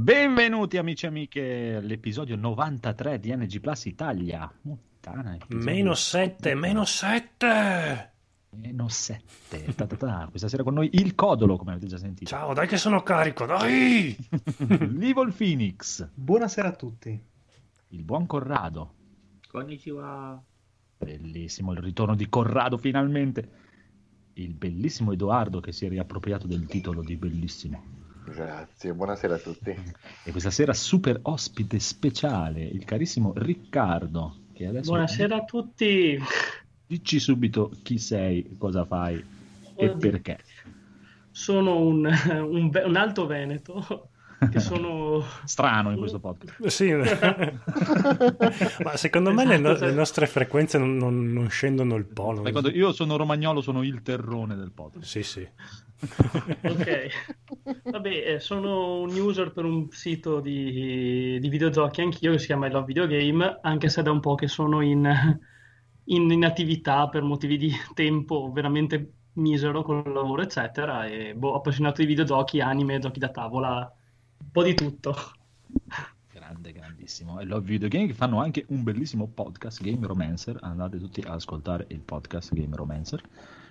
Benvenuti amici e amiche all'episodio 93 di NG Plus Italia. Puttana, meno 7, meno 7! Meno 7. Ta ta ta. Questa sera con noi il Codolo, come avete già sentito. Ciao, dai che sono carico, dai! L'Evil Phoenix. Buonasera a tutti. Il buon Corrado. Konnichiwa. Bellissimo il ritorno di Corrado finalmente. Il bellissimo Edoardo che si è riappropriato del titolo di bellissimo. Grazie, buonasera a tutti. E questa sera super ospite speciale, il carissimo Riccardo. Che adesso... Buonasera a tutti. Dici subito chi sei, cosa fai e Oddio. perché. Sono un, un, un alto veneto che sono... Strano in questo podcast. Sì, ma secondo me le, no- le nostre frequenze non, non- non scendono il polo. Quando io sono romagnolo, sono il terrone del podcast. Sì, sì. Ok. Vabbè, eh, sono un user per un sito di, di videogiochi anch'io che si chiama I Love Video Game, anche se da un po' che sono in, in, in attività per motivi di tempo veramente misero con il lavoro, eccetera. E boh, appassionato di videogiochi, anime, giochi da tavola, un po' di tutto. Grande, grandissimo. E Love Video Game che fanno anche un bellissimo podcast, Game Romancer. Andate tutti ad ascoltare il podcast Game Romancer.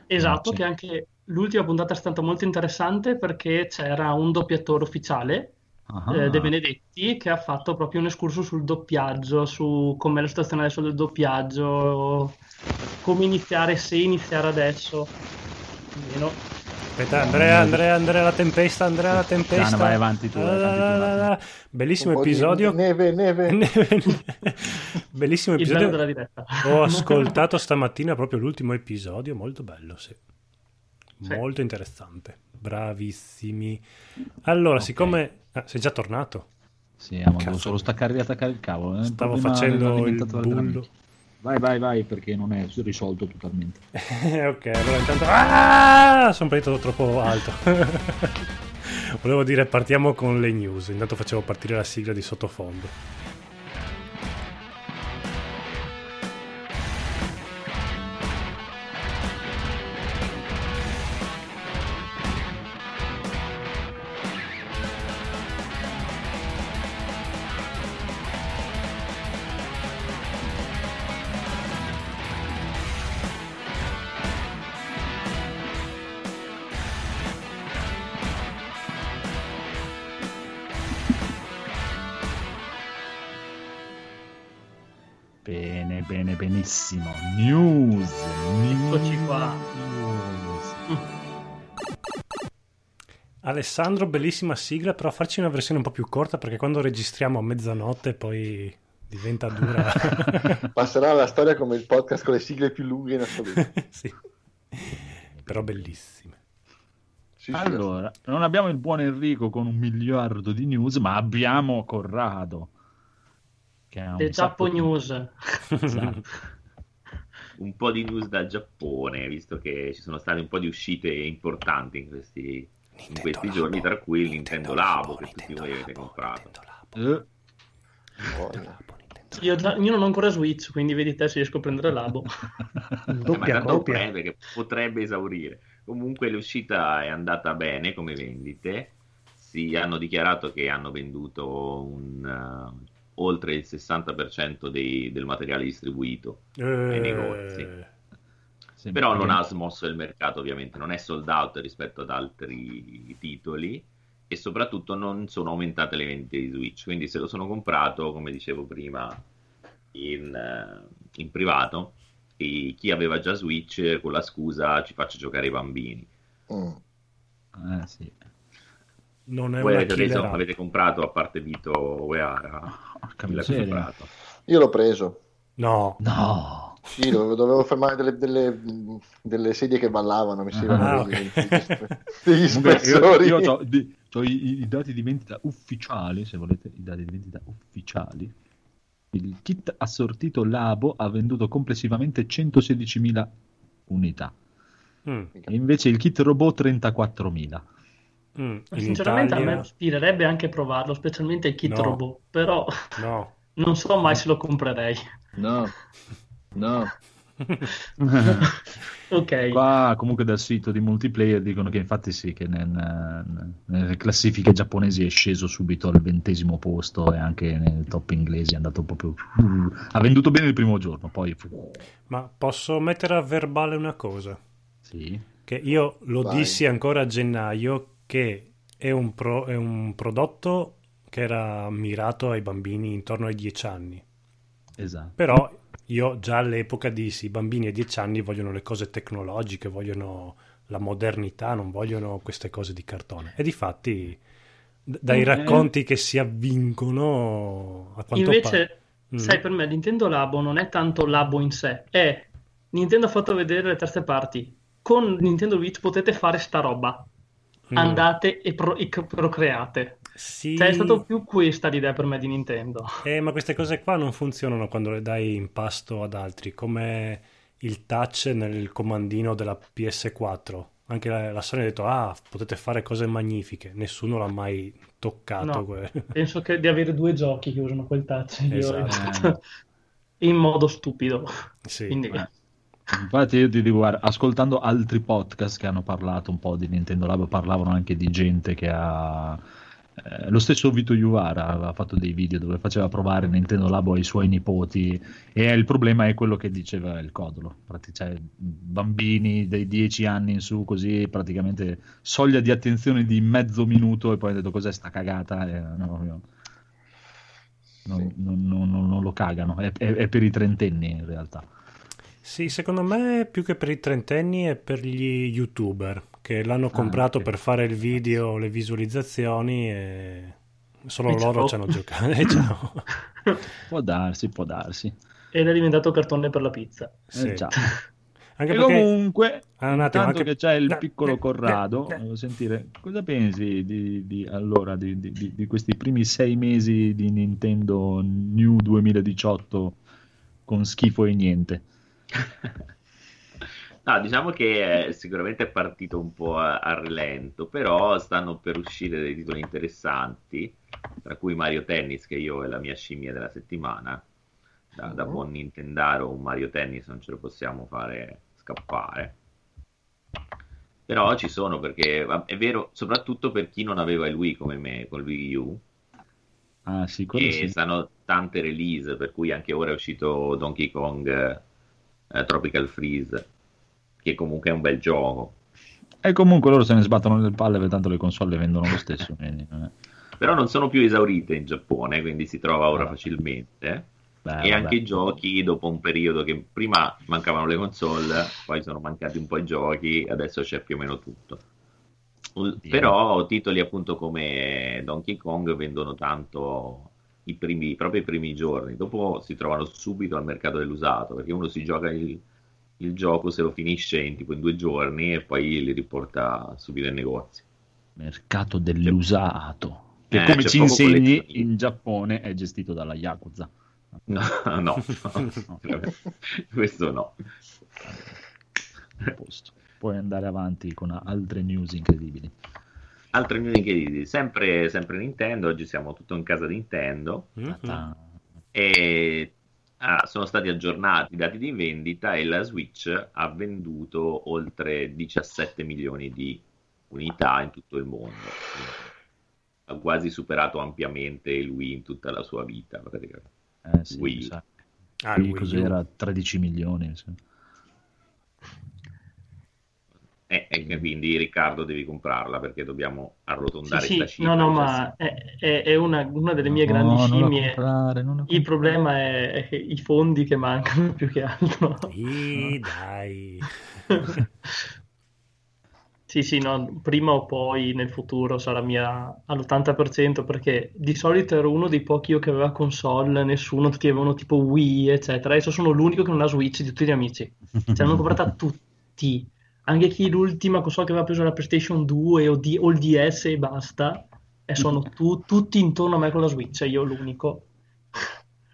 Esatto, che anche l'ultima puntata è stata molto interessante perché c'era un doppiatore ufficiale, Ah, eh, De Benedetti, che ha fatto proprio un escurso sul doppiaggio, su com'è la situazione adesso del doppiaggio, come iniziare, se iniziare adesso. Almeno. Aspetta, Andrea, Andrea, Andrea la tempesta, Andrea la tempesta. Vai avanti tu, vai avanti tu. Bellissimo episodio. Neve, neve. Bellissimo Il bello episodio. della diretta. Ho ascoltato stamattina proprio l'ultimo episodio, molto bello, sì. Sì. Molto interessante. Bravissimi. Allora, Ok. siccome... ah, sei già tornato? Sì, amo, devo solo staccare e riattaccare il cavolo. eh. Stavo facendo il bullo. Vai, vai, vai, perché non è risolto totalmente. ok, allora intanto... Ah! Sono partito troppo alto. Volevo dire partiamo con le news. Intanto facevo partire la sigla di sottofondo. Benissimo. News. Eccoci qua. News. Alessandro, bellissima sigla, però farci una versione un po' più corta perché quando registriamo a mezzanotte poi diventa dura. Passerà alla storia come il podcast con le sigle più lunghe in assoluto. sì. Però bellissime. Sì, sì, Allora, non abbiamo il buon Enrico con un miliardo di news, ma abbiamo Corrado. Che ha un The Giappo di- News. Esatto. Un po' di news dal Giappone, visto che ci sono state un po' di uscite importanti in questi, in questi giorni, tra cui il Nintendo Labo che tutti voi avete comprato. Eh. Io, già- io non ho ancora Switch, quindi vedi te se riesco a prendere l'abo. Eh, ma Doppia, tanto doppia. potrebbe, che potrebbe esaurire. Comunque l'uscita è andata bene come vendite. Si hanno dichiarato che hanno venduto un, eh, oltre il 60% dei- del materiale distribuito. Eh, negozi. sì, Però non ha smosso il mercato, ovviamente, non è sold out rispetto ad altri titoli e soprattutto non sono aumentate le vendite di Switch. Quindi se lo sono comprato, come dicevo prima in, eh, in privato, e chi aveva già Switch con la scusa ci faccio giocare i bambini. Mm. Eh, sì. Non è Voi una avete, killer reso- avete comprato, a parte Vito Uehara, Porca miseria. Io l'ho preso. No. No. Sì, dovevo, dovevo fermare delle, delle- delle sedie che ballavano, mi sembrano Ah, così, ok. degli sp- degli Comunque, io, spessori. io ho, i, i dati di vendita ufficiali, se volete, i dati di vendita ufficiali. Il kit assortito Labo ha venduto complessivamente 116.000 unità Mm, e invece il kit robot 34.000. mm. In Sinceramente a Italia... me ispirerebbe anche provarlo, specialmente il kit No. robot, però No. non so mai se lo comprerei. No, no, ok. Qua comunque dal sito di multiplayer dicono che infatti sì, che nel- nelle classifiche giapponesi è sceso subito al ventesimo posto e anche nel top inglese è andato proprio... ha venduto bene il primo giorno, poi... Ma posso mettere a verbale una cosa? Sì. Che io lo Vai. dissi ancora a gennaio che è un, pro- è un prodotto che era mirato ai bambini intorno ai 10 anni. Esatto. Però io già all'epoca dissi i bambini a 10 anni vogliono le cose tecnologiche, vogliono la modernità, non vogliono queste cose di cartone. E difatti d- dai Eh. racconti che si avvincono a quanto Invece, pare... Mm. sai, per me Nintendo Labo non è tanto Labo in sé, è Nintendo ha fatto vedere le terze parti. Con Nintendo Switch potete fare sta roba. Mm. Andate e, pro- e procreate. Sì. Cioè, è stato più questa l'idea per me di Nintendo. Eh, ma queste cose qua non funzionano quando le dai in pasto ad altri, come il touch nel comandino della PS4. Anche la, la Sony ha detto, ah, potete fare cose magnifiche. Nessuno l'ha mai toccato. No. que- Penso che di avere due giochi che usano quel touch Esatto. in modo stupido. Sì. Quindi, Eh. Infatti io ti dico, guarda, ascoltando altri podcast che hanno parlato un po' di Nintendo Lab, parlavano anche di gente che ha... eh, lo stesso Vito Juvara aveva fatto dei video dove faceva provare Nintendo Labo ai suoi nipoti e il problema è quello che diceva il Codolo, cioè, bambini dei 10 anni in su così praticamente soglia di attenzione di mezzo minuto e poi ha detto cos'è sta cagata? E, no, non, non- non- non- non lo cagano, è- è- è per i trentenni in realtà. Sì, secondo me più che per i trentenni è per gli youtuber che l'hanno comprato ok. per fare il video, le visualizzazioni e solo E loro ciao. ci hanno giocato. E ciao. Può darsi, può darsi. Ed è diventato cartone per la pizza. Sì. Eh, già. Anche E perché... comunque, Ah, un attimo, tanto anche- che c'è il piccolo eh, Corrado, eh, eh. volevo sentire cosa pensi di, di- allora, di- di questi primi sei mesi di Nintendo New 2018 con schifo e niente. No, diciamo che eh, sicuramente è partito un po' a, a rilento, però stanno per uscire dei titoli interessanti, tra cui Mario Tennis, che io è la mia scimmia della settimana. Da, da Mhm. buon Nintendaro un Mario Tennis non ce lo possiamo fare scappare. Però ci sono perché è vero, soprattutto per chi non aveva il Wii come me, col Wii U, Ah, sì, e sì. stanno tante release, per cui anche ora è uscito Donkey Kong eh, Tropical Freeze, che comunque è un bel gioco. E comunque loro se ne sbattono le palle, perché tanto le console le vendono lo stesso. quindi, eh. Però non sono più esaurite in Giappone, quindi si trova ora facilmente. Beh, e anche i giochi, dopo un periodo che prima mancavano le console, poi sono mancati un po' i giochi, adesso c'è più o meno tutto. Sì. Però titoli appunto come Donkey Kong vendono tanto i primi, proprio i primi giorni, dopo si trovano subito al mercato dell'usato, perché uno si gioca il, il gioco, se lo finisce in tipo in due giorni e poi li riporta subito in negozio. Mercato dell'usato. Che Eh, come ci insegni in Giappone è gestito dalla Yakuza. No, no, questo no. A posto. Puoi andare avanti con altre news incredibili. Altre news incredibili, sempre, sempre Nintendo, oggi siamo tutto in casa di Nintendo Mhm. Ta- e ah, sono stati aggiornati i dati di vendita e la Switch ha venduto oltre 17 milioni di unità in tutto il mondo. Quindi ha quasi superato ampiamente il Wii in tutta la sua vita. praticamente. Eh, sì, Wii. mi sa. Ah, il Wii cos'era? 13 milioni. mi sembra. E, e quindi Riccardo devi comprarla perché dobbiamo arrotondare Sì, sì, cifra. no, no, ma è, è- è una, una delle mie No, grandi la scimmie. comprare, Il problema è, è i fondi che mancano più che altro. Ih, dai. Sì, sì, no, prima o poi nel futuro sarà mia all'80% perché di solito ero uno dei pochi io che aveva console, nessuno, tutti avevano tipo Wii, eccetera. Adesso sono l'unico che non ha Switch di tutti gli amici. Ce l'hanno comprata tutti. Anche chi l'ultima console che aveva preso la PlayStation 2 o, D- o il DS e basta. E sono tu- tutti intorno a me con la Switch, e io l'unico.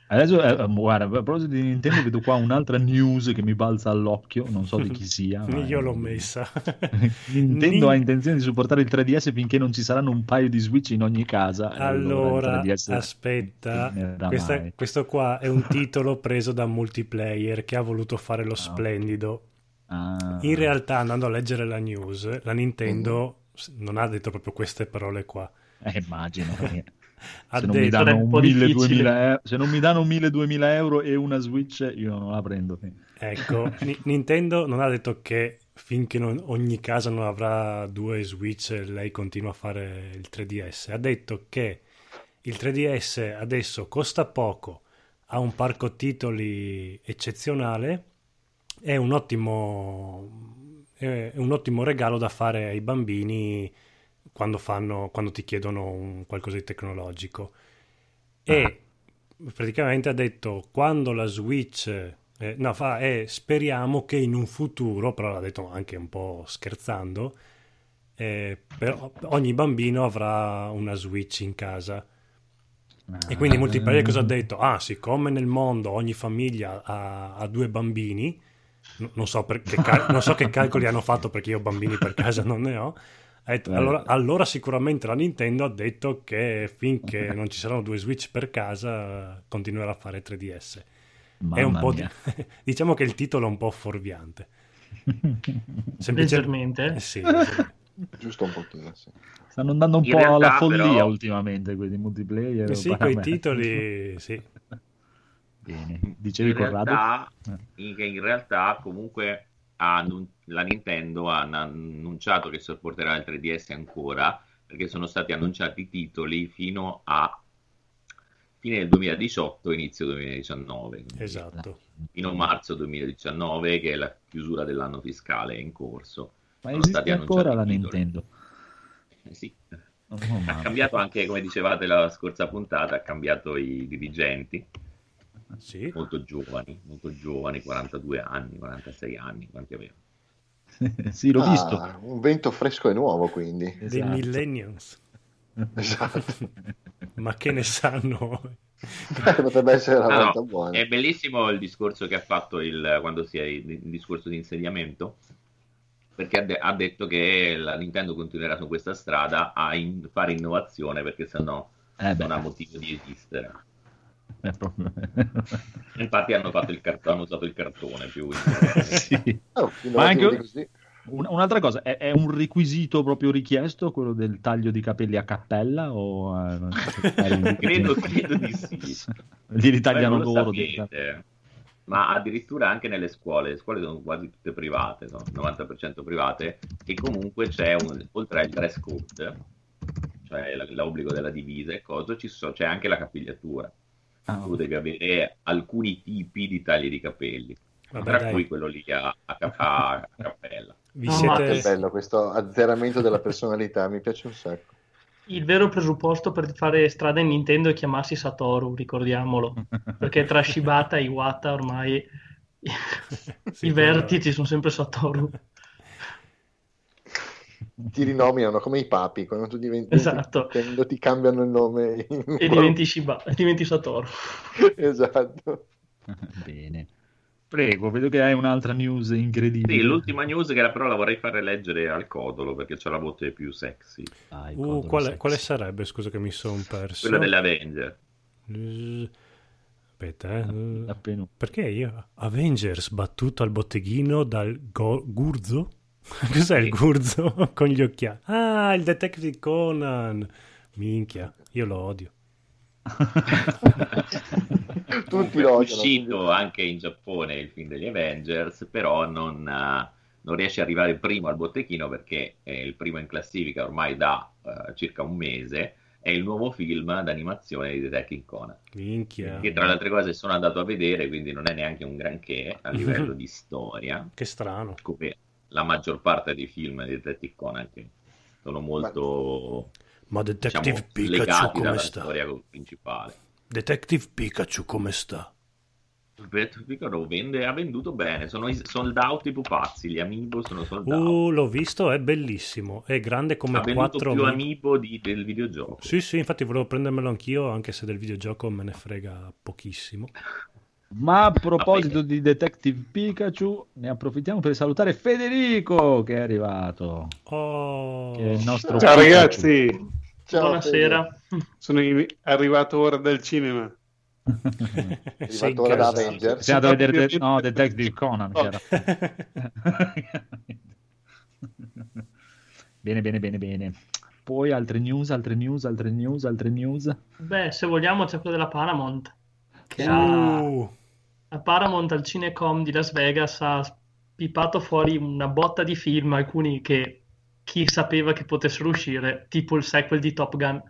Adesso, eh, guarda, a proposito di Nintendo, vedo qua un'altra news che mi balza all'occhio, non so di chi sia. ma- Io l'ho messa. Nintendo Ni- ha intenzione di supportare il 3DS finché non ci saranno un paio di Switch in ogni casa. e Allora, 3DS aspetta, questa- questo qua è un titolo preso da multiplayer che ha voluto fare lo splendido. Ah. In realtà, andando a leggere la news, la Nintendo s- non ha detto proprio queste parole qua. Eh, immagino. Ha se, non mi detto, po' 1000, difficile. 2000 e- se non mi danno 1000-2000 euro e una Switch, io non la prendo. ecco, Ni- Nintendo non ha detto che finché non- ogni casa non avrà due Switch lei continua a fare il 3DS. Ha detto che il 3DS adesso costa poco, ha un parco titoli eccezionale, è un ottimo, è un ottimo regalo da fare ai bambini quando, fanno, quando ti chiedono un qualcosa di tecnologico. E praticamente ha detto quando la Switch eh, no, fa, eh, speriamo che in un futuro, però l'ha detto anche un po' scherzando, eh, però ogni bambino avrà una Switch in casa. E quindi Multiplayer cosa ha detto? Ah, siccome nel mondo ogni famiglia ha, ha due bambini, non so, per- che cal- non so che calcoli hanno fatto perché io bambini per casa non ne ho, detto, Eh. allora, allora sicuramente la Nintendo ha detto che finché non ci saranno due Switch per casa continuerà a fare 3DS. è un Mamma po' di- diciamo che il titolo è un po' fuorviante. Leggermente? Eh sì, Giusto un pochino, sì. Stanno andando un In po' realtà, alla follia però- ultimamente questi multiplayer. Eh sì, quei titoli, sì. Bene. Dicevi in Corrado? realtà, Eh. in, che in realtà comunque ha annun- la Nintendo ha annunciato che supporterà il 3DS ancora perché sono stati annunciati i titoli fino a fine del 2018 inizio 2019 quindi Esatto. fino a marzo 2019 che è la chiusura dell'anno fiscale in corso Ma sono esiste stati ancora la titoli. Nintendo? Eh sì. Oh, ha cambiato anche come dicevate la scorsa puntata ha cambiato i dirigenti Sì. molto giovani molto giovani 42 anni 46 anni quanti avevano sì, l'ho Ah, visto. Un vento fresco e nuovo, quindi. Dei Esatto. millennials. Esatto. Ma che ne sanno? Potrebbe essere una Ah, volta no, buona. È bellissimo il discorso che ha fatto il, quando si è il discorso di insediamento, perché ha, de- ha detto che la Nintendo continuerà su questa strada a in- fare innovazione perché sennò Eh non ha motivo di esistere. è proprio... Infatti hanno, fatto il cart- hanno usato il cartone più sì. Oh, Ma anche-. Un- un'altra cosa, è, è un requisito proprio richiesto quello del taglio di capelli a cappella o eh, credo, credo di sì. li ritagliano loro? ma addirittura anche nelle scuole, le scuole sono quasi tutte private, sono 90% private, e comunque c'è un, oltre al dress code, cioè l'obbligo della divisa e cosa, ci so- c'è anche la capigliatura. Ah, Tu devi avere alcuni tipi di tagli di capelli, Vabbè, tra dai. cui quello lì a, a cap- a cappella. Vi Ah, Che siete... bello questo azzeramento della personalità, mi piace un sacco. Il vero presupposto per fare strada in Nintendo è chiamarsi Satoru, ricordiamolo, perché tra Shibata e Iwata ormai Sì, i vertici sono sempre Satoru. Ti rinominano come i papi, quando tu diventi Esatto. Nintendo ti cambiano il nome. in- E diventi, Shiba, e diventi Satoru. Esatto. Bene. Prego, vedo che hai un'altra news incredibile. Sì, l'ultima news che però la vorrei fare leggere al codolo perché c'ha la voce più sexy, Dai, Uh, quale, sexy. quale sarebbe? Scusa che mi sono perso. quella delle Avenger. Eh, Aspetta, eh. Appena- Perché io? Avengers battuto al botteghino dal go- Gurzo? Cos'è il Sì. Gurzo? Con gli occhiali. Ah, il Detective Conan. Minchia, io lo odio. Tutti lo è odiano. uscito anche in Giappone il film degli Avengers, però non, eh, non riesce ad arrivare primo al botteghino perché è il primo in classifica ormai da eh, circa un mese. È il nuovo film d'animazione di Detective Conan, Minchia. che tra le altre cose sono andato a vedere, quindi non è neanche un granché a livello di storia, Che strano. come la maggior parte dei film di Detective Conan, che sono molto Ma Detective diciamo, Pikachu come sta? storia principale. Detective Pikachu come sta? Roberto Piccolo vende, ha venduto bene, sono i sold out i pupazzi, gli amiibo sono sold out. Uh, l'ho visto, è bellissimo, è grande come ha venduto 4 più amiibo di- del videogioco. Sì, sì, infatti volevo prendermelo anch'io, anche se del videogioco me ne frega pochissimo. Ma a proposito di Detective Pikachu, ne approfittiamo per salutare Federico che è arrivato. Oh, Che è il nostro Ciao Pikachu. ragazzi, Ciao, Buonasera. sono in- arrivato ora dal cinema. Fede. sei Arrivato ora da. Avengers. Siamo andato a vedere no, Detective Conan. Oh. bene, bene, bene, bene. Poi altre news, altre news, altre news, altre news. Beh, se vogliamo c'è quello della Paramount. Che ha, Uh, la Paramount al Cinecom di Las Vegas ha pipato fuori una botta di film, alcuni che chi sapeva che potessero uscire, tipo il sequel di Top Gun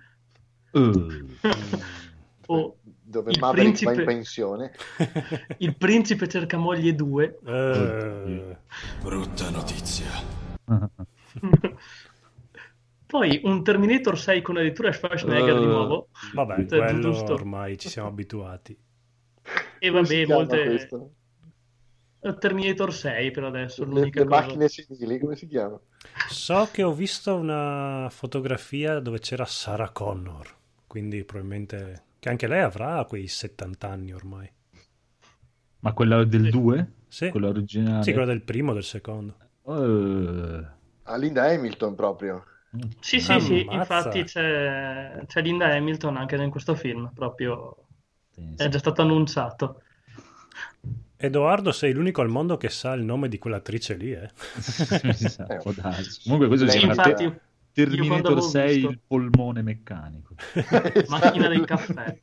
Uh. o Dove Il Maverick va principe- in pensione. Il principe cerca moglie 2. eh, Brutta notizia. Poi un Terminator 6 con addirittura Schwarzenegger di Eh, nuovo. vabbè, quello giusto. ormai ci siamo abituati. E vabbè, molte... questo? Terminator 6 per adesso, Le, l'unica le cosa. macchine senili, come si chiama? So che ho visto una fotografia dove c'era Sarah Connor, quindi probabilmente che anche lei avrà quei 70 anni ormai. Ma quella del Sì. 2? Sì, Quella originale? sì quella del primo o del secondo. Eh, Ah, Linda Hamilton proprio. Sì, sì, sì, Ammazza. infatti c'è, c'è Linda Hamilton anche in questo film, proprio sì, è già stato annunciato. Edoardo, sei l'unico al mondo che sa il nome di quell'attrice lì, eh? sì, sì, può darsi. Comunque questo si infatti, quando Terminator avevo 6 visto- il polmone meccanico. Macchina del caffè.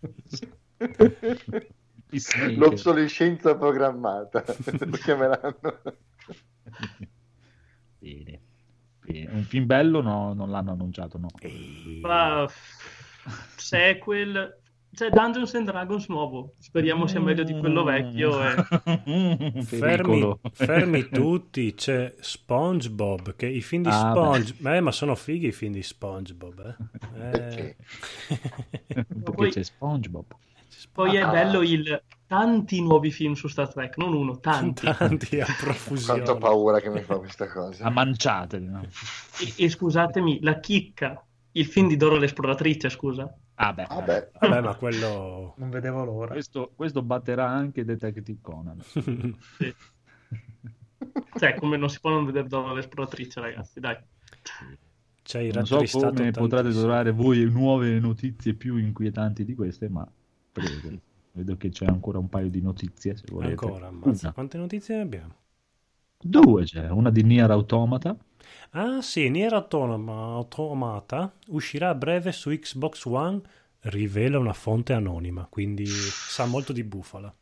L'obsolescenza programmata. Lo chiameranno. Un film bello no, non l'hanno annunciato, no. Ma sequel, c'è Dungeons and Dragons nuovo, speriamo sia meglio di quello vecchio. E... Mm, Fermi, fermi tutti, c'è SpongeBob, che i film di Ah, Sponge... Eh, ma sono fighi i film di SpongeBob, eh? Perché? Perché Poi- c'è SpongeBob. Poi Ah. è bello il tanti nuovi film su Star Trek, non uno, tanti. Tanti a profusione. Quanto paura che mi fa questa cosa. A manciate. no? E, e scusatemi, la chicca, il film di Dora l'esploratrice, scusa. Ah, beh, Vabbè. Vabbè, ma quello... Non vedevo l'ora. questo, questo batterà anche Detective Conan. Sì. Cioè, come non si può non vedere Dora l'esploratrice, ragazzi, dai. Ci hai Non so come potrate tantissimo. trovare voi nuove notizie più inquietanti di queste, ma prego. Vedo che c'è ancora un paio di notizie, se volete. Ancora, ammazza, Una. quante notizie abbiamo? Due c'è, una di Nier Automata. Ah sì, Nier Automata uscirà a breve su Xbox One, rivela una fonte anonima, quindi sa molto di bufala.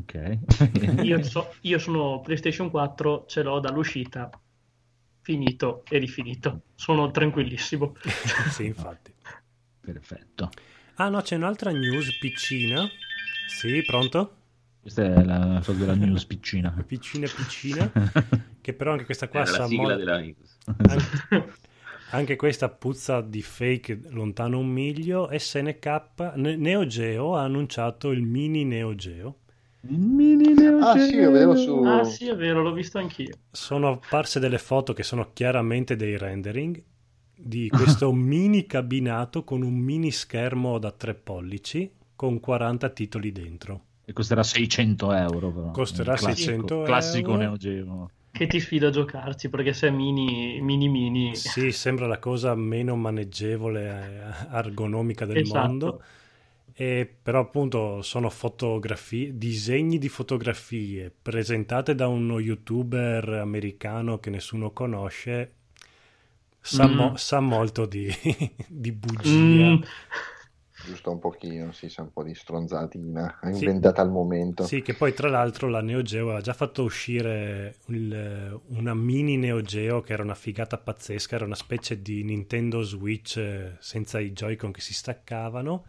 Ok. Io, so- io sono PlayStation 4, ce l'ho dall'uscita, finito e rifinito. Sono tranquillissimo. sì, infatti. Perfetto. Ah no, c'è un'altra news piccina. Sì, pronto? Questa è la cosa della news piccina. Piccina piccina, che però anche questa qua sa sigla molto... della news. Anche, anche questa puzza di fake lontano un miglio. SNK Ne- Neo Geo ha annunciato il mini Neo Geo. Mini Neo Ah, sì, lo vedevo su- Ah sì, è vero, l'ho visto anch'io. Sono apparse delle foto che sono chiaramente dei rendering di questo mini cabinato con un mini schermo da 3 pollici con 40 titoli dentro. E costerà 600 euro. Però. Costerà classico- 600 Classico euro. Neo Geo. Che ti sfido a giocarci, perché se è mini, mini, mini... Sì, sembra la cosa meno maneggevole e ergonomica del Esatto. mondo. E però appunto sono fotografie, disegni di fotografie presentate da uno youtuber americano che nessuno conosce. Sa, Mm. mo- sa molto di, di bugia. Mm, Giusto un pochino, sì, sa un po' di stronzatina Sì. inventata al momento. Sì, che poi tra l'altro la Neo Geo aveva già fatto uscire il- una mini Neo Geo che era una figata pazzesca, era una specie di Nintendo Switch eh, senza i Joy-Con che si staccavano,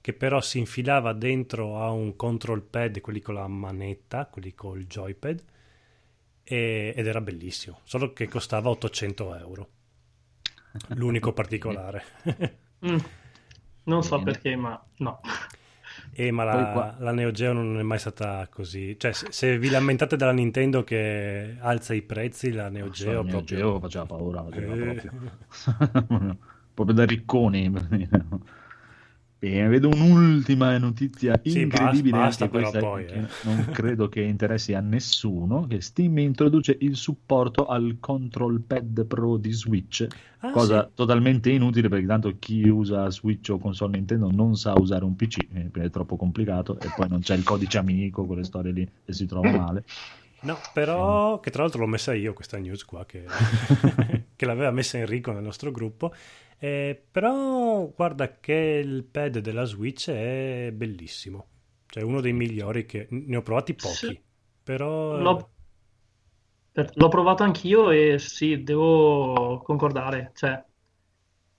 che però si infilava dentro a un control pad, quelli con la manetta, quelli col joypad, e- ed era bellissimo, solo che costava 800 euro. L'unico particolare. mm. Non so Bene. perché, ma no. Eh, ma la, la Neo Geo non è mai stata così. Cioè, se, se vi lamentate della Nintendo che alza i prezzi, la Neo So, Geo Neo proprio... Geo faceva paura, faceva Eh. proprio. proprio da ricconi. Bene, vedo un'ultima notizia Sì, incredibile. basta- anche basta questa però poi, eh. non credo che interessi a nessuno. Che Steam introduce il supporto al Control Pad Pro di Switch, Ah, cosa sì. totalmente inutile perché tanto chi usa Switch o console Nintendo non sa usare un PC, eh, è troppo complicato e poi non c'è il codice amico, quelle storie lì e si trova male. No, però, che tra l'altro l'ho messa io questa news qua, che, che l'aveva messa Enrico nel nostro gruppo. Eh, però guarda che il pad della Switch è bellissimo. Cioè, uno dei migliori che ne ho provati pochi. Sì. Però L'ho, l'ho provato anch'io e sì, devo concordare. Cioè,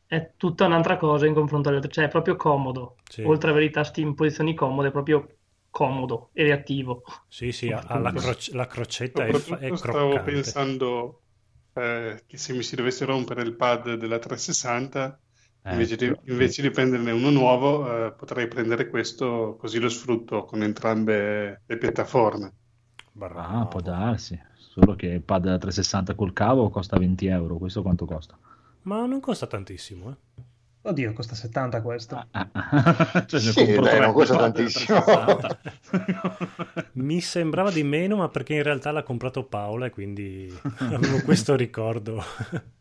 è tutta un'altra cosa in confronto alle altre. Cioè, è proprio comodo. Sì. Oltre ad avere i tasti in posizioni comode, è proprio comodo e reattivo. sì, sì, la, croce- la crocetta è, fa- è stavo croccante. pensando eh, che se mi si dovesse rompere il pad della 360, Eh, invece, di, invece di prenderne uno nuovo, eh, potrei prendere questo così lo sfrutto con entrambe le piattaforme. Bravo. Ah, può darsi. Solo che il pad da 360 col cavo costa 20 euro. Questo quanto costa? Ma non costa tantissimo, eh. Oddio, costa 70 questo. Ah, ah. Cioè, ne Sì, dai, tre non costa tantissimo. 360. Mi sembrava di meno, ma perché in realtà l'ha comprato Paola e quindi avevo questo ricordo.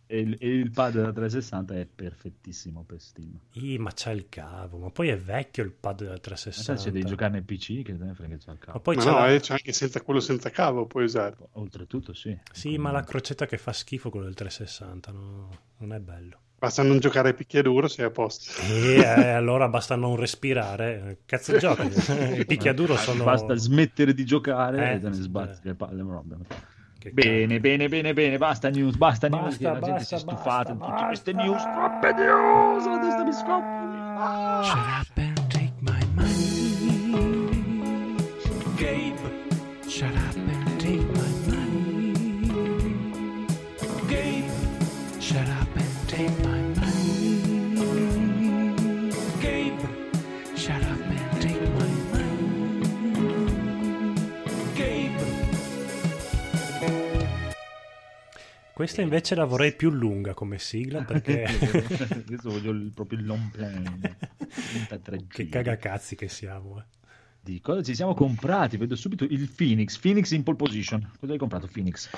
e, il, e il pad da 360 è perfettissimo per Steam. Ih, ma c'ha il cavo, ma poi è vecchio il pad della Ma sai, 360. se devi giocare nel PC, che te ne frega c'è il Ma cavo. poi Ma c'è no, la- eh, c'è anche senza quello senza cavo, puoi usarlo. Oltretutto, sì. Sì, ma la crocetta che fa schifo quello del 360, no? non è bello. Basta non giocare a picchiaduro, sei a posto. E eh, allora basta non respirare. Cazzo giochi? I picchiaduro sono... Basta smettere di giocare Eh, e te ne sbatti eh. le palle. robe. Che Bene, bene, bene, bene, basta news, basta, news, Basta, che la gente si è basta, stufata di basta, tutte queste basta. news, troppe news, la testa mi scoppia. Shut up Questa invece la vorrei più lunga come sigla perché... Adesso voglio il- proprio il long plan. 33 che cagacazzi che siamo. eh. Di cosa ci siamo comprati? Vedo subito il Phoenix. Phoenix in pole position. Cosa hai comprato, Phoenix?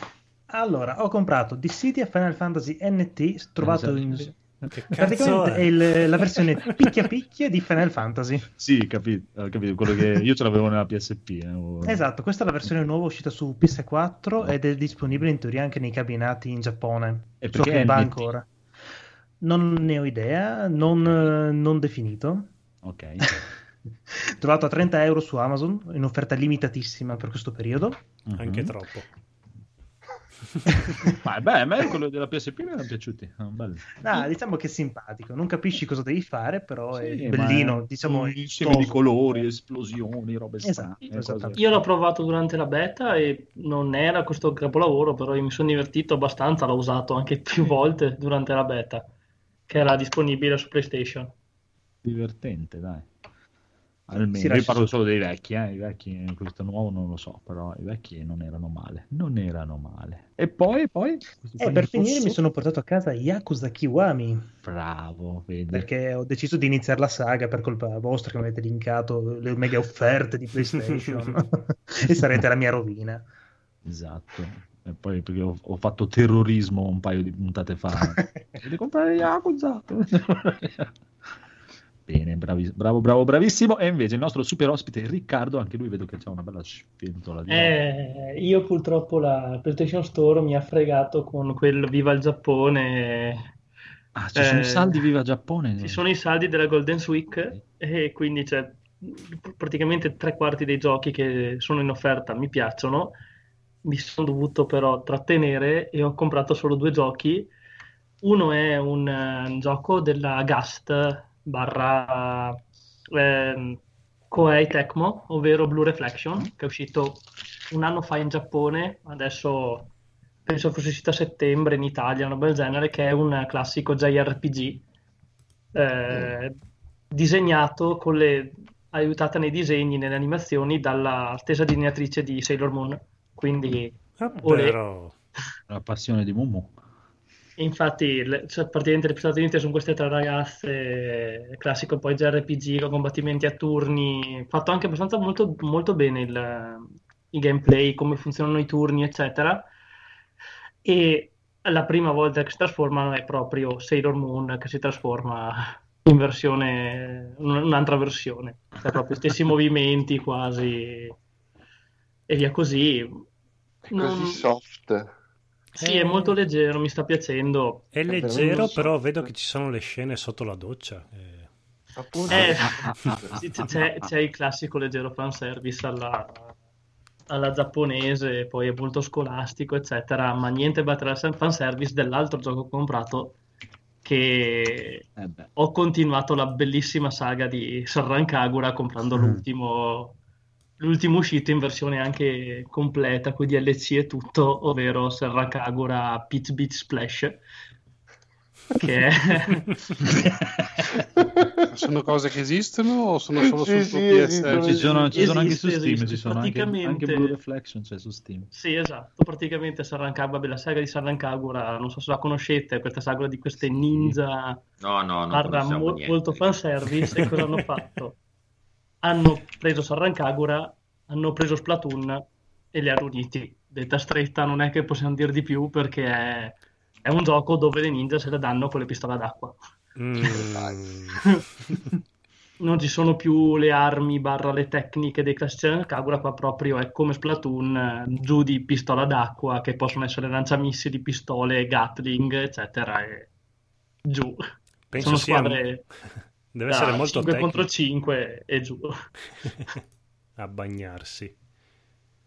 Allora, ho comprato Dissidia Final Fantasy NT, trovato Eh, in... Che cazzo Praticamente è è? il- la versione picchia picchia di Final Fantasy. Sì, capito, ho capito. Quello che io ce l'avevo nella PSP. eh, Esatto, questa è la versione nuova uscita su PS4 ed è disponibile in teoria anche nei cabinati in Giappone. E So perché che va ancora. Non ne ho idea, non, eh, non definito. Ok. Trovato a 30 euro su Amazon in offerta limitatissima per questo periodo. Anche Mhm. troppo. Ma beh, a me quello della PSP mi erano piaciuti. Ah, diciamo che è simpatico, non capisci cosa devi fare, però è Sì, bellino, ma è diciamo un è insieme di colori, esplosioni, robe Esatto, strane. esatto. Io l'ho provato durante la beta e non era questo capolavoro, però io mi sono divertito abbastanza, l'ho usato anche più volte durante la beta, che era disponibile su PlayStation. Divertente, dai. Almeno, io parlo solo dei vecchi, eh. i vecchi, questo nuovo non lo so, però i vecchi non erano male, non erano male. E poi, poi, E qua per in finire fosso- mi sono portato a casa Yakuza Kiwami, Bravo, vedi. perché ho deciso di iniziare la saga per colpa vostra che mi avete linkato le mega offerte di PlayStation e sarete la mia rovina. Esatto. E poi perché ho, ho fatto terrorismo un paio di puntate fa. Devi comprare Yakuza. Bene, bravi- bravo, bravo, bravissimo. E invece il nostro super ospite Riccardo, anche lui vedo che c'ha una bella spentola di Eh, io purtroppo la PlayStation Store mi ha fregato con quel Viva il Giappone. Ah, ci sono eh, i saldi Viva Giappone. Ci sono i saldi della Golden Week e quindi c'è pr- praticamente tre quarti dei giochi che sono in offerta mi piacciono. Mi sono dovuto però trattenere e ho comprato solo due giochi. Uno è un, eh, un gioco della Gast barra ehm, Koei Tecmo, ovvero Blue Reflection, che è uscito un anno fa in Giappone, adesso penso fosse uscito a settembre in Italia, una bel genere, che è un classico JRPG eh, disegnato con le aiutata nei disegni, nelle animazioni dalla stessa disegnatrice di Sailor Moon. Quindi, Ah, però... La passione di Mumu. Infatti, le- cioè, praticamente le protagoniste sono queste tre ragazze, classico poi JRPG con combattimenti a turni, fatto anche abbastanza molto, molto bene il, il gameplay, come funzionano i turni, eccetera. E la prima volta che si trasformano è proprio Sailor Moon che si trasforma in versione, un- un'altra versione, cioè proprio stessi movimenti quasi e via così. È Non- così soft. Sì, è molto leggero, mi sta piacendo. È leggero, so. però vedo che ci sono le scene sotto la doccia. eh. Appunto. Eh, c'è, c'è il classico leggero fanservice alla, alla giapponese, poi è molto scolastico, eccetera, ma niente battere al fanservice dell'altro gioco che ho comprato che Eh ho continuato la bellissima saga di Serran Kagura comprando Mm. l'ultimo, l'ultimo uscito in versione anche completa con DLC e tutto, ovvero Serran Kagura Pitch Beach Splash, che è... Sono cose che esistono o sono solo Sì, sul sì, PS? Ci sono, ci sono anche su Esiste, Steam, esiste. ci sono anche, Praticamente- anche Blue Reflection, c'è su Steam. Sì, esatto, praticamente Sarrankagura, la saga di Sarrankagura, non so se la conoscete, questa saga di queste ninja No, no, non barra conosciamo mo- niente. molto fanservice, e cosa hanno fatto? Hanno preso Sarrankagura, hanno preso Splatoon e li hanno uniti. Detta stretta, non è che possiamo dire di più perché è, è un gioco dove le ninja se le danno con le pistole d'acqua. Mm. Non ci sono più le armi barra le tecniche dei classici Kagura, qua proprio è come Splatoon, giù di pistola d'acqua, che possono essere lanciamissili, pistole, Gatling, eccetera, e giù. Penso sono squadre Deve essere da molto 5 contro tecnico 5 e giù. a bagnarsi.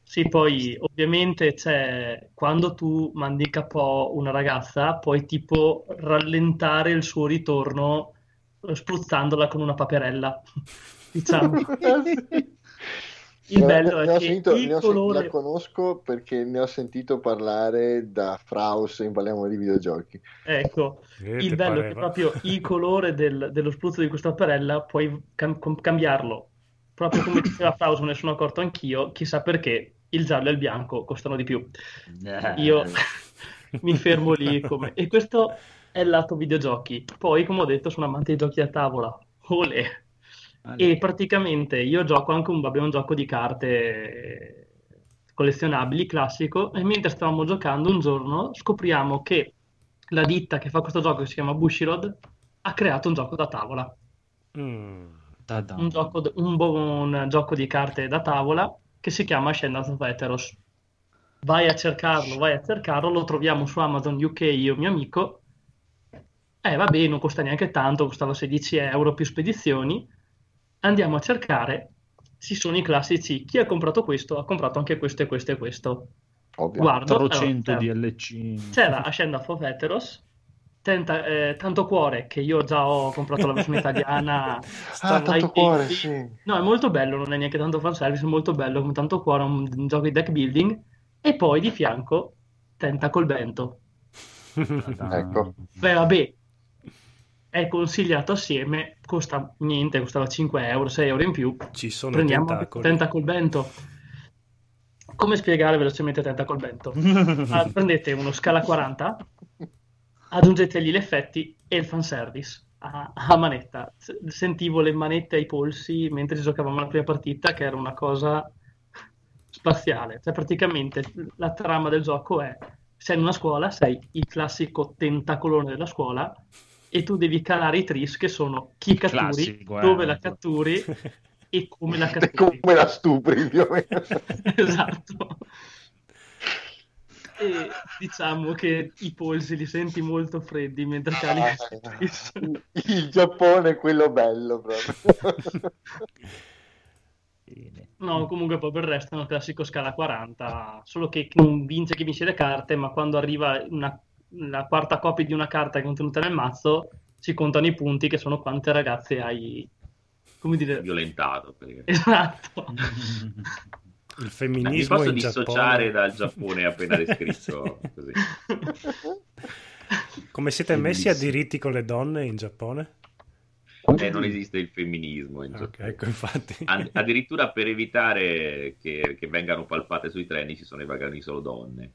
Sì, poi ovviamente c'è quando tu mandi in capo una ragazza, puoi tipo rallentare il suo ritorno spruzzandola con una paperella. Diciamo. Il Ne bello ne è ho che sentito- il ne colore- la conosco perché ne ho sentito parlare da Fraus in Parliamo di videogiochi. Ecco, Eh, il bello è che pareva? proprio il colore del- dello spruzzo di questa paperella puoi cam- com- cambiarlo. Proprio come diceva Faust, me ne sono accorto anch'io, chissà perché il giallo e il bianco costano di più. Io mi fermo lì come... E questo è il lato videogiochi. Poi, come ho detto, sono amante di giochi a tavola. Olè! E praticamente io gioco anche un, un gioco di carte collezionabili classico e mentre stavamo giocando un giorno scopriamo che la ditta che fa questo gioco che si chiama Bushiroad ha creato un gioco da tavola. Mm. Un gioco, un un gioco di carte da tavola che si chiama Ascendance of Eteros. Vai a cercarlo, vai a cercarlo lo troviamo su Amazon UK io mio amico. Eh vabbè non costa neanche tanto costava 16 euro più spedizioni andiamo a cercare ci sono i classici chi ha comprato questo ha comprato anche questo e questo e questo Ovvio. guardo 400 allora, DLC. c'era Ascendance of Eteros Tenta- eh, tanto cuore che io già ho comprato la versione italiana Ah, tanto cuore, sì. No, è molto bello, non è neanche tanto fanservice, è molto bello come tanto cuore, un, un gioco di deck building. E poi di fianco Tentacle Bento. Ta-da. Ecco. Beh, vabbè, è consigliato assieme, costa niente, costava 5 euro, 6 euro in più. Ci sono Prendiamo tentacoli. Tentacle Bento. Come spiegare velocemente Tentacle Bento? Ah, prendete uno scala 40, aggiungetegli gli effetti e il fanservice a, a manetta. Sentivo le manette ai polsi mentre giocavamo la prima partita, che era una cosa spaziale. Cioè, praticamente la trama del gioco è: sei in una scuola, sei il classico tentacolone della scuola. E tu devi calare i tris che sono chi catturi, Classico, eh. dove la catturi e come la catturi. come la stupri, più o meno. esatto. E diciamo che i polsi li senti molto freddi mentre cali Ah, tris. Il Giappone è quello bello proprio. No, comunque poi per il resto è un classico scala 40, solo che non vince chi vince le carte, ma quando arriva una- la quarta copia di una carta che è contenuta nel mazzo, si contano i punti che sono quante ragazze hai, come dire, violentato. perché- esatto. Il Mi femminismo posso in dissociare Giappone. dal Giappone appena descritto così. Come siete messi a diritti con le donne in Giappone? Eh, non esiste il femminismo in Ok, Giappone. ecco, infatti. Ad- addirittura per evitare che, che vengano palpate sui treni ci sono i vagoni solo donne.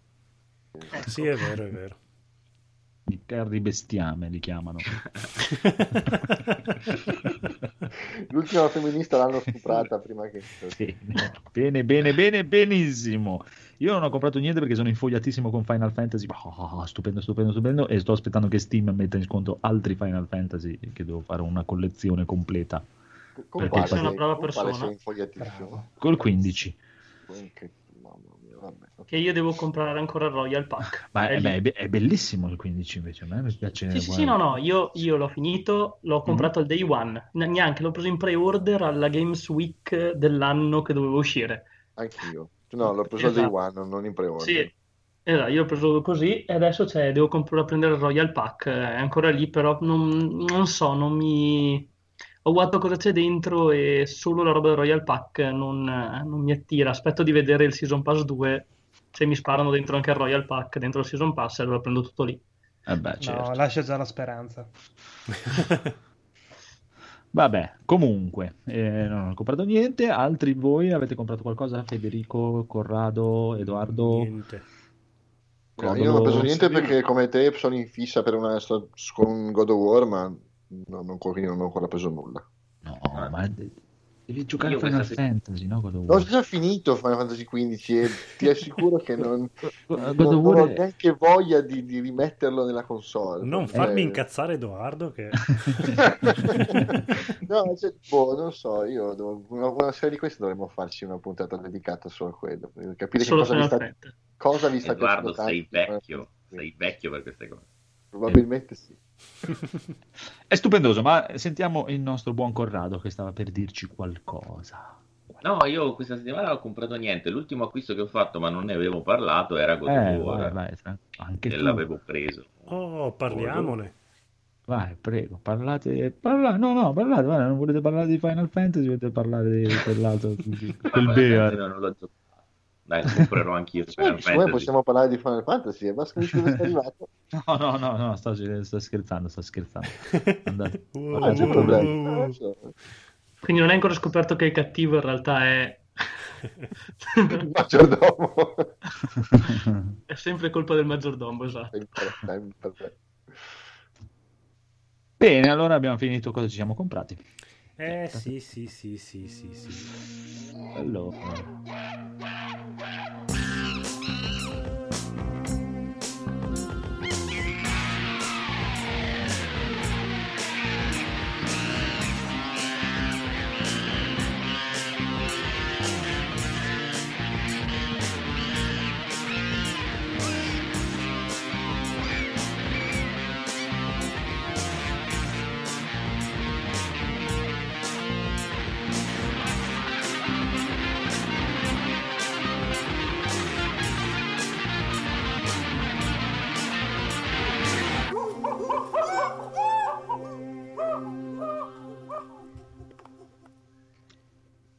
Sì, è vero, è vero. I Terry Bestiame li chiamano. L'ultima femminista l'hanno stuprata prima che... Bene, bene, bene, bene, benissimo. Io non ho comprato niente perché sono infogliatissimo con Final Fantasy. Oh, stupendo, stupendo, stupendo. E sto aspettando che Steam metta in sconto altri Final Fantasy che devo fare una collezione completa. Con quale, Con quale brava infogliatissimo? Col 15. 15 vabbè. Che io devo comprare ancora il Royal Pack. Ma è, eh, beh, è, bellissimo il 15 invece, a me piace. Sì, sì, sì, no, no, io, io l'ho finito, l'ho mm-hmm. comprato mm-hmm. al day one, neanche l'ho preso in pre-order alla Games Week dell'anno che dovevo uscire. Anch'io. No, l'ho preso esatto. al day esatto. one, non in pre-order. Sì. Esatto, io l'ho preso così e adesso cioè, devo comprare, prendere il Royal Pack, eh, è ancora lì, però non, non so, non mi ho guardato cosa c'è dentro e solo la roba del Royal Pack non, non mi attira. Aspetto di vedere il Season Pass 2, se mi sparano dentro anche il Royal Pack, dentro il Season Pass, allora prendo tutto lì. Eh beh, certo. No, lascia già la speranza. Vabbè, comunque, eh, non ho comprato niente. Altri voi avete comprato qualcosa? Federico, Corrado, Edoardo? Niente. No, io non ho preso niente perché come te sono in fissa per una, con God of War, ma no, non, quindi non ho ancora preso nulla. No, ma de- devi giocare Io a Final questa se- Fantasy, no? God War. già finito Final Fantasy XV e ti assicuro che non, God non- War ho neanche voglia di, di rimetterlo nella console. Non perché- farmi incazzare Edoardo che... no, cioè, boh, non so, io devo- una, una serie di queste dovremmo farci una puntata dedicata solo a quello, per capire che Solo cosa vi, sta, Fantasy. cosa vi sta Edoardo, piacendo sei tanto. vecchio, sei vecchio per queste cose. Probabilmente sì. È stupendoso, ma sentiamo il nostro buon Corrado che stava per dirci qualcosa. No, io questa settimana non ho comprato niente. L'ultimo acquisto che ho fatto, ma non ne avevo parlato, era God Eh, War. vai, vai, anche e tu. l'avevo preso. Oh, parliamone. Vai, prego, parlate, parla- no, no, parlate, guarda, non volete parlare di Final Fantasy, volete parlare di quell'altro, di- quel Bear. non l'ho giocato. Dai, lo comprerò anch'io Final Fantasy. possiamo parlare di Final Fantasy, basta che sei arrivato. No, no, no, no, sto, sto scherzando, sto scherzando. Andate. Wow, Ah, wow. Non so. Quindi non hai ancora scoperto che il cattivo in realtà è... Il maggiordomo. è sempre colpa del maggiordomo, esatto. Sempre, sempre. Bene, allora abbiamo finito cosa ci siamo comprati. Eh sì, sì, sì, sì, sì, sì. Allora,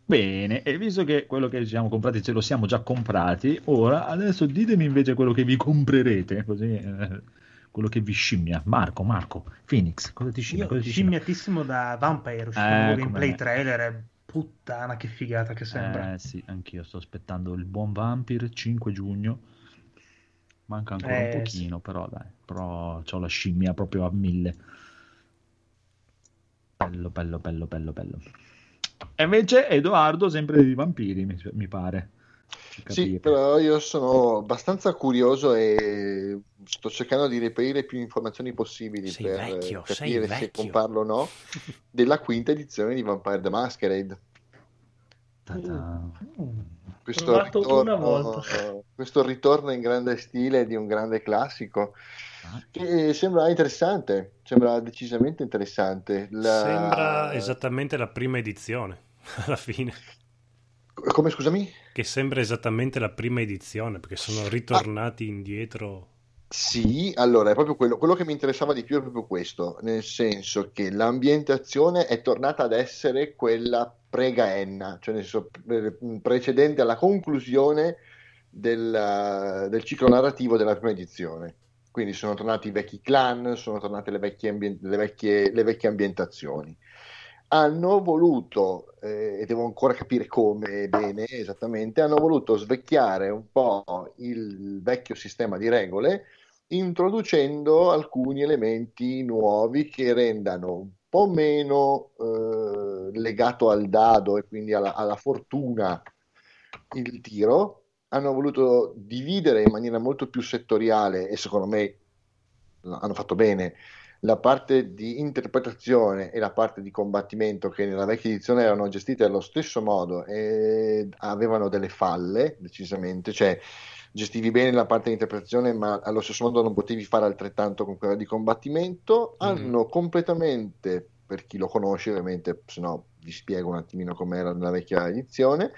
Bene, e visto che quello che ci siamo comprati ce lo siamo già comprati, ora adesso ditemi invece quello che vi comprerete, così eh, quello che vi scimmia. Marco, Marco, Phoenix, cosa ti scimmia? Io Cosa ti scimmia? scimmiatissimo da Vampire, uscito Eh, un gameplay me. trailer, puttana che figata che sembra. Eh sì, anch'io sto aspettando il buon Vampire 5 giugno. Manca ancora Eh, un pochino, però dai, però ho la scimmia proprio a mille. Bello, bello, bello, bello, bello. E invece Edoardo sempre di vampiri, mi, mi pare. Sì, però io sono abbastanza curioso e sto cercando di reperire più informazioni possibili Sei per vecchio, capire se vecchio. comprarlo o no della quinta edizione di Vampire the Masquerade. Ta-ta. Questo ritorno, una volta. questo ritorno in grande stile di un grande classico. Che sembra interessante, sembra decisamente interessante. La- Sembra esattamente la prima edizione, alla fine. Come scusami? Che sembra esattamente la prima edizione, perché sono ritornati indietro. Sì, allora è proprio quello, quello che mi interessava di più è proprio questo, nel senso che l'ambientazione è tornata ad essere quella pre-Gaenna, cioè nel senso pre- precedente alla conclusione del, del ciclo narrativo della prima edizione. Quindi sono tornati i vecchi clan, sono tornate le vecchie, ambien- le vecchie, le vecchie ambientazioni. Hanno voluto, eh, e devo ancora capire come bene esattamente, hanno voluto svecchiare un po' il vecchio sistema di regole introducendo alcuni elementi nuovi che rendano un po' meno eh, legato al dado e quindi alla, alla fortuna il tiro. Hanno voluto dividere in maniera molto più settoriale e secondo me hanno fatto bene la parte di interpretazione e la parte di combattimento che nella vecchia edizione erano gestite allo stesso modo e avevano delle falle decisamente, cioè gestivi bene la parte di interpretazione ma allo stesso modo non potevi fare altrettanto con quella di combattimento, hanno completamente, per chi lo conosce ovviamente, se no vi spiego un attimino com'era nella vecchia edizione,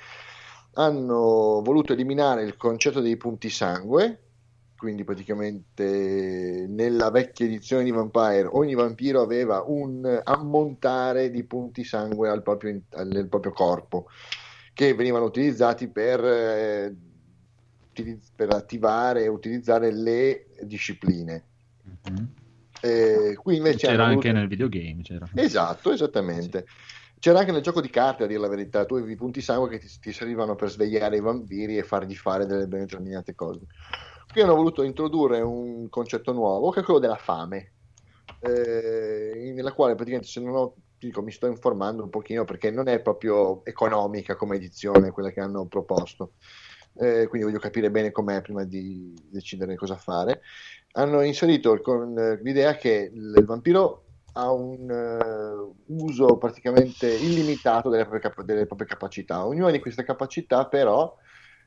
hanno voluto eliminare il concetto dei punti sangue, quindi praticamente nella vecchia edizione di Vampire ogni vampiro aveva un ammontare di punti sangue al proprio, nel proprio corpo che venivano utilizzati per, eh, per attivare e utilizzare le discipline. Mhm. Eh, qui invece C'era hanno anche voluto- nel videogame. C'era. Esatto, esattamente. C'era anche nel gioco di carte, a dire la verità, tu avevi punti sangue che ti, ti servivano per svegliare i vampiri e fargli fare delle determinate cose. Qui hanno voluto introdurre un concetto nuovo, che è quello della fame, eh, nella quale praticamente se non ho, dico, mi sto informando un pochino perché non è proprio economica come edizione quella che hanno proposto. Eh, quindi voglio capire bene com'è prima di decidere cosa fare. Hanno inserito con l'idea che il vampiro ha un eh, uso praticamente illimitato delle proprie, cap- delle proprie capacità. Ognuna di queste capacità, però,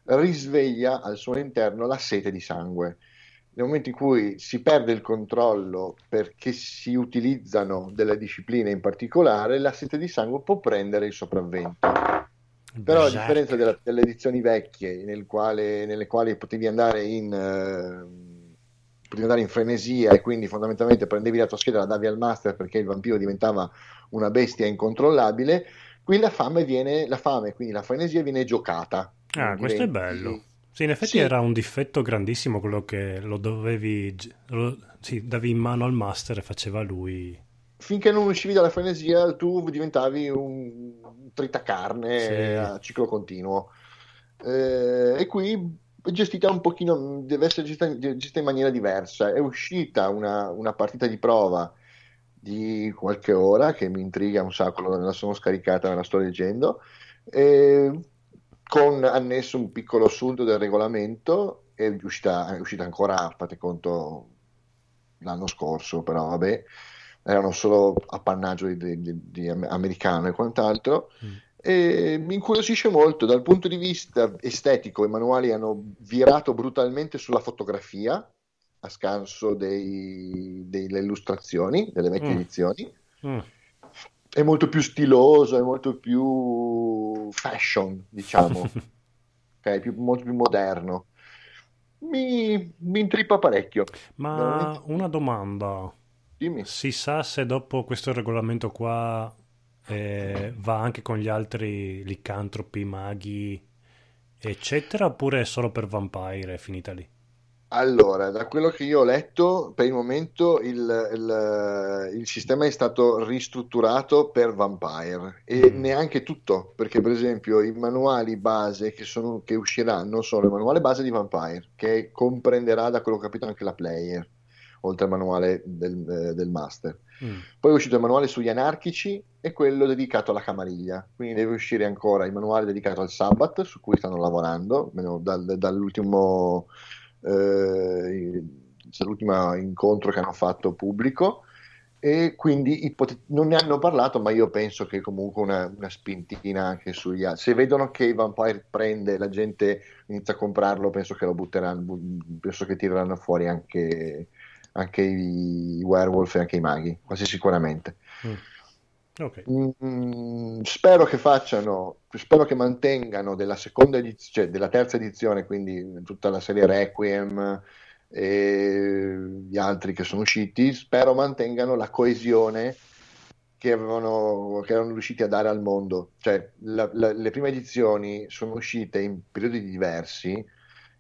risveglia al suo interno la sete di sangue. Nel momento in cui si perde il controllo perché si utilizzano delle discipline in particolare, la sete di sangue può prendere il sopravvento. Però a differenza della- delle edizioni vecchie, nel quale- nelle quali potevi andare in, eh, potevi andare in frenesia e quindi fondamentalmente prendevi la tua scheda e la davi al master perché il vampiro diventava una bestia incontrollabile, qui la fame viene, la fame, quindi la frenesia viene giocata. Ah, questo è bello. Sì, in effetti Sì. era un difetto grandissimo quello che lo dovevi, lo- sì, davi in mano al master e faceva lui. finché non uscivi dalla frenesia, tu diventavi un tritacarne Sì. a ciclo continuo. Eh, e qui gestita un pochino, deve essere gestita, gestita in maniera diversa. È uscita una, una partita di prova di qualche ora che mi intriga un sacco, la sono scaricata, me la sto leggendo, eh, con annesso un piccolo assunto del regolamento. È uscita, è uscita ancora, fate conto, l'anno scorso, però vabbè erano solo appannaggio di, di- di- di am- americano e quant'altro. Mm. E mi incuriosisce molto dal punto di vista estetico. I manuali hanno virato brutalmente sulla fotografia a scanso dei- delle illustrazioni delle vecchie Mm. edizioni. Mm. È molto più stiloso, è molto più fashion, diciamo, ok? Più- molto più moderno. Mi, mi intrippa parecchio. Ma Veramente. una domanda. Dimmi. Si sa se dopo questo regolamento qua eh, va anche con gli altri licantropi, maghi, eccetera, oppure è solo per Vampire è finita lì? Allora, da quello che io ho letto, per il momento il, il- il sistema è stato ristrutturato per Vampire e Mm. neanche tutto, perché per esempio i manuali base che, sono, che usciranno sono il manuale base di Vampire, che comprenderà da quello che ho capito anche la player, oltre al manuale del, eh, del master. Mm. Poi è uscito il manuale sugli anarchici e quello dedicato alla camariglia. Quindi deve uscire ancora il manuale dedicato al Sabbath, su cui stanno lavorando, almeno dal- dall'ultimo, eh, dall'ultimo incontro che hanno fatto pubblico. E quindi ipote- non ne hanno parlato, ma io penso che comunque una, una spintina anche sugli altri. Se vedono che il Vampire prende, la gente inizia a comprarlo, penso che lo butteranno, bu- penso che tireranno fuori anche, anche i, werewolf e anche i maghi, quasi sicuramente. Mm. Ok. Mm, spero che facciano, spero che mantengano della seconda edizione, cioè della terza edizione, quindi tutta la serie Requiem e gli altri che sono usciti, spero mantengano la coesione che, avevano, che erano riusciti a dare al mondo. Cioè, la- la- le prime edizioni sono uscite in periodi diversi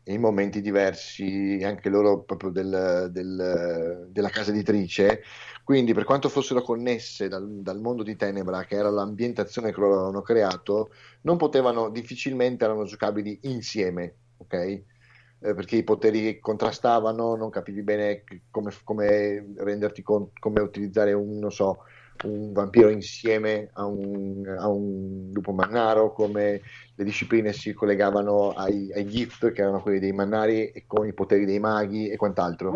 in momenti diversi, anche loro proprio del- del- della casa editrice. Quindi, per quanto fossero connesse dal, dal mondo di Tenebra, che era l'ambientazione che loro avevano creato, non potevano, difficilmente erano giocabili insieme, ok? Eh, perché i poteri contrastavano, non capivi bene come, come renderti conto, come utilizzare un, non so, un vampiro insieme a un, a un lupo mannaro, come le discipline si collegavano ai, ai gift, che erano quelli dei mannari, e con i poteri dei maghi e quant'altro.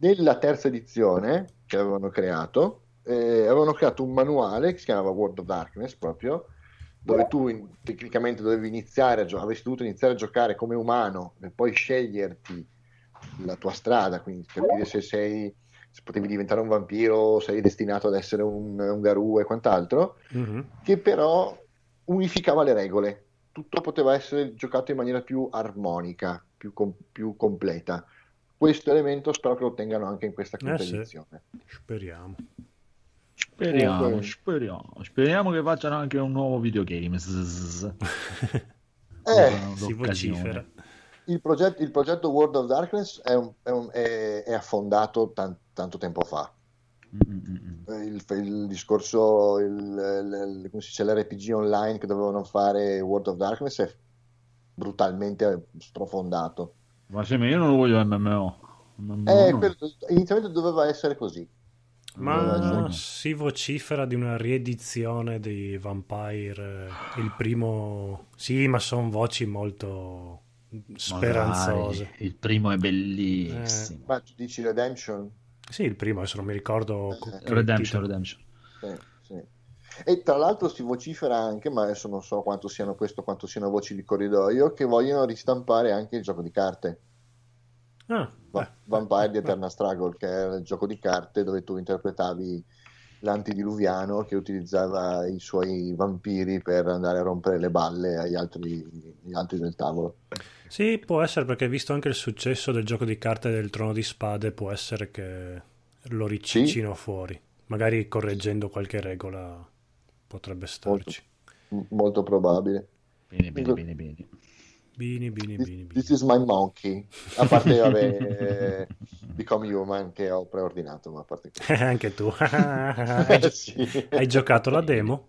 Nella terza edizione che avevano creato, eh, avevano creato un manuale che si chiamava World of Darkness proprio, dove tu in- tecnicamente dovevi iniziare gio- avresti dovuto iniziare a giocare come umano e poi sceglierti la tua strada, quindi capire se sei se potevi diventare un vampiro, sei destinato ad essere un, un garù e quant'altro, Mhm. che però unificava le regole. Tutto poteva essere giocato in maniera più armonica, più, com- più completa. Questo elemento spero che lo tengano anche in questa quinta Eh sì. Speriamo. Speriamo, Comunque- speriamo. Speriamo che facciano anche un nuovo videogame. Eh, si vocifera. Il, progetto, il progetto World of Darkness è, un- è un- è- è affondato tan- tanto tempo fa. Eh, Il, il discorso, il, il- come si dice, l'RPG online che dovevano fare World of Darkness è brutalmente sprofondato. Ma ma io non lo voglio MMO. MMO Eh, per- inizialmente doveva essere così. Ma si vocifera di una riedizione di Vampire, eh, il primo... Sì, ma sono voci molto speranzose. Magari, Il primo è bellissimo. Ma tu dici Redemption? Sì, il primo, adesso non mi ricordo... co- che Redemption, titolo. Redemption. Sì, sì. E tra l'altro si vocifera anche, ma adesso non so quanto siano questo, quanto siano voci di corridoio, che vogliono ristampare anche il gioco di carte. Ah, Va- beh, Vampire di beh, Eterna Struggle, che era il gioco di carte dove tu interpretavi l'antidiluviano che utilizzava i suoi vampiri per andare a rompere le balle agli altri, agli altri del tavolo. Sì, può essere perché visto anche il successo del gioco di carte del Trono di Spade, può essere che lo ricicino fuori. Magari correggendo qualche regola potrebbe Molto, starci. m- molto probabile. Bene, bene, bene, bene. Bini, bini, This, bini. this is my monkey. A parte, vabbè, eh, Become Human che ho preordinato, ma a parte anche tu. hai, Sì. hai giocato la demo?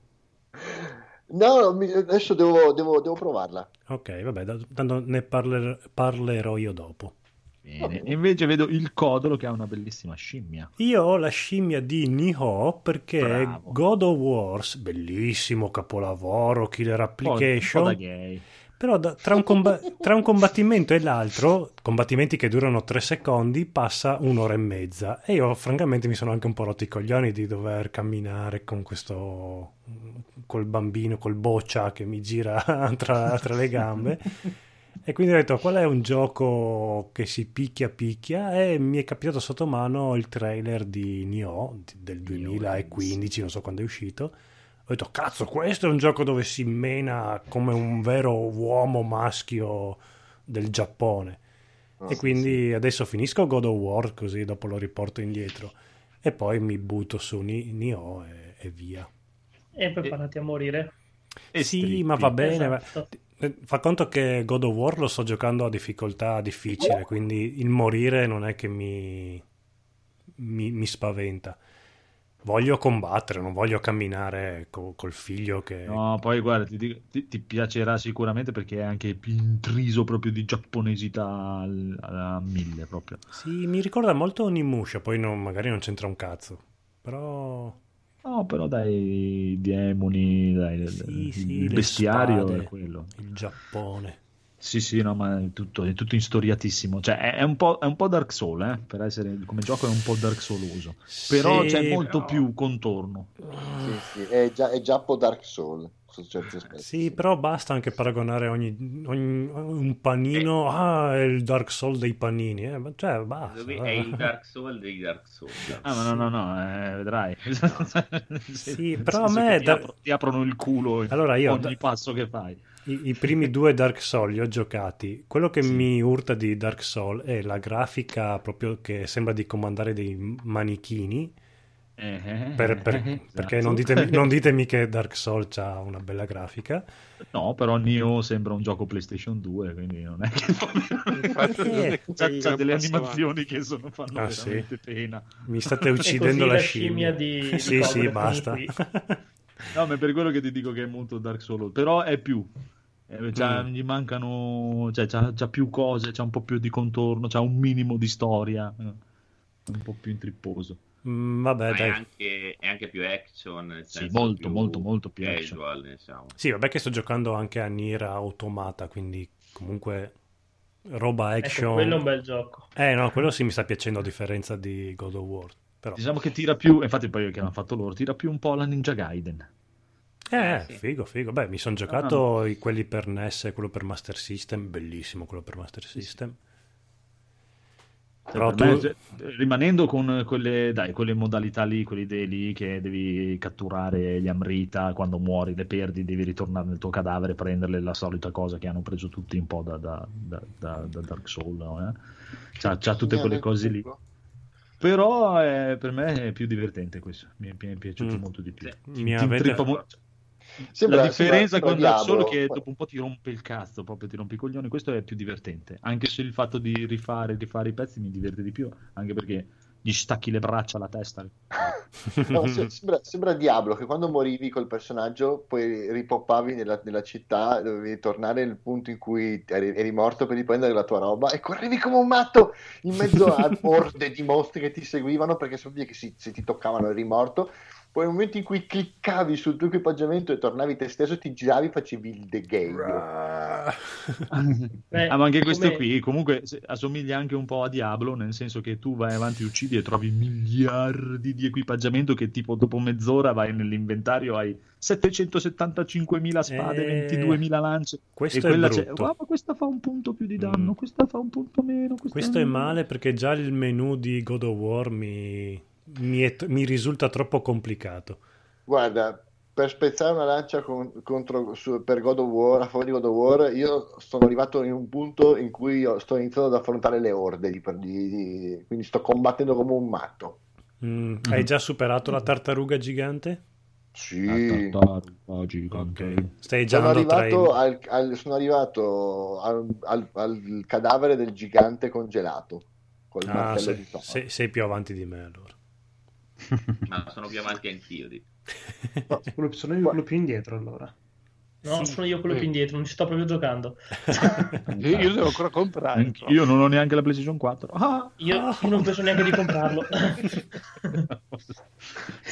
No, mi- adesso devo, devo- devo provarla. Ok, vabbè, tanto ne parler- parlerò io dopo. Bene. E invece vedo il Codolo che ha una bellissima scimmia. Io ho la scimmia di Niho perché Bravo. God of Wars, bellissimo capolavoro, killer Un po', un po' da application, gay. Però da- tra, un comba- tra un combattimento e l'altro, combattimenti che durano tre secondi, passa un'ora e mezza e io francamente mi sono anche un po' rotti i coglioni di dover camminare con questo, col bambino, col boccia che mi gira tra, tra le gambe. E quindi ho detto qual è un gioco che si picchia picchia e mi è capitato sotto mano il trailer di Nioh del 2015, non so quando è uscito. Ho detto cazzo questo è un gioco dove si mena come un vero uomo maschio del Giappone. Ah, e quindi adesso finisco God of War così dopo lo riporto indietro e poi mi butto su Ni- Nioh e, e via. E preparati a morire. E sì, strippi. ma va bene. Esatto. eh, Fa conto che God of War lo sto giocando a difficoltà difficile, quindi il morire non è che mi, mi, mi spaventa. Voglio combattere, non voglio camminare co- col figlio che... No, poi guarda, ti, ti- ti piacerà sicuramente perché è anche più intriso proprio di giapponesità a mille proprio. Sì, mi ricorda molto Onimusha, poi non- magari non c'entra un cazzo. Però... No, però dai, i demoni, dai, il- Sì, il, sì, bestiario spade. è quello. Il Giappone. Sì, sì, no, ma è tutto, è tutto instoriatissimo. Cioè, è, è un po', è un po' Dark Soul, eh? Per essere come gioco è un po' Dark Souloso. Però Sì, c'è molto però- più contorno. Sì, sì, è, già, è Giappo Dark Soul su certi aspetti. Sì, però basta anche paragonare ogni, ogni- un panino. Ah, è il Dark Soul dei panini. Eh, cioè, basta. È il Dark Soul dei Dark Soul. Ah, ma no, no, no, eh, vedrai. Sì, Nel però a me ti, da- apro- ti aprono il culo Allora io- ogni passo che fai. I, i primi due Dark Soul li ho giocati. Quello che Sì. mi urta di Dark Soul è la grafica proprio che sembra di comandare dei manichini. Eh, Per- per- esatto. Perché non ditemi, non ditemi che Dark Souls ha una bella grafica. No, però Nioh sembra un gioco PlayStation 2, quindi non è che Infatti, C'ha, c'è c'ha gran delle animazioni che sono, fanno Ah, sì? veramente pena. Mi state uccidendo la scimmia. scimmia di- di Sì, sì, basta. No, ma è per quello che ti dico che è molto Dark Souls, però è più. Eh, c'ha- Mm. Gli mancano, cioè, c'ha, c'ha più cose, c'ha un po' più di contorno, c'ha un minimo di storia, eh, un po' più intripposo. Mm, vabbè, Ma è dai. anche, è anche più action, nel Sì, molto, più molto, molto più action. casual, diciamo. Sì, vabbè che sto giocando anche a Nier Automata, quindi comunque roba action. Ecco, quello è un bel gioco. Eh no, quello sì mi sta piacendo a differenza di God of War. Però... Diciamo che tira più, infatti poi che hanno fatto loro, tira più un po' la Ninja Gaiden. Eh, Eh, sì. figo, figo. Beh, mi sono giocato i- quelli per NES e quello per Master System, bellissimo quello per Master System. Cioè, Però me, tu- cioè, rimanendo con quelle, dai, quelle modalità lì, quelle idee lì che devi catturare gli Amrita, quando muori le perdi, devi ritornare nel tuo cadavere e prenderle, la solita cosa che hanno preso tutti un po' da, da- da- da- da Dark Souls, no, eh? C'ha, c'ha tutte quelle cose lì. Però eh, per me è più divertente questo, mi, mi è piaciuto Mm. molto di più. Mi ti avete- mo- Sembra- la differenza con Dark Souls che dopo un po' ti rompe il cazzo, proprio ti rompi i coglioni, questo è più divertente. Anche se il fatto di rifare, rifare i pezzi mi diverte di più, anche perché gli stacchi le braccia alla testa. No, se- sembra, sembra Diablo che quando morivi col personaggio poi ripoppavi nella, nella città, dovevi tornare nel punto in cui eri, eri morto per riprendere la tua roba e correvi come un matto in mezzo a orde di mostri che ti seguivano perché sapevi che si- se ti toccavano eri morto. Poi nel momento in cui cliccavi sul tuo equipaggiamento e tornavi te stesso, ti giravi e facevi il The Game. Beh, ah, ma anche questo come- qui comunque assomiglia anche un po' a Diablo, nel senso che tu vai avanti, uccidi e trovi miliardi di equipaggiamento che tipo dopo mezz'ora vai nell'inventario, hai 775.000 spade, Eh, 22.000 lance. Questo e è quella c'è, brutto. "Ah, ma questa fa un punto più di danno, Mm. questa fa un punto meno. Questo è male perché già il menu di God of War mi, mi è- mi risulta troppo complicato. Guarda, per spezzare una lancia con- contro, su- per God of War, a favore di God of War, io sono arrivato in un punto in cui io sto iniziando ad affrontare le orde, di, di- di- quindi sto combattendo come un matto. Mm, Hai già superato la tartaruga gigante? Sì, Tartaruga gigante. Ok. Stai sono già tra arrivato, al, al- sono arrivato al, al- al cadavere del gigante congelato col Ah, sei, sei- sei più avanti di me allora. Ma sono più avanti anch'io. dico. No, sono io quello più indietro allora. No, sono io quello più indietro, non ci sto proprio giocando. Io, io devo ancora comprare. Io non ho neanche la PlayStation 4. Ah! Io, io non penso neanche di comprarlo.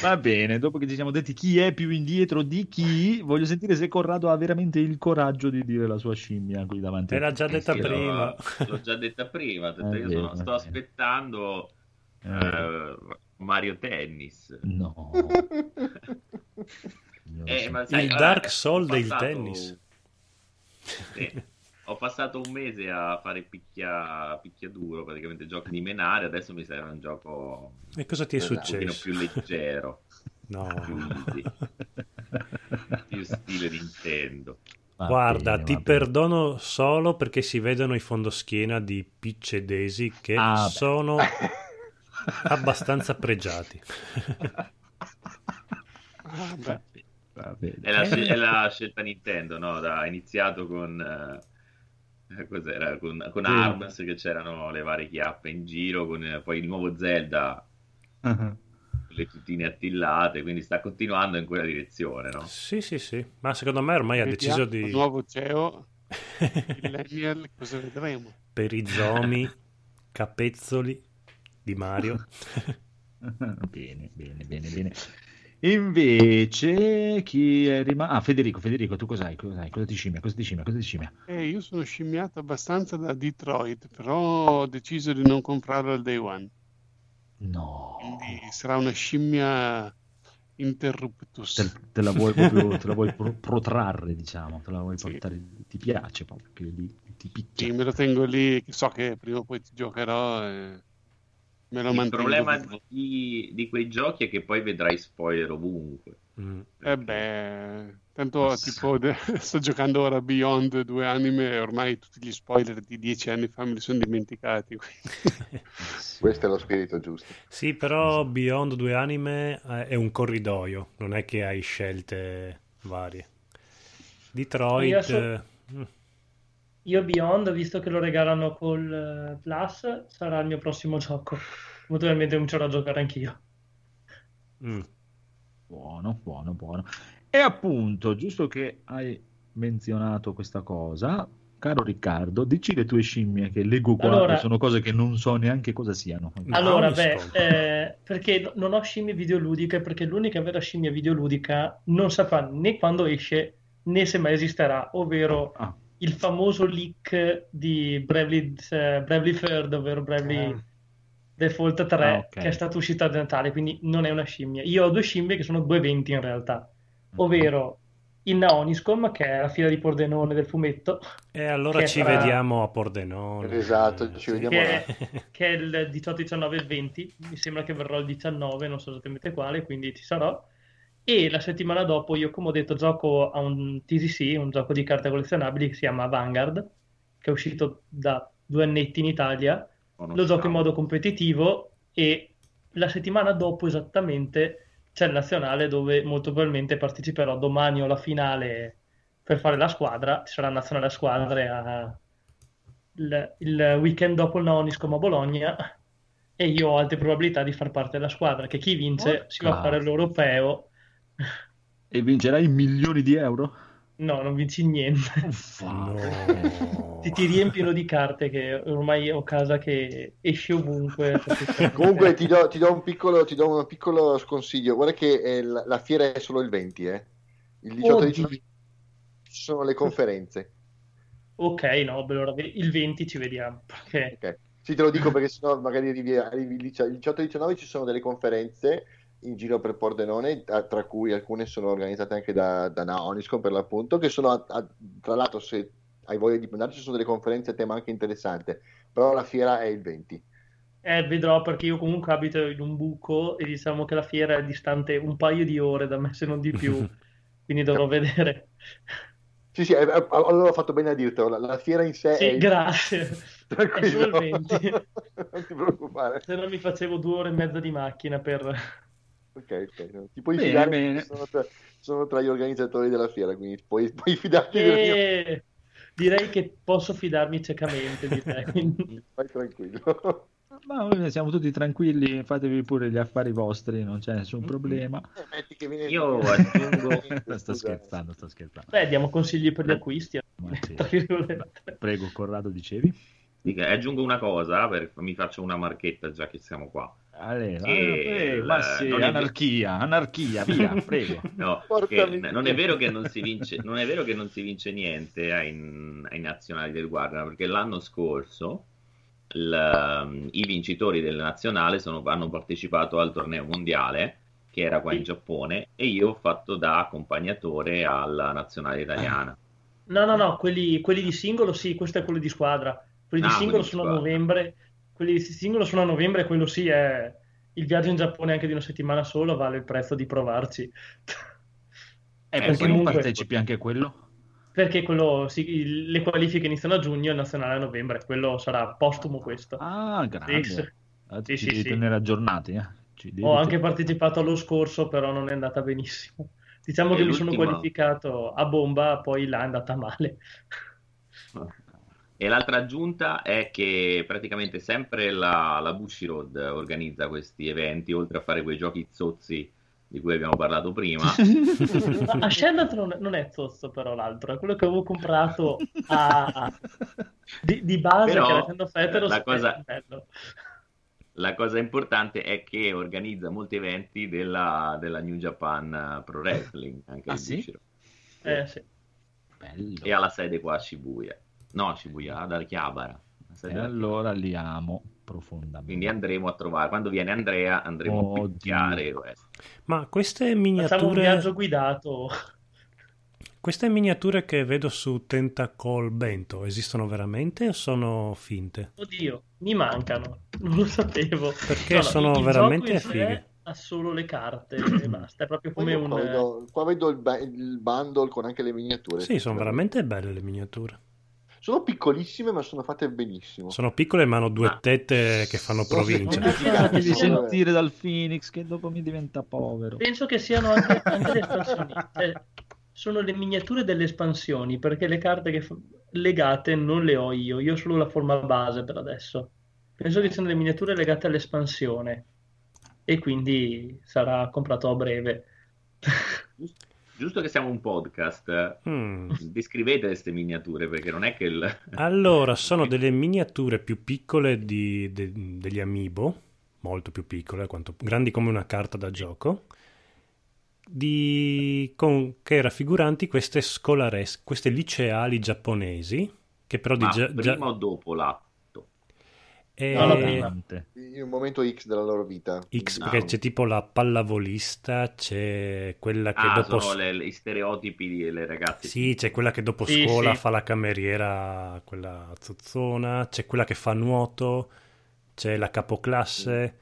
Va bene, dopo che ci siamo detti chi è più indietro di chi, voglio sentire se Corrado ha veramente il coraggio di dire la sua scimmia qui davanti. Era già detta Sì, prima. l'ho, l'ho già detta prima. detto, sono- è sto aspettando Eh, eh, Mario Tennis. No. Eh, so- ma sai, Il guarda, Dark Soul del passato- tennis. Sì. Ho passato un mese a fare picchia, picchiaduro, praticamente giochi di menare, adesso mi serve un gioco E cosa ti è Esatto. un pochino successo? più leggero, No. più più stile Nintendo. Va Guarda, bene, ti perdono solo perché si vedono i fondoschiena di Picce e Daisy che Ah, beh. abbastanza pregiati. Ah, beh. Va bene. È la, è la scelta Nintendo, no? Da, ha iniziato con, eh, cos'era? con, con Sì. ARMS, che c'erano le varie chiappe in giro, con eh, poi il nuovo Zelda, con le tutine attillate, quindi sta continuando in quella direzione, no? Sì, sì, sì, ma secondo me ormai ha deciso di... nuovo CEO, Millennial, cosa vedremo? per i zomi, capezzoli di Mario. bene, bene, bene, bene. Invece, chi è rimasto? Ah, Federico, Federico, tu cos'hai? Cos'hai? Cosa ti scimmia? Cosa ti scimmia? Cosa ti scimmia? Eh, io sono scimmiato abbastanza da Detroit, però ho deciso di non comprarlo al day one. No. Quindi sarà una scimmia interruptus. Te, te la vuoi proprio, te la vuoi pro- protrarre, diciamo, te la vuoi Sì. portare, ti piace proprio, che lì ti picchia. Sì, me lo tengo lì, che so che prima o poi ti giocherò. e- lo Il problema di, di quei giochi è che poi vedrai spoiler ovunque. Mm. Eh beh, tanto tipo de- sto giocando ora Beyond due anime e ormai tutti gli spoiler di dieci anni fa me li sono dimenticati. quindi- Questo è lo spirito giusto. Sì, però Beyond due anime eh, è un corridoio, non è che hai scelte varie. Detroit... Io so- eh, mm. Io Beyond, visto che lo regalano col eh, Plus, sarà il mio prossimo gioco. Molto probabilmente comincerò a giocare anch'io. Mm. Buono, buono, buono. E appunto, giusto che hai menzionato questa cosa, caro Riccardo, dici le tue scimmie che leggo qua, Allora- sono cose che non so neanche cosa siano. No, Allora, beh, eh, perché no- non ho scimmie videoludiche, perché l'unica vera scimmia videoludica non saprà né quando esce né se mai esisterà, ovvero Ah, il famoso leak di Bravely, eh, Bravely Third, ovvero Bravely Ah. Default 3, Ah, ok. che è stato uscito a Natale, quindi non è una scimmia. Io ho due scimmie che sono due eventi in realtà, ovvero il Naoniscom, che è la fila di Pordenone del fumetto, E allora ci fra- vediamo a Pordenone. Esatto, ci Sì. vediamo che là. è, che è il 18, 19 e il 20. Mi sembra che verrò il 19, non so esattamente quale, quindi ci sarò. E la settimana dopo io, come ho detto, gioco a un TCC, un gioco di carte collezionabili che si chiama Vanguard, che è uscito da due annetti in Italia. Lo gioco in modo competitivo e la settimana dopo esattamente c'è il nazionale dove molto probabilmente parteciperò domani o alla finale per fare la squadra. Ci sarà il nazionale a squadre a- il, il weekend dopo il Naoniscom a Bologna e io ho alte probabilità di far parte della squadra che chi vince si va a fare l'europeo. E vincerai milioni di euro? No, non vinci niente. No. Ti, ti riempiono di carte che ormai ho casa che esce ovunque. Comunque ti do, ti do un piccolo, ti do un piccolo sconsiglio. Guarda che eh, la, la fiera è solo il 20, eh. Il 18 e Oddio. 19 ci sono le conferenze. Ok, no, beh, allora il 20 ci vediamo. Perché... Ok. Sì, te lo dico perché sennò magari arrivi, arrivi il 18 e 19 ci sono delle conferenze in giro per Pordenone, tra cui alcune sono organizzate anche da, da Naonisco per l'appunto, che sono a- a- tra l'altro se hai voglia di andarci ci sono delle conferenze a tema anche interessante, però la fiera è il 20. Eh, vedrò perché io comunque abito in un buco e diciamo che la fiera è distante un paio di ore da me, se non di più, quindi dovrò vedere. Sì, sì, eh, eh, allora ho fatto bene a dirtelo, la, la fiera in sé è Sì, il... grazie. Tranquillo. È solo il 20. non ti preoccupare. Se no mi facevo due ore e mezza di macchina per... Ok, ok. Ti puoi Bene, fidare bene. sono tra, sono tra gli organizzatori della fiera, quindi puoi, puoi fidarti del mio... E direi che posso fidarmi ciecamente di te. quindi- Vai tranquillo. Ma noi siamo tutti tranquilli, fatevi pure gli affari vostri, non c'è nessun problema. Eh, metti che viene- Io aggiungo- sto scherzando, sto scherzando. Beh, diamo consigli per gli acquisti. Sì. Prego, Corrado, dicevi? Dica, aggiungo una cosa, per- mi faccio una marchetta già che siamo qua. Che ah, prego, ma il- sì, non è- anarchia, anarchia, via, prego. No, non è vero che non si vince, non è vero che non si vince niente ai, ai nazionali del Guardian, perché l'anno scorso il- i vincitori del nazionale sono- hanno partecipato al torneo mondiale che era qua in Giappone e io ho fatto da accompagnatore alla nazionale italiana. No, no, no, quelli, quelli di singolo sì, questo è quello di squadra. Quelli di Ah, singolo sono a novembre. Quelli di singolo sono a novembre, quello sì è il viaggio in Giappone anche di una settimana solo, vale il prezzo di provarci. E Eh, perché non comunque- partecipi anche a quello? Perché quello sì, il- le qualifiche iniziano a giugno e il nazionale a novembre, quello sarà postumo questo. Ah, grande. Sì, sì. Ah, Sì, ci sì, devi sì. tenere aggiornati, eh. Ci devi Ho anche tenere- partecipato allo scorso, però non è andata benissimo. Diciamo E che mi sono l'ultima- qualificato a bomba, poi là è andata male. E l'altra aggiunta è che praticamente sempre la, la Bushiroad organizza questi eventi, oltre a fare quei giochi zozzi di cui abbiamo parlato prima. No, a Shellot non, non è zozzo però l'altro, è quello che avevo comprato a- di, di base Però, che era Federos la cosa- bello. La cosa importante è che organizza molti eventi della, della New Japan Pro Wrestling, anche Ah, il sì? Bushiroad. Eh, sì. Bello. E ha la sede qua a Shibuya. No, a Shibuya, ad Akihabara. E allora li amo profondamente. Quindi andremo a trovare, quando viene Andrea, andremo a Oddio. picchiare. Ma queste Facciamo un miniature, viaggio guidato. Queste miniature che vedo su Tentacle Bento esistono veramente o sono finte? Oddio, mi mancano, non lo sapevo. Perché No, no, sono il- il veramente fighe. Ha solo le carte e basta, è proprio come un... qua vedo, qua vedo il, ba- il bundle con anche le miniature. Sì, sono veramente belle le miniature. Sono piccolissime, ma sono fatte benissimo. Sono piccole ma hanno due Ah. tette che fanno Sono provincia. vabbè. sentire dal Phoenix che dopo mi diventa povero. Penso che siano anche, anche le espansioni. Cioè, sono le miniature delle espansioni, perché le carte che fa- legate non le ho io, io ho solo la forma base per adesso. Penso che siano le miniature legate all'espansione e quindi sarà comprato a breve. Giusto che siamo un podcast, Mm. descrivete queste miniature perché non è che il... Allora, sono delle miniature più piccole di- de- degli amiibo, molto più piccole, quanto- grandi come una carta da gioco, di- con- che raffiguranti queste scolaresche, queste liceali giapponesi, che però di Ma prima o dopo l'atto? Eh, No, la prima. In un momento X della loro vita. X, No. perché c'è tipo la pallavolista, c'è quella che Ah, dopo... sono le- gli stereotipi delle ragazze. Sì, c'è quella che dopo Sì, scuola sì. fa la cameriera, quella zozzona, c'è quella che fa nuoto, c'è la capoclasse,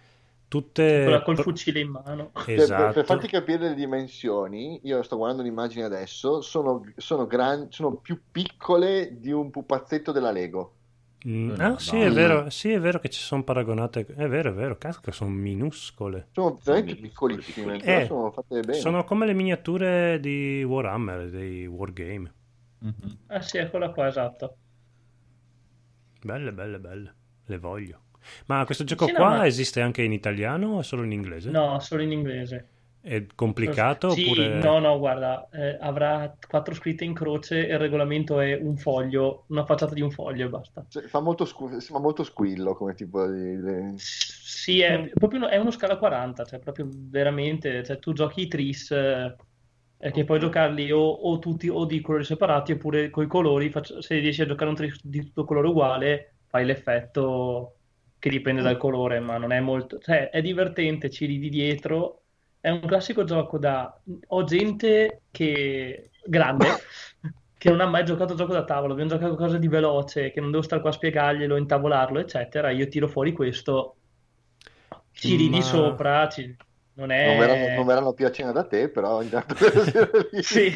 tutte... Quella col fucile in mano. Per- Per, Esatto. per farti capire le dimensioni, io sto guardando un'immagine adesso, sono, sono, gran- sono più piccole di un pupazzetto della Lego. Mm, ah, sì, è vero, sì, è vero che ci sono paragonate, è vero, è vero, cazzo, sono minuscole. Sono veramente piccolissime, Eh, sono fatte bene. Sono come le miniature di Warhammer, dei Wargame. Mhm. Ah sì, eccola qua, esatto. Belle, belle, belle, le voglio. Ma questo gioco Sì, no, qua ma- esiste anche in italiano o solo in inglese? No, solo in inglese. È complicato Sì, oppure... no, no, guarda, eh, avrà quattro scritte in croce e il regolamento è un foglio, una facciata di un foglio e basta. Cioè, fa, molto scu- fa molto squillo come tipo di... di- Sì, è proprio uno, è uno scala 40, cioè proprio veramente, cioè tu giochi i tris eh, eh, che puoi giocarli o, o tutti o di colori separati oppure con i colori, faccio- se riesci a giocare un tris di tutto colore uguale, fai l'effetto che dipende dal colore, ma non è molto, cioè è divertente, ci ridi dietro, è un classico gioco da, ho gente che, grande, che non ha mai giocato gioco da tavolo, abbiamo giocato cose di veloce, che non devo stare qua a spiegarglielo, intavolarlo, eccetera, io tiro fuori questo ci ridi Ma- sopra, ci- non è... Non, verranno, non verranno più a cena da te, però intanto Sì,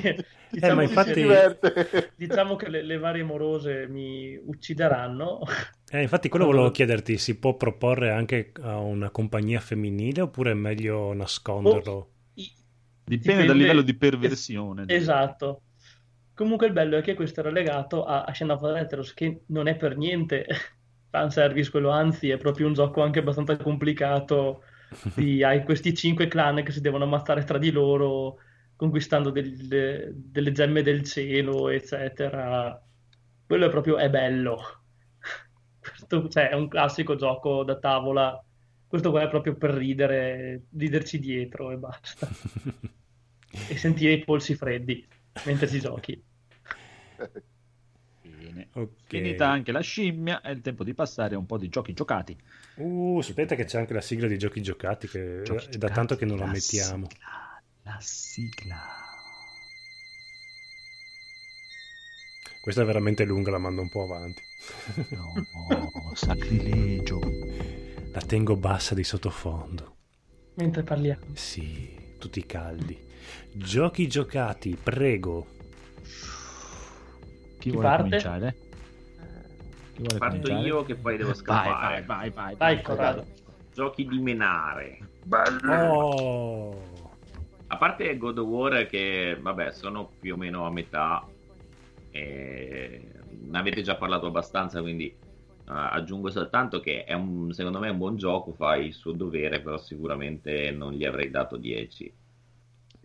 diciamo, ma che- infatti- diverte. diciamo che le, le varie morose mi uccideranno. Eh, infatti quello volevo chiederti, si può proporre anche a una compagnia femminile oppure è meglio nasconderlo? I- Dipende dal livello di perversione. Esatto. Comunque il bello è che questo era legato a, a Shadow of the Heteros, che non è per niente fanservice quello, anzi è proprio un gioco anche abbastanza complicato. Di- hai questi cinque clan che si devono ammazzare tra di loro, conquistando delle, delle gemme del cielo, eccetera. Quello è proprio, è bello. Questo, cioè, è un classico gioco da tavola. Questo qua è proprio per ridere, riderci dietro e basta. E sentire i polsi freddi mentre ci giochi. Bene. Ok. Finita anche la scimmia, è il tempo di passare a un po' di giochi giocati. Uh, aspetta che c'è anche la sigla di giochi giocati che Giochi è da giocati, tanto che non la la mettiamo. sigla, La sigla. Questa è veramente lunga, la mando un po' avanti. No, sacrilegio. La tengo bassa di sottofondo. Mentre parliamo. Sì, tutti caldi. Giochi giocati, prego. Chi, Chi vuole parte? cominciare? Chi vuole Parto cominciare? io che poi devo Vai, scappare. vai, vai, vai. Vai, Corrado. Giochi di menare. Oh, A parte God of War che, vabbè, sono più o meno a metà. E... Ne avete già parlato abbastanza, quindi eh, aggiungo soltanto che è un, secondo me è un buon gioco, fa il suo dovere, però sicuramente non gli avrei dato 10.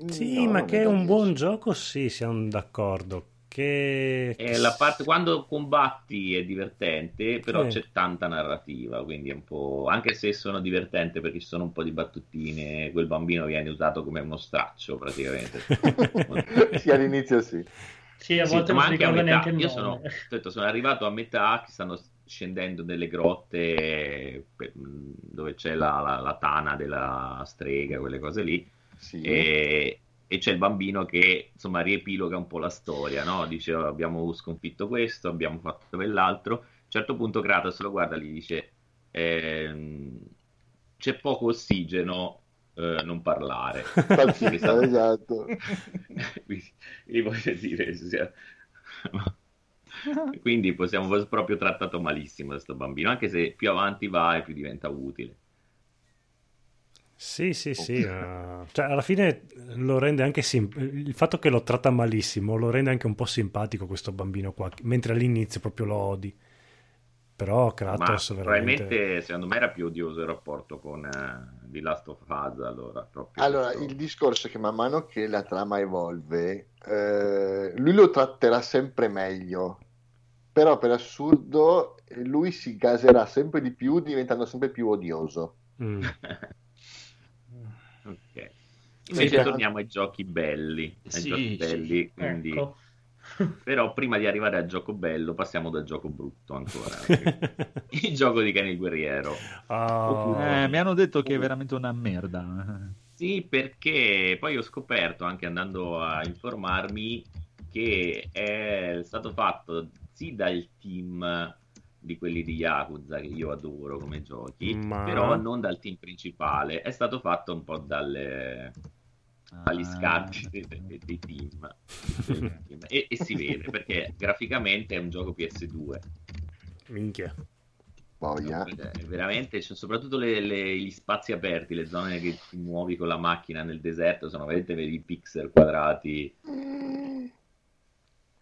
sì, No, ma che è un 10. buon gioco, sì, siamo d'accordo. Che... E la parte quando combatti è divertente, però Sì. c'è tanta narrativa, quindi è un po'. Anche se sono divertente perché ci sono un po' di battutine, quel bambino viene usato come uno straccio praticamente. sì, all'inizio sì. Sì, a Sì, volte non ma si anche a ricorda metà. neanche il Io sono, detto, sono arrivato a metà, che stanno scendendo nelle grotte pe- dove c'è la, la- la tana della strega, quelle cose lì. sì. E e c'è il bambino che insomma riepiloga un po' la storia, no? Dice "Oh, abbiamo sconfitto questo, abbiamo fatto quell'altro. A un certo punto Kratos lo guarda e gli dice ehm, c'è poco ossigeno, eh, non parlare. Pazzesco, esatto. Quindi, voglio dire, quindi possiamo proprio trattato malissimo questo bambino, anche se più avanti va e più diventa utile. Sì, sì, sì. eh, cioè, alla fine lo rende anche sim- il fatto che lo tratta malissimo lo rende anche un po' simpatico questo bambino qua, mentre all'inizio proprio lo odi. Però Ma Kratos veramente... probabilmente secondo me era più odioso il rapporto con eh, The Last of Us allora, Allora, questo- il discorso è che man mano che la trama evolve, eh, lui lo tratterà sempre meglio, però per assurdo lui si gaserà sempre di più, diventando sempre più odioso. Mm. Ok. Invece Sì, torniamo ai giochi belli, ai Sì, giochi belli, quindi... Ecco. Però prima di arrivare al gioco bello passiamo dal gioco brutto ancora. il gioco di il Guerriero. Oh. Eh, mi hanno detto che è veramente una merda. Sì, perché poi ho scoperto anche andando a informarmi che è stato fatto sì dal team di quelli di Yakuza che io adoro come giochi, Ma- però non dal team principale, è stato fatto un po' dalle, dagli Ah. scarti dei, dei- dei team. e, e si vede perché graficamente è un gioco PS2. Minchia. Voglia. Eh, veramente, c'è soprattutto le- le- gli spazi aperti, le zone che ti muovi con la macchina nel deserto sono veramente vedi pixel quadrati.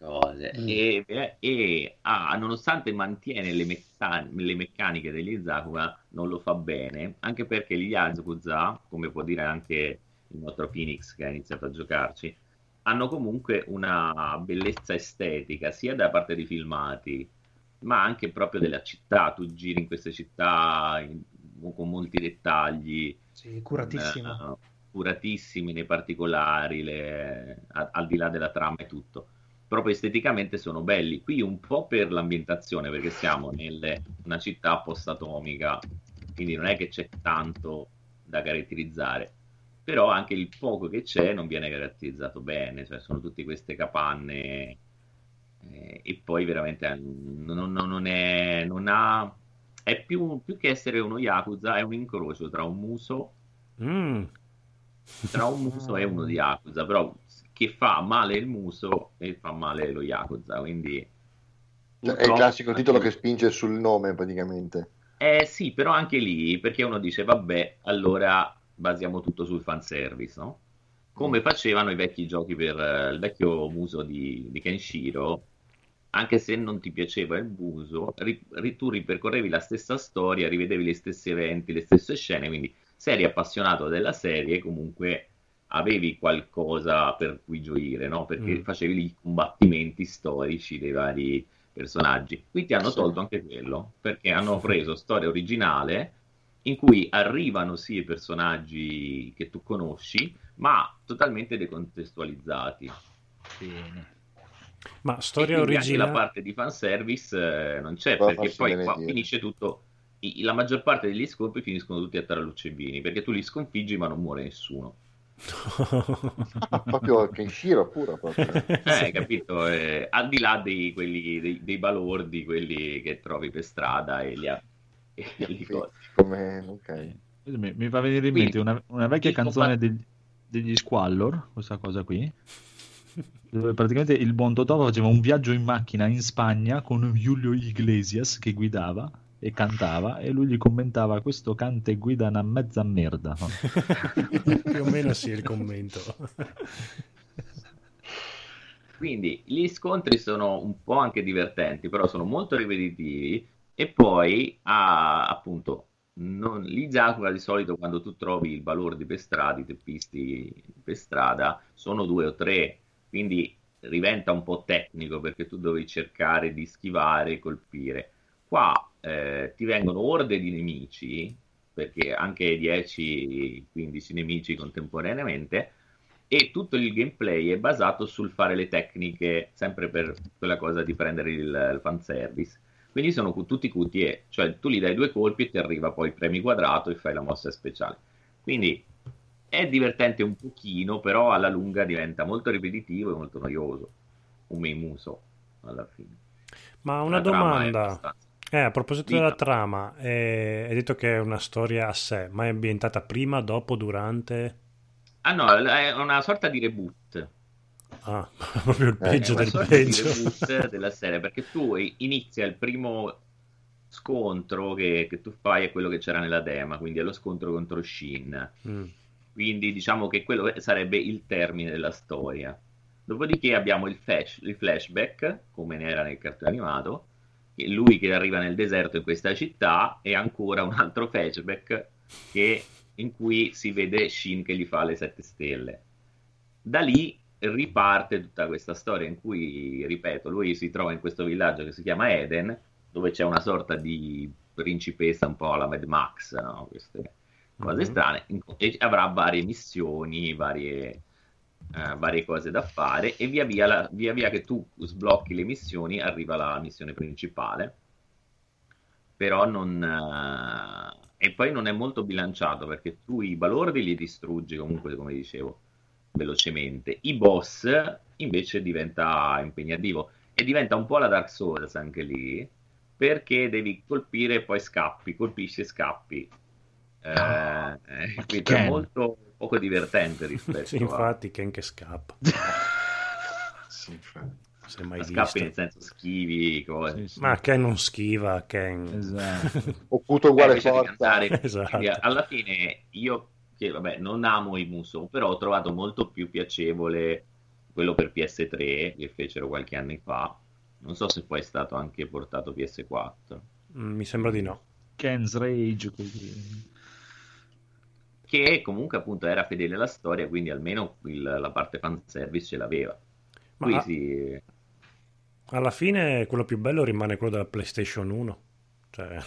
Cose. E, e- e, ah, nonostante mantiene le, mecca- le meccaniche degli Yakuza, non lo fa bene, anche perché gli Yakuza, come può dire anche il nostro Phoenix che ha iniziato a giocarci, hanno comunque una bellezza estetica, sia da parte dei filmati, ma anche proprio della città. Tu giri in queste città in- con molti dettagli, Sì, curatissimo. eh, curatissimi nei particolari, le- a- al di là della trama e tutto. Proprio esteticamente sono belli. Qui un po' per l'ambientazione, perché siamo in una città post-atomica, quindi non è che c'è tanto da caratterizzare. Però anche il poco che c'è non viene caratterizzato bene, cioè sono tutte queste capanne eh, e poi veramente non, non- non è, non ha, è più, più che essere uno Yakuza, è un incrocio tra un muso Mm. tra un muso e uno di Yakuza, però che fa male il muso e fa male lo Yakuza, quindi... Cioè, è il classico titolo che spinge sul nome praticamente. Eh sì, però anche lì, perché uno dice, vabbè, allora basiamo tutto sul fanservice, no? Come facevano i vecchi giochi per eh, il vecchio muso di, di Kenshiro, anche se non ti piaceva il muso, ri- ri- tu ripercorrevi la stessa storia, rivedevi gli stessi eventi, le stesse scene, quindi se eri appassionato della serie, comunque avevi qualcosa per cui gioire, no? Perché Mm. facevi i combattimenti storici dei vari personaggi. Qui ti hanno Sì. tolto anche quello, perché hanno preso storia originale in cui arrivano sì i personaggi che tu conosci, ma totalmente decontestualizzati. Bene. Ma storia anche la originale... parte di fanservice eh, non c'è, Può perché poi qua finisce tutto. i- la maggior parte degli scontri finiscono tutti a tarallucce e bini, perché tu li sconfiggi ma non muore nessuno. Proprio Kenshiro puro proprio. Eh, capito? Eh, al di là dei, quelli, dei, dei balordi, quelli che trovi per strada e li, ha- e li Come... ok. Mi, mi fa venire in Quindi, mente una, una vecchia canzone combat- degli, degli Squallor, questa cosa qui, dove praticamente il buon Totò faceva un viaggio in macchina in Spagna con Julio Iglesias che guidava e cantava e lui gli commentava questo canta e guida una mezza merda. Più o meno sì, il commento. Quindi gli scontri sono un po' anche divertenti, però sono molto ripetitivi. E poi, ah, appunto, non, gli Yakuza di solito quando tu trovi il balordi per strada, i teppisti per strada, sono due o tre, quindi diventa un po' tecnico perché tu devi cercare di schivare e colpire. Qua eh, ti vengono orde di nemici, perché anche 10-15 nemici contemporaneamente, e tutto il gameplay è basato sul fare le tecniche, sempre per quella cosa di prendere il, il fanservice. Quindi sono tutti QTE, cioè tu gli dai due colpi e ti arriva poi premi quadrato e fai la mossa speciale. Quindi È divertente un pochino, però alla lunga diventa molto ripetitivo e molto noioso. Un muso alla fine. Ma una domanda. Eh, a proposito Dica. della trama, eh, hai detto che è una storia a sé, ma è ambientata prima, dopo, durante? Ah no, è una sorta di reboot. Ah, proprio il Eh, peggio una del sorta di peggio. reboot della serie perché tu inizia il primo scontro che, che tu fai è quello che c'era nella dema, quindi è lo scontro contro Shin. Mm. Quindi diciamo che quello sarebbe il termine della storia. Dopodiché abbiamo il, flash- il flashback, come ne era nel cartone animato, lui che arriva nel deserto in questa città e ancora un altro flashback che- in cui si vede Shin che gli fa le sette stelle. Da lì riparte tutta questa storia in cui, ripeto, lui si trova in questo villaggio che si chiama Eden, dove c'è una sorta di principessa un po' alla Mad Max, no? Queste cose Mhm. strane, e avrà varie missioni, varie, eh, varie cose da fare e via via, la- via via che tu sblocchi le missioni arriva la missione principale. Però non eh, e poi non è molto bilanciato perché tu i balordi li distruggi comunque come dicevo velocemente. I boss invece diventa impegnativo e diventa un po' la Dark Souls anche lì perché devi colpire e poi scappi colpisci e scappi. Eh, eh, è Ken. molto poco divertente rispetto Sì, a infatti, Ken che scappa. Sì, infatti. Se mai scappi visto. nel senso schivi Sì, sì. Ma Ken non schiva, Ken. Esatto. Opputo uguale Eh, forza. Esatto. alla fine io che vabbè non amo i Muso però ho trovato molto più piacevole quello per PS3 che fecero qualche anno fa non so se poi è stato anche portato PS4 Mm, Mi sembra di no. Ken's Rage. così. Che comunque appunto era fedele alla storia quindi almeno il- la parte fanservice ce l'aveva Ma qui a- sì alla fine quello più bello rimane quello della PlayStation 1. Cioè...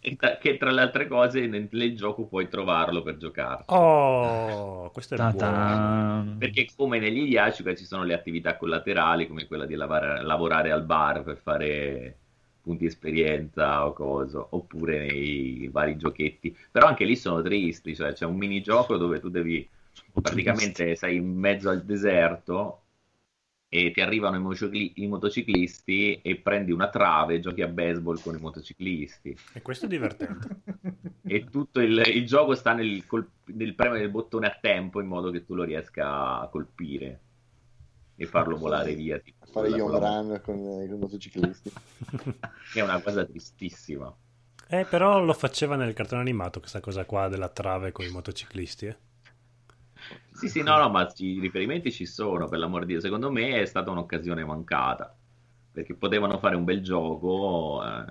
che tra le altre cose nel, gioco puoi trovarlo per giocarci Oh, questo è buono. Ta-ta. Perché come negli Yashica ci sono le attività collaterali come quella di lavare- lavorare al bar per fare punti esperienza o coso, oppure nei vari giochetti. Però anche lì sono tristi, cioè c'è un minigioco dove tu devi praticamente sei in mezzo al deserto e ti arrivano i, motocicli- i motociclisti e prendi una trave e giochi a baseball con i motociclisti. E questo è divertente. E tutto il, il gioco sta nel, col- nel premere il bottone a tempo in modo che tu lo riesca a colpire e farlo volare via. tipo Fare gli home con con, i motociclisti. È una cosa tristissima. Eh, però lo faceva nel cartone animato questa cosa qua della trave con i motociclisti. eh. Sì, sì, no, no, ma i riferimenti ci sono, per l'amor di Dio. Secondo me è stata un'occasione mancata, perché potevano fare un bel gioco eh,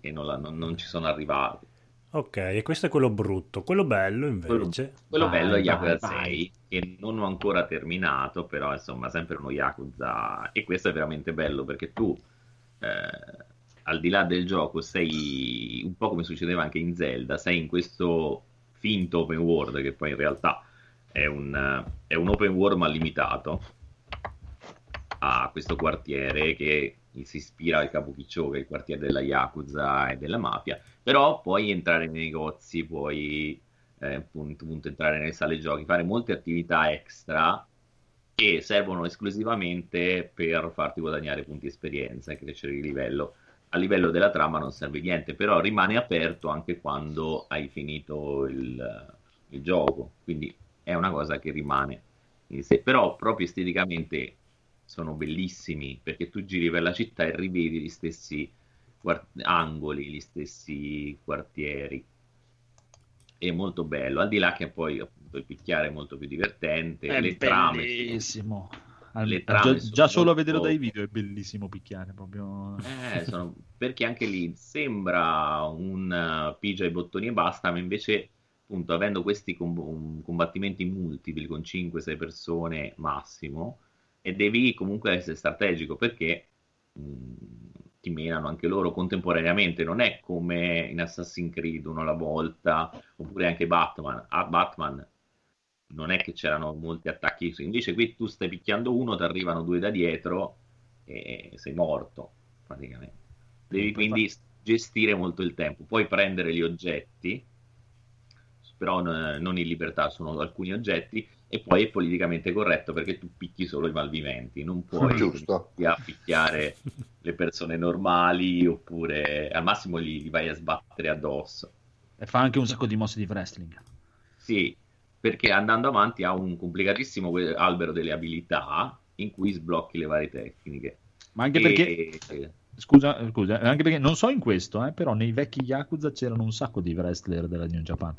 e non, la- non- non ci sono arrivati. Ok, e questo è quello brutto. Quello bello Quello, invece. quello Vai, bello è vai, Yakuza vai. 6, che non ho ancora terminato, però insomma sempre uno Yakuza. E questo è veramente bello, perché tu, eh, al di là del gioco, sei un po' come succedeva anche in Zelda, sei in questo finto open world, che poi in realtà è un, è un open world ma limitato a questo quartiere che si ispira al Kabukicho, che è il quartiere della Yakuza e della mafia, però puoi entrare nei negozi, puoi eh, appunto, appunto entrare nelle sale giochi, fare molte attività extra che servono esclusivamente per farti guadagnare punti esperienza e crescere di livello. A livello della trama non serve niente, però rimane aperto anche quando hai finito il, il gioco, quindi è una cosa che rimane in sé. Però proprio esteticamente sono bellissimi perché tu giri per la città e rivedi gli stessi quart- angoli, gli stessi quartieri. È molto bello, al di là che poi appunto il picchiare è molto più divertente, È le trame sono- bellissimo. Al- già, già solo a vederlo dai video è bellissimo picchiare proprio. Eh, sono- perché anche lì sembra un uh, pigia ai bottoni e basta, ma invece, appunto, avendo questi com- combattimenti multipli con 5-6 persone massimo, e devi comunque essere strategico perché mh, ti menano anche loro contemporaneamente. Non è come in Assassin's Creed uno alla volta, oppure anche Batman. A Batman non è che c'erano molti attacchi, invece qui tu stai picchiando uno, ti arrivano due da dietro e sei morto praticamente. Devi quindi gestire molto il tempo, puoi prendere gli oggetti però n- non in libertà, sono alcuni oggetti, e poi è politicamente corretto perché tu picchi solo i malviventi, non puoi Giusto. iniziare a picchiare le persone normali oppure al massimo gli, gli vai a sbattere addosso. E fa anche un sacco di mosse di wrestling. Sì, perché andando avanti ha un complicatissimo albero delle abilità in cui sblocchi le varie tecniche. Ma anche E- perché, scusa, scusa, anche perché non so in questo, eh, però nei vecchi Yakuza c'erano un sacco di wrestler della New Japan.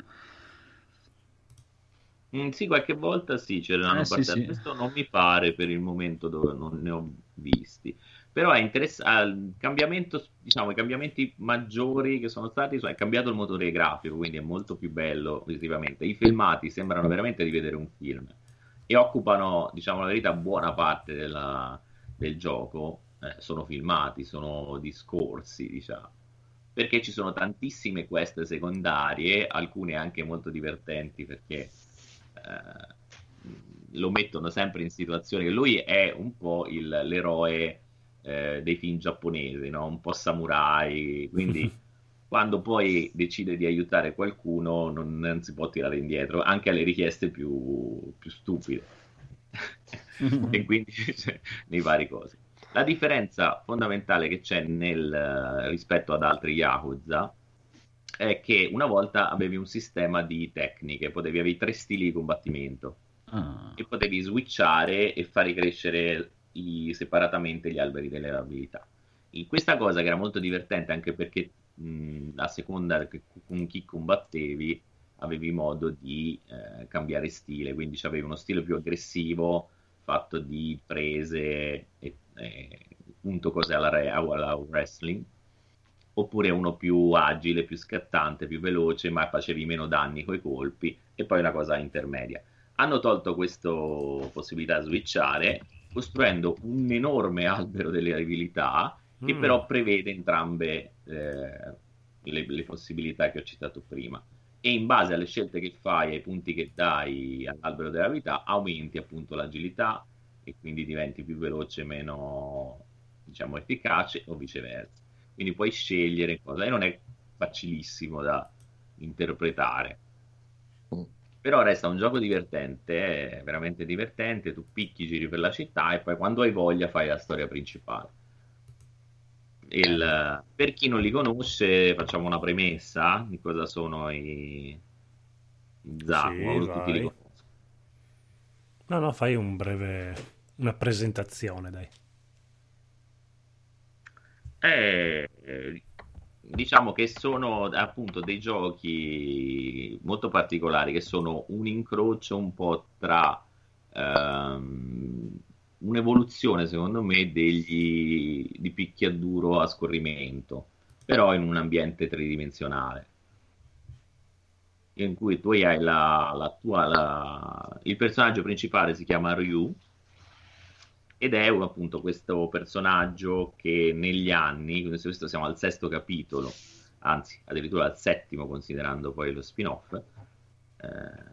Mm, sì, qualche volta sì, c'erano Eh, sì, partite. sì. Questo non mi pare per il momento dove non ne ho visti. Però è interessante, diciamo, i cambiamenti maggiori che sono stati, sono- è cambiato il motore grafico, quindi è molto più bello visivamente. I filmati sembrano veramente di vedere un film e occupano, diciamo la verità, buona parte della- del gioco. eh, sono filmati, sono discorsi, diciamo perché ci sono tantissime quest secondarie, alcune anche molto divertenti perché lo mettono sempre in situazioni che lui è un po' il- l'eroe eh, dei film giapponesi, no? un po' samurai, quindi quando poi decide di aiutare qualcuno non, non si può tirare indietro, anche alle richieste più, più stupide. e quindi cioè, nei vari cosi. La differenza fondamentale che c'è nel, eh, rispetto ad altri Yakuza è che una volta avevi un sistema di tecniche, potevi avere tre stili di combattimento Ah. e potevi switchare e fare crescere i- separatamente gli alberi delle abilità. In questa cosa che era molto divertente anche perché mh, a seconda che- con chi combattevi avevi modo di eh, cambiare stile, quindi avevi uno stile più aggressivo fatto di prese e, e punto cose alla, re- alla wrestling oppure uno più agile, più scattante, più veloce, ma facevi meno danni coi colpi, e poi una cosa intermedia. Hanno tolto questa possibilità di switchare, costruendo un enorme albero delle abilità, che Mm. però prevede entrambe eh, le, le possibilità che ho citato prima. E in base alle scelte che fai, ai punti che dai all'albero delle abilità, aumenti appunto l'agilità e quindi diventi più veloce, meno diciamo efficace o viceversa quindi puoi scegliere cosa. E non è facilissimo da interpretare. Mm. però resta un gioco divertente veramente divertente tu picchi giri per la città e poi quando hai voglia fai la storia principale. Il- per chi non li conosce facciamo una premessa di cosa sono i, i Zaku Sì, No, no, fai un breve, una presentazione, dai. Eh, diciamo che sono appunto dei giochi molto particolari che sono un incrocio un po' tra ehm, un'evoluzione secondo me degli di picchiaduro a scorrimento però in un ambiente tridimensionale in cui tu hai la, la tua la- il personaggio principale si chiama Ryu ed è un- appunto questo personaggio che negli anni, questo siamo al sesto capitolo, anzi addirittura al settimo considerando poi lo spin-off, eh,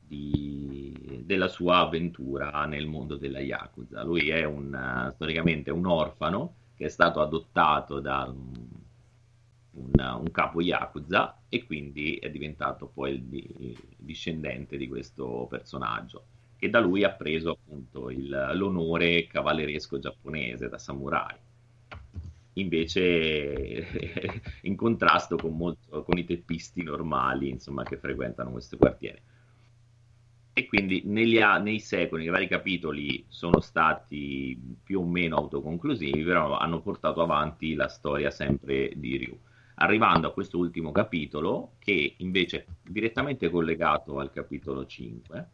di- della sua avventura nel mondo della Yakuza. Lui è un, storicamente un orfano che è stato adottato da un, un- un capo Yakuza e quindi è diventato poi il di- discendente di questo personaggio che da lui ha preso appunto il- l'onore cavalleresco giapponese da samurai. Invece in contrasto con, molto- con i teppisti normali, insomma, che frequentano questo quartiere. E quindi negli nei secoli, nei vari capitoli sono stati più o meno autoconclusivi, però hanno portato avanti la storia sempre di Ryu. Arrivando a questo ultimo capitolo, che invece è direttamente collegato al capitolo 5,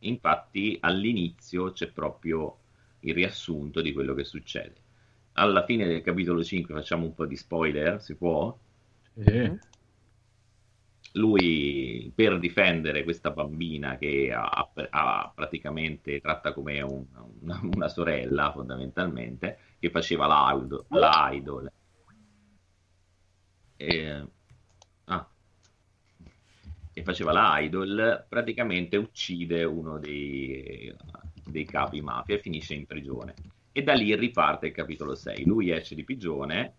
infatti all'inizio c'è proprio il riassunto di quello che succede. Alla fine del capitolo 5 facciamo un po' di spoiler, si può? Eh, Lui per difendere questa bambina che ha, ha praticamente tratta come un- una, una sorella fondamentalmente, che faceva l'idol, l'idol. E, ah, che faceva la idol, praticamente uccide uno dei, dei capi mafia e finisce in prigione. E da lì riparte il capitolo 6. Lui esce di prigione,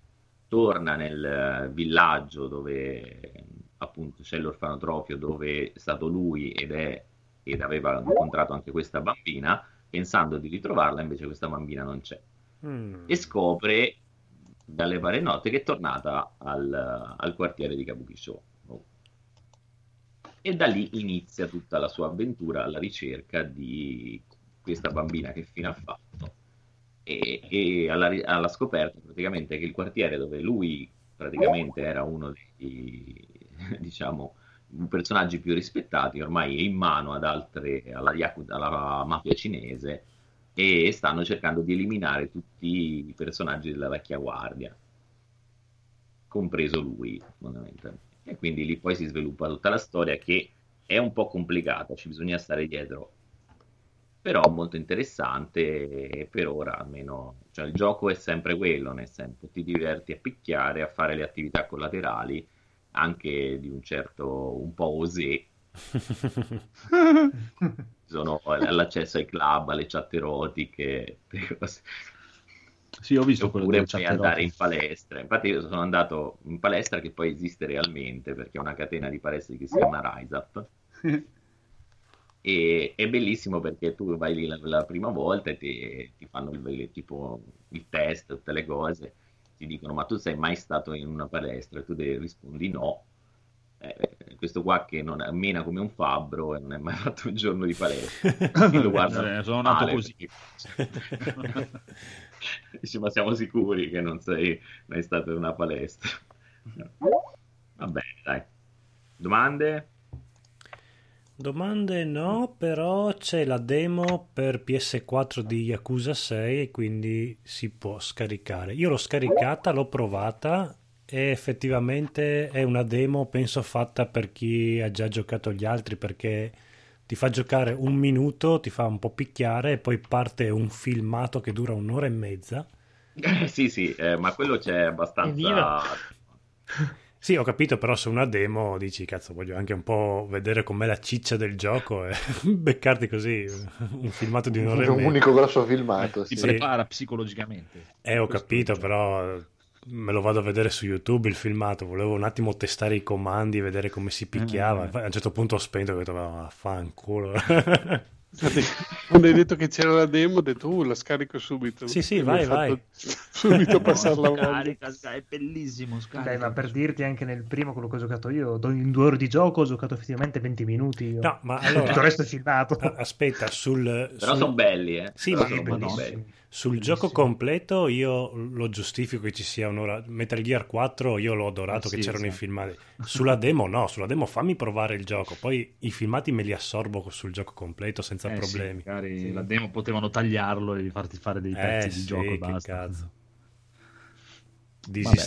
torna nel villaggio dove appunto c'è l'orfanotrofio dove è stato lui ed è ed aveva incontrato anche questa bambina, pensando di ritrovarla, invece questa bambina non c'è. Mm. E scopre dalle varie note che è tornata al, al quartiere di Kabukicho. E da lì inizia tutta la sua avventura alla ricerca di questa bambina che fine ha fatto. E, e alla, alla scoperta praticamente che il quartiere dove lui praticamente era uno dei, diciamo, personaggi più rispettati, ormai è in mano ad altre, alla, Yakuza- alla mafia cinese e stanno cercando di eliminare tutti i personaggi della vecchia guardia, compreso lui, fondamentalmente. E quindi lì poi si sviluppa tutta la storia che è un po' complicata, ci bisogna stare dietro, però molto interessante per ora almeno, cioè il gioco è sempre quello, nel senso ti diverti a picchiare, a fare le attività collaterali, anche di un certo, un po' osé, sono all'accesso ai club, alle chat erotiche, cose. Sì, ho visto quello oppure puoi andare in palestra. Infatti, io sono andato in palestra che poi esiste realmente perché è una catena di palestre che si chiama Rise Up. E è bellissimo perché tu vai lì la, la prima volta e ti, ti fanno il, tipo il test, tutte le cose, ti dicono: Ma tu sei mai stato in una palestra? E tu de- rispondi no. Eh, questo qua che non mena come un fabbro e non è mai fatto un giorno di palestra. Lo guardano Eh, sono nato male così. perché- Dici, ma siamo sicuri che non sei mai stato in una palestra? Va bene, dai. Domande? Domande no, però c'è la demo per PS4 di Yakuza 6 e quindi si può scaricare. Io l'ho scaricata, l'ho provata e effettivamente è una demo, penso, fatta per chi ha già giocato gli altri perché ti fa giocare un minuto, ti fa un po' picchiare e poi parte un filmato che dura un'ora e mezza. sì, sì, eh, ma quello c'è abbastanza... Sì, ho capito, però su una demo dici, cazzo, voglio anche un po' vedere com'è la ciccia del gioco e beccarti così un filmato di un'ora e un mezza. unico grosso filmato. Ti sì. prepara psicologicamente. Eh, ho Questo capito, però me lo vado a vedere su YouTube il filmato. Volevo un attimo testare i comandi, vedere come si picchiava. Eh. A un certo punto ho spento e ho detto, "Ma fanculo. Infatti, quando hai detto che c'era la demo, ho detto, uh, la scarico subito. Sì, sì, E vai, vai. Subito No, passare la voglia. scarica, è bellissimo. Scarica. Dai, ma per dirti anche nel primo quello che ho giocato io, in due ore di gioco ho giocato effettivamente 20 minuti. io. No, ma Tutto il allora, resto è filmato. aspetta, sul, Però sul- sono belli, eh. Sì, Però ma- sono belli. Sul Bellissimo. gioco completo io lo giustifico che ci sia un'ora. Metal Gear 4 io l'ho adorato Eh che sì, c'erano i sì. filmati. Sulla demo no, sulla demo fammi provare il gioco, poi i filmati me li assorbo sul gioco completo senza Eh sì, problemi. magari Sì. la demo potevano tagliarlo e farti fare dei pezzi Eh di sì, gioco e che basta. cazzo.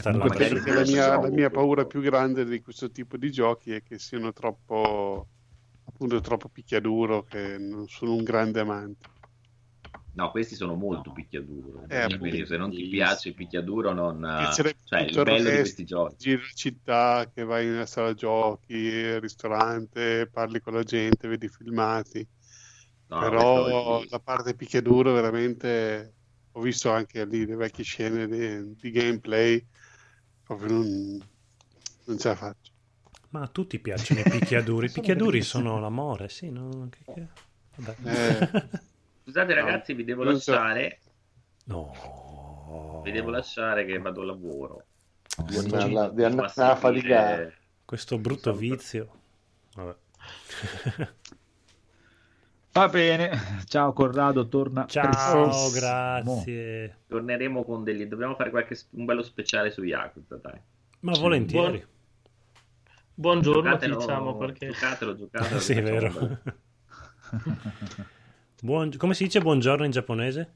per- magari Perché la mia, la mia paura più grande di questo tipo di giochi è che siano troppo, appunto, troppo picchiaduro, che non sono un grande amante. No, questi sono molto picchiaduro. Eh, Quindi se non ti piace il picchiaduro, non... Piacerebbe Cioè, il bello di questi giochi. Giri città, che vai in una sala giochi, ristorante, parli con la gente, vedi i filmati. No, Però la parte picchiaduro veramente ho visto anche lì le vecchie scene di, di gameplay proprio non, non ce la faccio Ma a tutti piacciono i picchiaduri. I picchiaduri sono l'amore, sì, no? Che- che- Vabbè. Eh. Scusate No, ragazzi, vi devo non so. lasciare. No. Vi devo lasciare che vado a lavoro. Di andare, andare a faticare. Questo brutto vizio. Vabbè. Va bene, ciao Corrado, torna Ciao, prestissimo. grazie. Torneremo con degli... Dobbiamo fare qualche... un bello speciale su Yakuza, dai. Ma volentieri. Buongiorno, Giocatelo- diciamo, perché... Giocatelo, giocatelo. sì, è vero. Buon- Come si dice buongiorno in giapponese?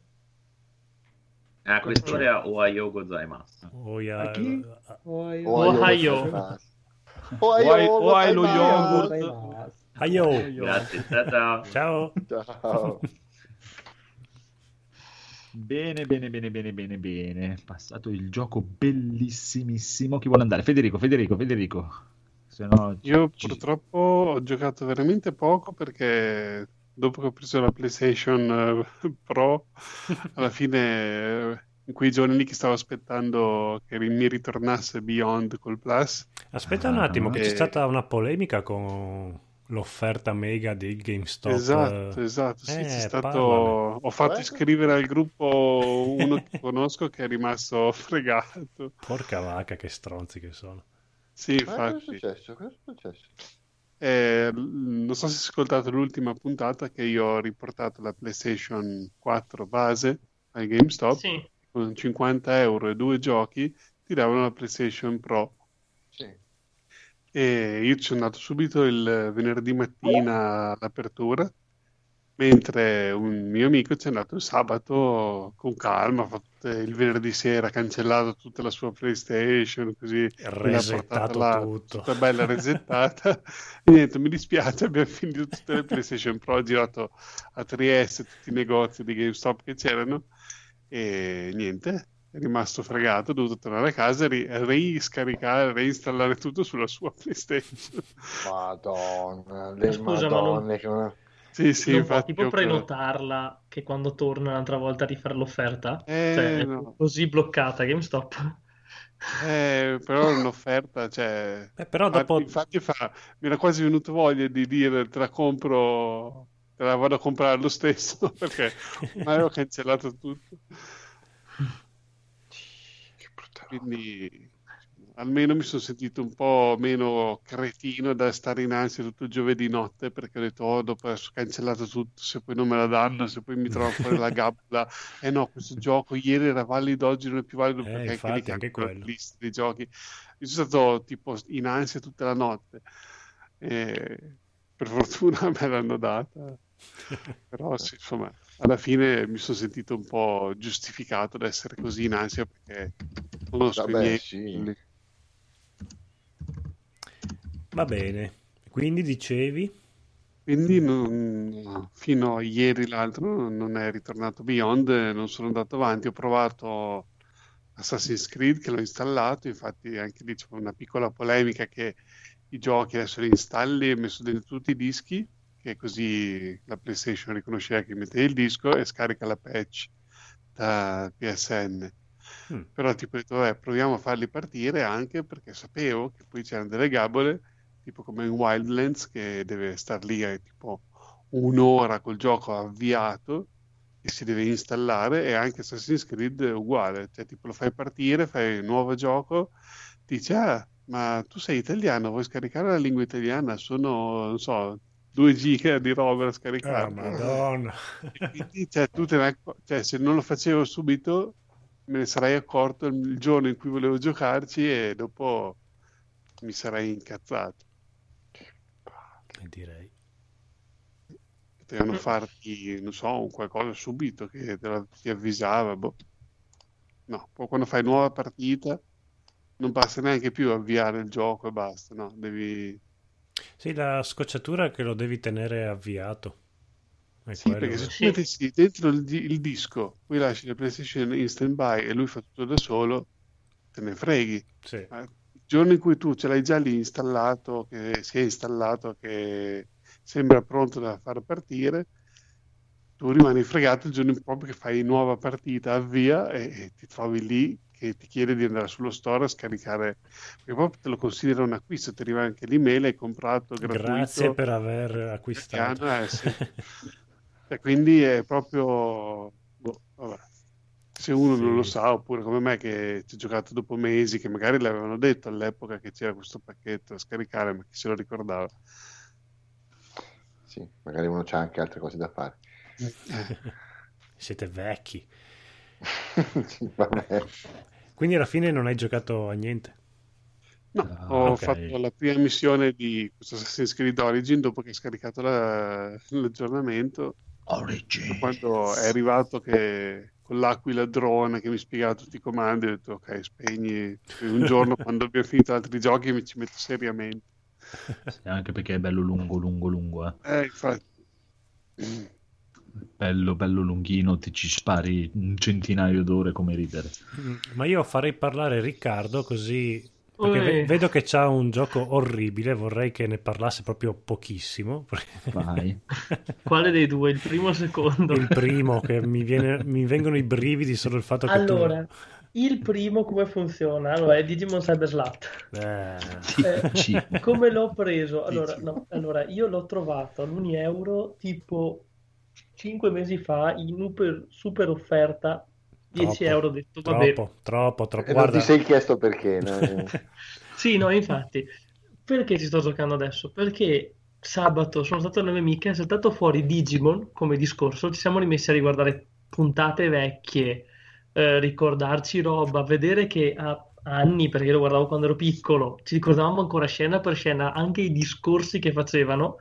Ah, quest'ora è Ohayo gozaimasu. Oya... A? Ohio. Ohio. Ohio, Ohio lo yogurt. Ayo. Grazie, ciao ciao. Ciao. Ciao. Bene, bene, bene, bene, bene, bene. Passato il gioco bellissimissimo. Chi vuole andare? Federico, Federico, Federico. Se no, io ci- purtroppo ho giocato veramente poco perché dopo che ho preso la PlayStation eh, Pro alla fine eh, in quei giorni lì che stavo aspettando che mi ritornasse Beyond col Plus. Aspetta un Ah, attimo, che c'è stata una polemica con l'offerta mega di GameStop. Esatto, esatto. Sì, Eh, c'è stato... Ho fatto iscrivere al gruppo uno che conosco che è rimasto fregato. Porca vacca, che stronzi che sono. Sì, Ma cosa è infatti. successo? Cosa è successo? Eh, non so se hai ascoltato l'ultima puntata che io ho riportato la PlayStation 4 base al GameStop Sì, con 50 euro e due giochi ti davano la PlayStation Pro. Sì. E io ci sono andato subito il venerdì mattina all'apertura, mentre un mio amico ci è andato il sabato con calma, ha fatto il venerdì sera, ha cancellato tutta la sua PlayStation, così Resettato là, tutto. tutta bella resettata. e niente, mi dispiace, abbiamo finito tutte le PlayStation Pro, ho girato a Trieste, tutti i negozi di GameStop che c'erano e niente, è rimasto fregato, ho dovuto tornare a casa e ri- riscaricare, reinstallare tutto sulla sua PlayStation. Madonna, le Scusa, ma non- madonne che Sì, sì, non può infatti tipo io quello- prenotarla che quando torna un'altra volta a rifare l'offerta? Eh, Cioè, è no. così bloccata GameStop. Eh, però è un'offerta, cioè... Eh, però infatti, dopo infatti fa- mi era quasi venuto voglia di dire te la compro, te la vado a comprare lo stesso, perché ormai ho cancellato tutto. Che brutta roba. Quindi almeno mi sono sentito un po' meno cretino da stare in ansia tutto il giovedì notte perché ho detto oh, dopo aver cancellato tutto se poi non me la danno se poi mi trovo fuori la gabbia. Eh no questo gioco ieri era valido oggi non è più valido Eh, perché infatti, anche quello. lista dei giochi. Io sono stato tipo in ansia tutta la notte. E per fortuna me l'hanno data. Però sì, insomma alla fine mi sono sentito un po' giustificato ad essere così in ansia perché conosco i Vabbè, miei sì. Va bene. Quindi dicevi, Quindi non- fino a ieri l'altro non è ritornato Beyond, non sono andato avanti, ho provato Assassin's Creed che l'ho installato, infatti anche lì c'è una piccola polemica che i giochi adesso li installi e messo dentro tutti i dischi, che così la PlayStation riconosceva che mette il disco e scarica la patch da PSN. Mm. Però tipo ho detto, vabbè, proviamo a farli partire anche perché sapevo che poi c'erano delle gabole, tipo come in Wildlands, che deve star lì eh, tipo un'ora col gioco avviato e si deve installare e anche Assassin's Creed è uguale, cioè tipo lo fai partire, fai un nuovo gioco, ti dice, ah, ma tu sei italiano, vuoi scaricare la lingua italiana? Sono, non so, due giga di roba da ah, scaricare. madonna. E quindi, cioè, tu te ne cioè, se non lo facevo subito, me ne sarei accorto il giorno in cui volevo giocarci e dopo mi sarei incazzato. Eh, direi. Potevano farti, non so, un qualcosa subito che la- ti avvisava. boh. No, poi quando fai nuova partita non basta neanche più avviare il gioco e basta, no, devi... Sì, la scocciatura è che lo devi tenere avviato. È Sì, quello. perché se tu mettessi dentro il, il disco, poi lasci la PlayStation in stand-by e lui fa tutto da solo, te ne freghi. Sì. Il giorno in cui tu ce l'hai già lì installato, che si è installato, che sembra pronto da far partire, tu rimani fregato il giorno proprio che fai nuova partita, avvia e, e ti trovi lì che ti chiede di andare sullo store a scaricare, perché proprio te lo considera un acquisto, ti arriva anche l'email, hai comprato gratuito. Grazie per aver acquistato. Piano, eh, sì. E quindi è proprio... boh, vabbè. Se uno non lo Sì. sa, oppure come me che ci ho giocato dopo mesi, che magari l'avevano detto all'epoca che c'era questo pacchetto da scaricare, ma chi se lo ricordava? Sì, magari uno c'ha anche altre cose da fare. Siete vecchi. Sì. Quindi alla fine non hai giocato a niente. No, Ah, ho ok. fatto la prima missione di questo Assassin's Creed Origin dopo che ho scaricato la- l'aggiornamento. Origin. Quando è arrivato che con l'aquila drone che mi spiegava tutti i comandi, ho detto ok, spegni. Un giorno quando abbiamo finito altri giochi mi ci metto seriamente. Sì, anche perché è bello lungo, lungo, lungo. Eh. Eh, infatti. Bello, bello lunghino, ti ci spari un centinaio d'ore come ridere. Mm, Ma io farei parlare Riccardo così Perché vedo che c'ha un gioco orribile, vorrei che ne parlasse proprio pochissimo. Vai. Quale dei due? Il primo o il secondo? Il primo, che mi, viene- mi vengono i brividi solo il fatto che Allora, il primo come funziona? Allora, è Digimon Cyber Slat. tu... Eh, Eh, come l'ho preso? Allora, no, allora, io l'ho trovato all'Uni Euro tipo 5 mesi fa in super, super offerta 10 Troppo, euro. Ho detto, vabbè, troppo, troppo, troppo. E non Guarda, ti sei chiesto perché, no? Sì, no, infatti. Perché ci sto giocando adesso? Perché sabato sono stato alle mie amiche, è saltato fuori Digimon come discorso, ci siamo rimessi a riguardare puntate vecchie, eh, ricordarci roba, vedere che ha anni, perché io lo guardavo quando ero piccolo, ci ricordavamo ancora scena per scena anche i discorsi che facevano.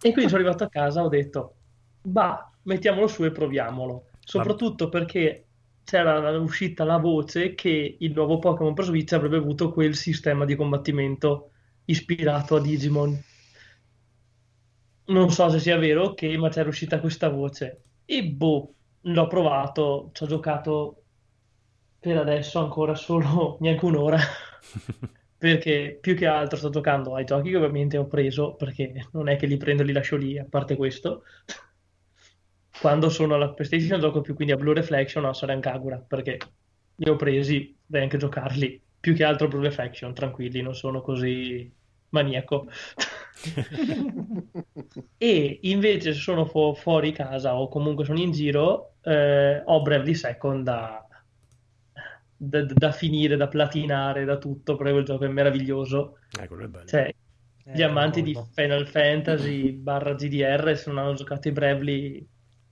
E quindi sono arrivato a casa ho detto, bah, mettiamolo su e proviamolo. Soprattutto perché c'era uscita la voce che il nuovo Pokémon per Switch avrebbe avuto quel sistema di combattimento ispirato a Digimon. Non so se sia vero o che, ma c'era uscita questa voce. E boh, l'ho provato, ci ho giocato per adesso ancora solo neanche un'ora. Perché più che altro sto giocando ai giochi che ovviamente ho preso, perché non è che li prendo e li lascio lì, a parte questo. Quando sono alla PlayStation gioco più quindi a Blue Reflection o a Soren Kagura, perché li ho presi, devi anche giocarli. Più che altro Blue Reflection, tranquilli, non sono così maniaco. E invece se sono fu- fuori casa o comunque sono in giro, eh, ho Bravely Second da, da, da finire, da platinare, da tutto, perché quel gioco è meraviglioso. eh, è bello. Cioè, gli Eh, amanti di. Final Fantasy barra GDR, se non hanno giocato i Bravely,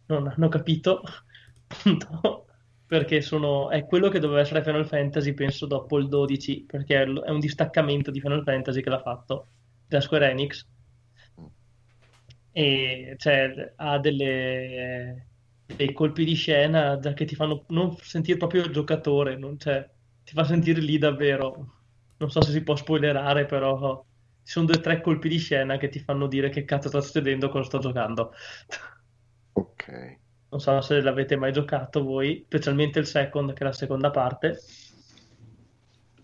non hanno capito, appunto, perché sono, è quello che doveva essere Final Fantasy, penso, dopo il 12, perché è un distaccamento di Final Fantasy che l'ha fatto da Square Enix e cioè, ha delle, dei colpi di scena che ti fanno non sentire proprio il giocatore, non- cioè, ti fa sentire lì davvero. Non so se si può spoilerare, però ci sono due o tre colpi di scena che ti fanno dire che cazzo sta succedendo, cosa sto giocando. Ok. Non so se l'avete mai giocato voi, specialmente il second, che è la seconda parte.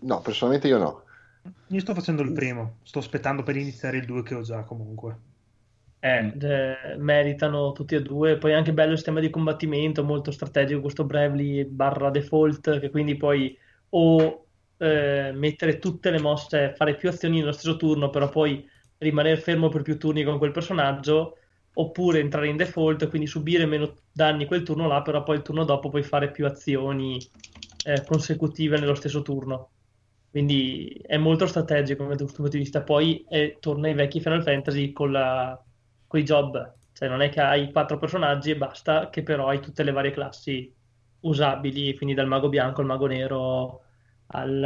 No, personalmente io no. Io sto facendo il primo, sto aspettando per iniziare il 2 che ho già comunque. Eh, eh, meritano tutti e due. Poi è anche bello il sistema di combattimento, molto strategico questo Bravely barra default, che quindi puoi o eh, mettere tutte le mosse, fare più azioni nello stesso turno, però poi rimanere fermo per più turni con quel personaggio, oppure entrare in default, quindi subire meno danni quel turno là, però poi il turno dopo puoi fare più azioni eh, consecutive nello stesso turno. Quindi è molto strategico da questo punto di vista. Poi eh, torna ai vecchi Final Fantasy con la, con i job, cioè non è che hai quattro personaggi e basta, che però hai tutte le varie classi usabili, quindi dal mago bianco al mago nero al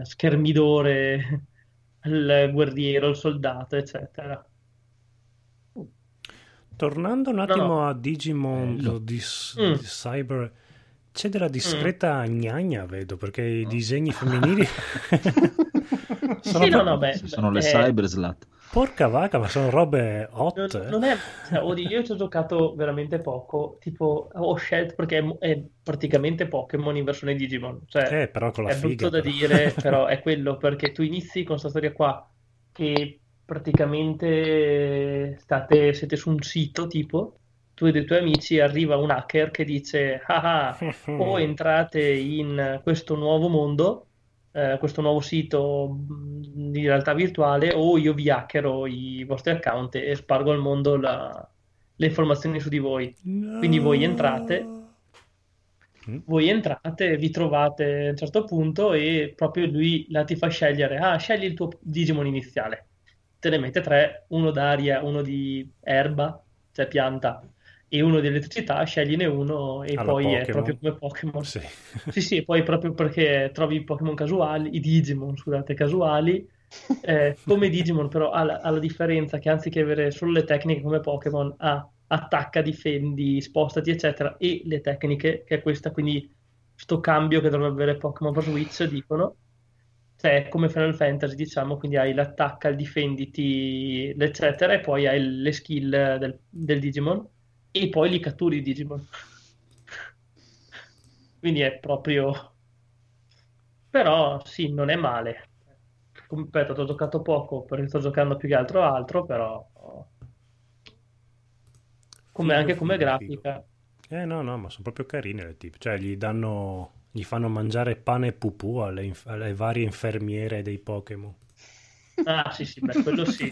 eh, schermidore, al guerriero, al soldato, eccetera. Tornando un attimo no. a Digimon Bello. di, Mm. di Cyber, c'è della discreta gnagna, vedo, perché i disegni femminili sono Sì, no, proprio- no, beh, Sono le eh, cyber slat. Porca vacca, ma sono robe hot. non è, cioè, oddio, io ci ho giocato veramente poco, tipo ho scelto perché è, è praticamente Pokémon in versione Digimon, cioè Eh, però con la è brutto figa. da però. dire, però è quello perché tu inizi con questa storia qua che praticamente state, siete su un sito tipo, tu e dei tuoi amici, arriva un hacker che dice ah ah, o entrate in questo nuovo mondo, eh, questo nuovo sito mh, di realtà virtuale, o io vi hackero i vostri account e spargo al mondo la- le informazioni su di voi. Quindi voi entrate, Mm. voi entrate, vi trovate a un certo punto e proprio lui la ti fa scegliere, ah, scegli il tuo Digimon iniziale. Te ne mette tre, uno d'aria, uno di erba, cioè pianta, e uno di elettricità, scegliene uno e Alla poi è Pokémon. proprio come Pokémon. Sì. Sì, sì, poi proprio perché trovi i Pokémon casuali, i Digimon, scusate, casuali, eh, come Digimon però ha la, ha la differenza che anziché avere solo le tecniche come Pokémon ha attacca, difendi, spostati, eccetera, e le tecniche, che è questa, quindi sto cambio che dovrebbe avere Pokémon per Switch, dicono, cioè è come Final Fantasy, diciamo, quindi hai l'attacca, il difenditi, eccetera, e poi hai le skill del, del Digimon, e poi li catturi i Digimon. Quindi è proprio Però sì, non è male. Ripeto, ho giocato poco perché sto giocando più che altro altro, però come, anche come grafica. Eh no, no, ma sono proprio carine le tip. Cioè, gli danno, gli fanno mangiare pane e pupù alle, inf- alle varie infermiere dei Pokémon. Ah sì, sì, beh, quello sì.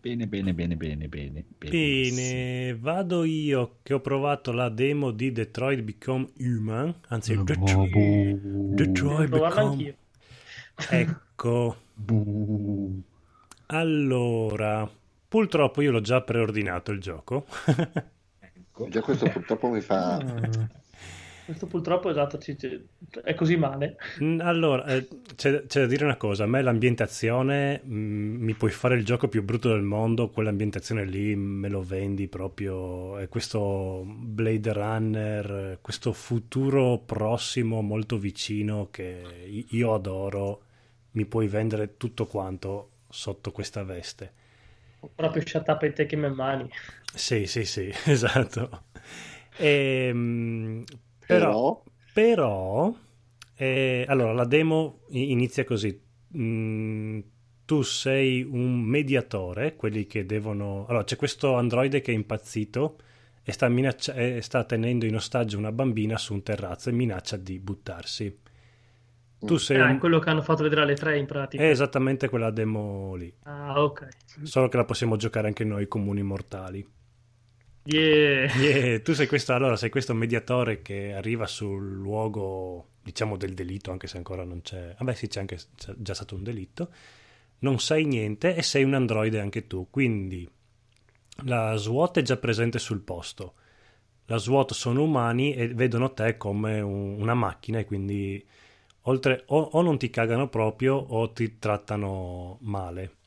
Bene, bene, bene, bene, bene. Bene, vado io che ho provato la demo di Detroit Become Human, anzi Detroit, Detroit Devo provarla Become... anch'io. Ecco, allora, purtroppo io l'ho già preordinato il gioco. Già questo purtroppo mi fa... Questo purtroppo esatto, ci- ci- è così male. Mm, Allora, eh, c'è, c'è da dire una cosa, a me l'ambientazione, mm, mi puoi fare il gioco più brutto del mondo, quell'ambientazione lì me lo vendi proprio, è questo Blade Runner, questo futuro prossimo molto vicino che io adoro, mi puoi vendere tutto quanto sotto questa veste. Proprio shut up e take in mani. Sì, sì, sì, esatto. Ehm, Però... però, eh, allora, la demo inizia così. Mm, tu sei un mediatore, quelli che devono... Allora, c'è questo androide che è impazzito e sta, minaccia- e sta tenendo in ostaggio una bambina su un terrazzo e minaccia di buttarsi. Tu sei Ah, un... quello che hanno fatto vedere alle tre in pratica. È esattamente quella demo lì, Ah, ok. solo che la possiamo giocare anche noi comuni mortali. Yeah. Yeah, tu sei questo, allora, sei questo mediatore che arriva sul luogo, diciamo, del delitto, anche se ancora non c'è. Vabbè, sì, c'è anche c'è già stato un delitto. Non sai niente e sei un androide anche tu. Quindi la SWAT è già presente sul posto. La SWAT sono umani e vedono te come un- una macchina e quindi oltre o, o non ti cagano proprio o ti trattano male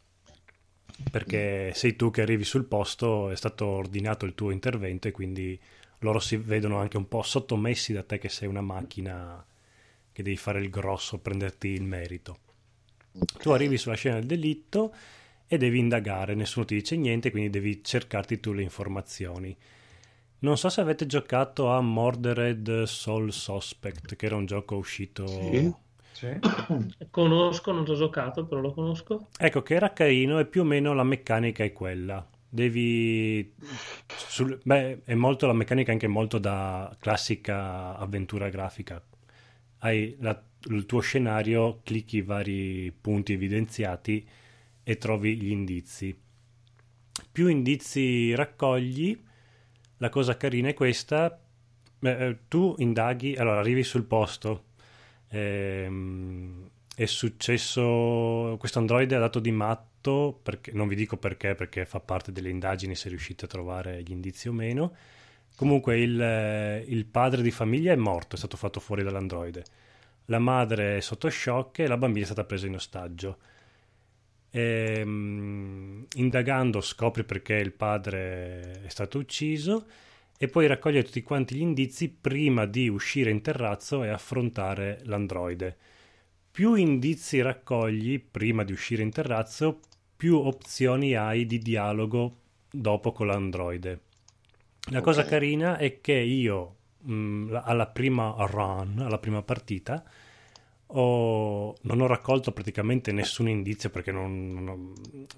perché sei tu che arrivi sul posto, è stato ordinato il tuo intervento e quindi loro si vedono anche un po' sottomessi da te che sei una macchina che devi fare il grosso, prenderti il merito. Tu arrivi sulla scena del delitto e devi indagare, nessuno ti dice niente, quindi devi cercarti tu le informazioni. Non so se avete giocato a Murdered Soul Suspect, che era un gioco uscito Sì. Sì. Conosco, non ho giocato, però lo conosco. Ecco che era carino e più o meno la meccanica è quella. Devi. sul- beh, è molto la meccanica anche molto da classica avventura grafica. Hai la- il tuo scenario, clicchi i vari punti evidenziati e trovi gli indizi. Più indizi raccogli, la cosa carina è questa. eh, tu indaghi, allora arrivi sul posto, Ehm, è successo questo androide ha dato di matto perché, non vi dico perché perché fa parte delle indagini se riuscite a trovare gli indizi o meno. Comunque il, eh, il padre di famiglia è morto è stato fatto fuori dall'androide. La madre è sotto shock e la bambina è stata presa in ostaggio Ehm, indagando scopri perché il padre è stato ucciso e poi raccoglie tutti quanti gli indizi prima di uscire in terrazzo e affrontare l'androide. Più indizi raccogli prima di uscire in terrazzo, più opzioni hai di dialogo dopo con l'androide. La cosa Ok. carina è che io mh, la- alla prima run, alla prima partita, ho- non ho raccolto praticamente nessun indizio perché non, non ho-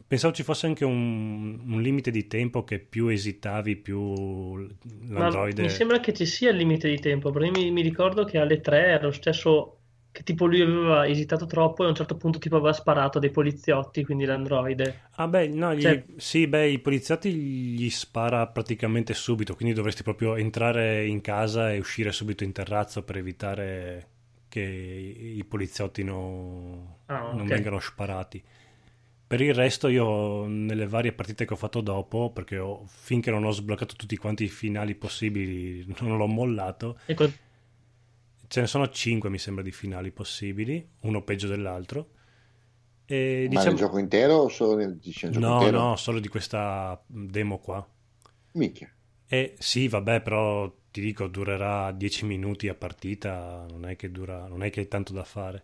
pensavo ci fosse anche un, un limite di tempo che più esitavi, più Ma l'androide. mi sembra che ci sia il limite di tempo, perché mi, mi ricordo che alle tre era lo stesso che tipo lui aveva esitato troppo e a un certo punto tipo aveva sparato dei poliziotti, quindi l'androide. Ah beh, no, gli- Cioè- sì, beh, i poliziotti gli spara praticamente subito, quindi dovresti proprio entrare in casa e uscire subito in terrazzo per evitare che i poliziotti no- Ah, non ok. vengano sparati. Per il resto io nelle varie partite che ho fatto dopo, perché ho- finché non ho sbloccato tutti quanti i finali possibili, non l'ho mollato, E co- ce ne sono 5 mi sembra di finali possibili, uno peggio dell'altro. E Ma diciamo... nel gioco intero o solo nel dici nel gioco No, intero? no, solo di questa demo qua. Minchia. E sì, vabbè, però ti dico, durerà 10 minuti a partita, non è che dura, non è che hai tanto da fare.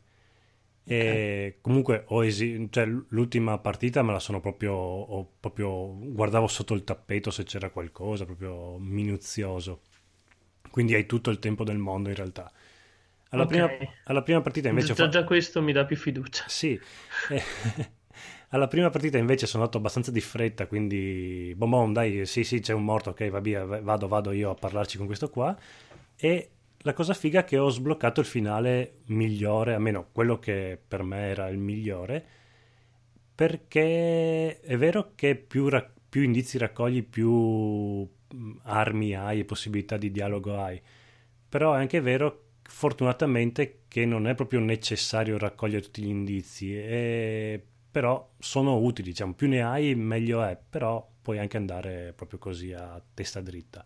E comunque ho esi- cioè, l'ultima partita me la sono proprio, ho proprio guardavo sotto il tappeto se c'era qualcosa, proprio minuzioso. quindi hai tutto il tempo del mondo in realtà. Alla, Ok. prima, alla prima partita invece... già, fa- già questo mi dà più fiducia. Sì, alla prima partita invece sono andato abbastanza di fretta, quindi bom bom, dai, sì sì c'è un morto, ok va via, vado, vado io a parlarci con questo qua. E la cosa figa è che ho sbloccato il finale migliore, almeno quello che per me era il migliore, perché è vero che più, ra- più indizi raccogli, più mh, armi hai e possibilità di dialogo hai, però è anche vero fortunatamente che non è proprio necessario raccogliere tutti gli indizi, e- però sono utili, diciamo, più ne hai meglio è, però puoi anche andare proprio così a testa dritta.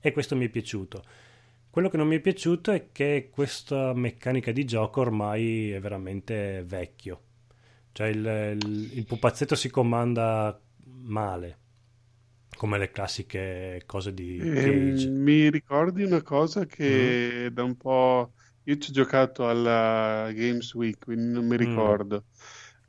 E questo mi è piaciuto. Quello che non mi è piaciuto è che questa meccanica di gioco ormai è veramente vecchio. Cioè il, il- il pupazzetto si comanda male, come le classiche cose di Ehm, Cage. mi ricordi una cosa che Mm. da un po'... Io ci ho giocato alla Games Week, quindi non mi Mm.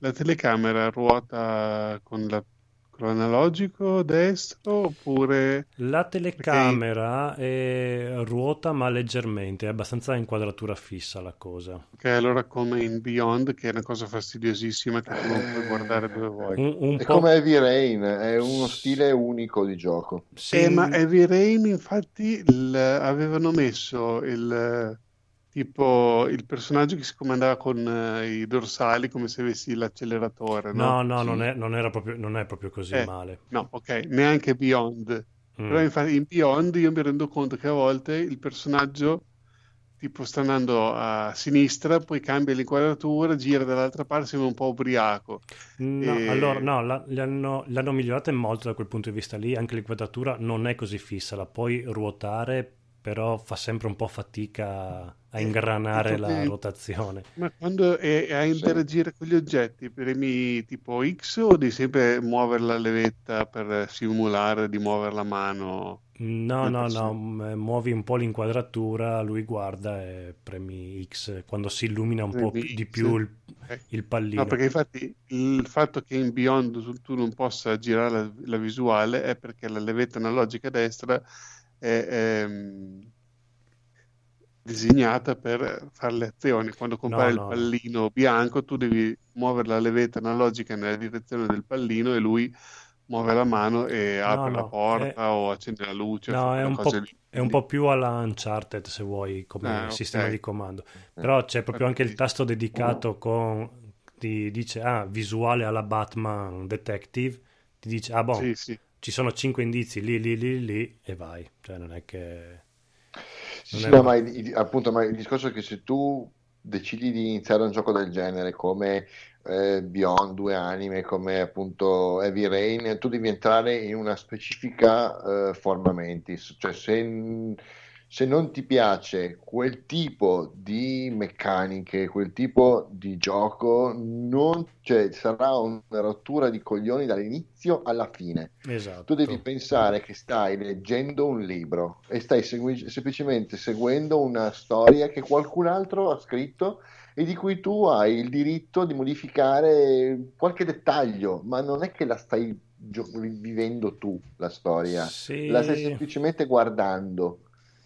La telecamera ruota con, la- con l'analogico destro oppure... La telecamera è- ruota ma leggermente, è abbastanza inquadratura fissa la cosa. Che allora come in Beyond, che è una cosa fastidiosissima che tu non puoi guardare dove vuoi. Un, un È po' come Heavy Rain, è uno stile unico di gioco. sì, Eh, ma Heavy Rain, infatti, il- avevano messo il tipo il personaggio che si comandava con eh, i dorsali come se avessi l'acceleratore, no, no? no, Sì. non è, non era proprio, non è proprio così Eh, male. No, ok, neanche Beyond. Mm. Però infatti in Beyond io mi rendo conto che a volte il personaggio tipo sta andando a sinistra, poi cambia l'inquadratura, gira dall'altra parte, sembra un po' ubriaco. No, E- allora, no, la- li hanno, l'hanno migliorata molto da quel punto di vista lì, anche l'inquadratura non è così fissa, la puoi ruotare, però fa sempre un po' fatica a Eh, ingranare la che- rotazione. Ma quando è a Sì. interagire con gli oggetti, premi tipo X o devi sempre muovere la levetta per simulare di muovere la mano? No, no, no, m- muovi un po' l'inquadratura, lui guarda e premi X quando si illumina un po' Premi di X. più il, Ok. il pallino. No, perché infatti il fatto che in Beyond tu- non possa girare la, la visuale è perché la levetta analogica destra è, ehm, disegnata per fare le azioni. Quando compare no, il no. pallino bianco, tu devi muovere la levetta analogica nella direzione del pallino e lui muove la mano e apre la no, porta è- o accende la luce, No, è un è un po' più alla Uncharted se vuoi come Ah, sistema di comando. Però c'è proprio anche il tasto dedicato con ti dice ah, visuale alla Batman Detective, ti dice ah boh, Sì, sì. ci sono cinque indizi lì lì lì lì e vai. Cioè non è che Sì, no, ma il, il- appunto, ma il discorso è che se tu decidi di iniziare un gioco del genere come eh, Beyond, due anime, come appunto Heavy Rain, tu devi entrare in una specifica eh, forma mentis, cioè se, se non ti piace quel tipo di meccaniche, quel tipo di gioco, non, cioè, sarà una rottura di coglioni dall'inizio alla fine. esatto. Tu devi pensare che stai leggendo un libro e stai segui- semplicemente seguendo una storia che qualcun altro ha scritto e di cui tu hai il diritto di modificare qualche dettaglio, ma non è che la stai gio- vivendo tu la storia, Sì. la stai semplicemente guardando.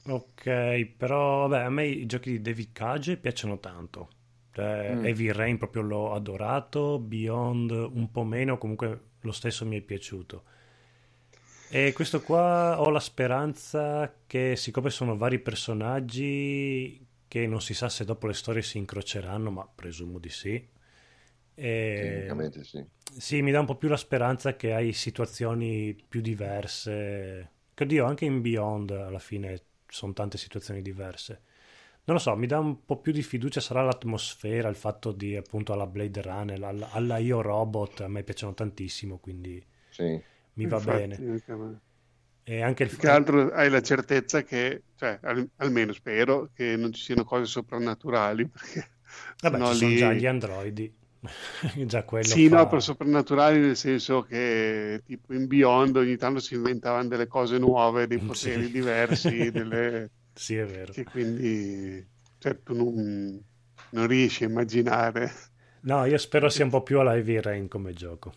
Ok, però vabbè, a me i giochi di David Cage piacciono tanto. Cioè, Mm. Heavy Rain proprio l'ho adorato, Beyond un po' meno, comunque lo stesso mi è piaciuto. E questo qua ho la speranza che, siccome sono vari personaggi, che non si sa se dopo le storie si incroceranno, ma presumo di sì. E... Tecnicamente sì. Sì, mi dà un po' più la speranza che hai situazioni più diverse. Che oddio, anche in Beyond alla fine sono tante situazioni diverse. Non lo so, mi dà un po' più di fiducia, sarà l'atmosfera, il fatto di appunto alla Blade Runner, alla, alla Io Robot, a me piacciono tantissimo, quindi Sì. mi va Infatti, bene. anche. E anche il che altro hai la certezza che, cioè, al- almeno spero, che non ci siano cose soprannaturali, perché Vabbè, ci sono lì- già gli androidi, già quello Sì, fa- no, per soprannaturali nel senso che tipo in Beyond ogni tanto si inventavano delle cose nuove, dei Sì. poteri diversi, delle... Sì, è vero. che quindi cioè, tu non, non riesci a immaginare. No, io spero sia un po' più alla Heavy Rain come gioco,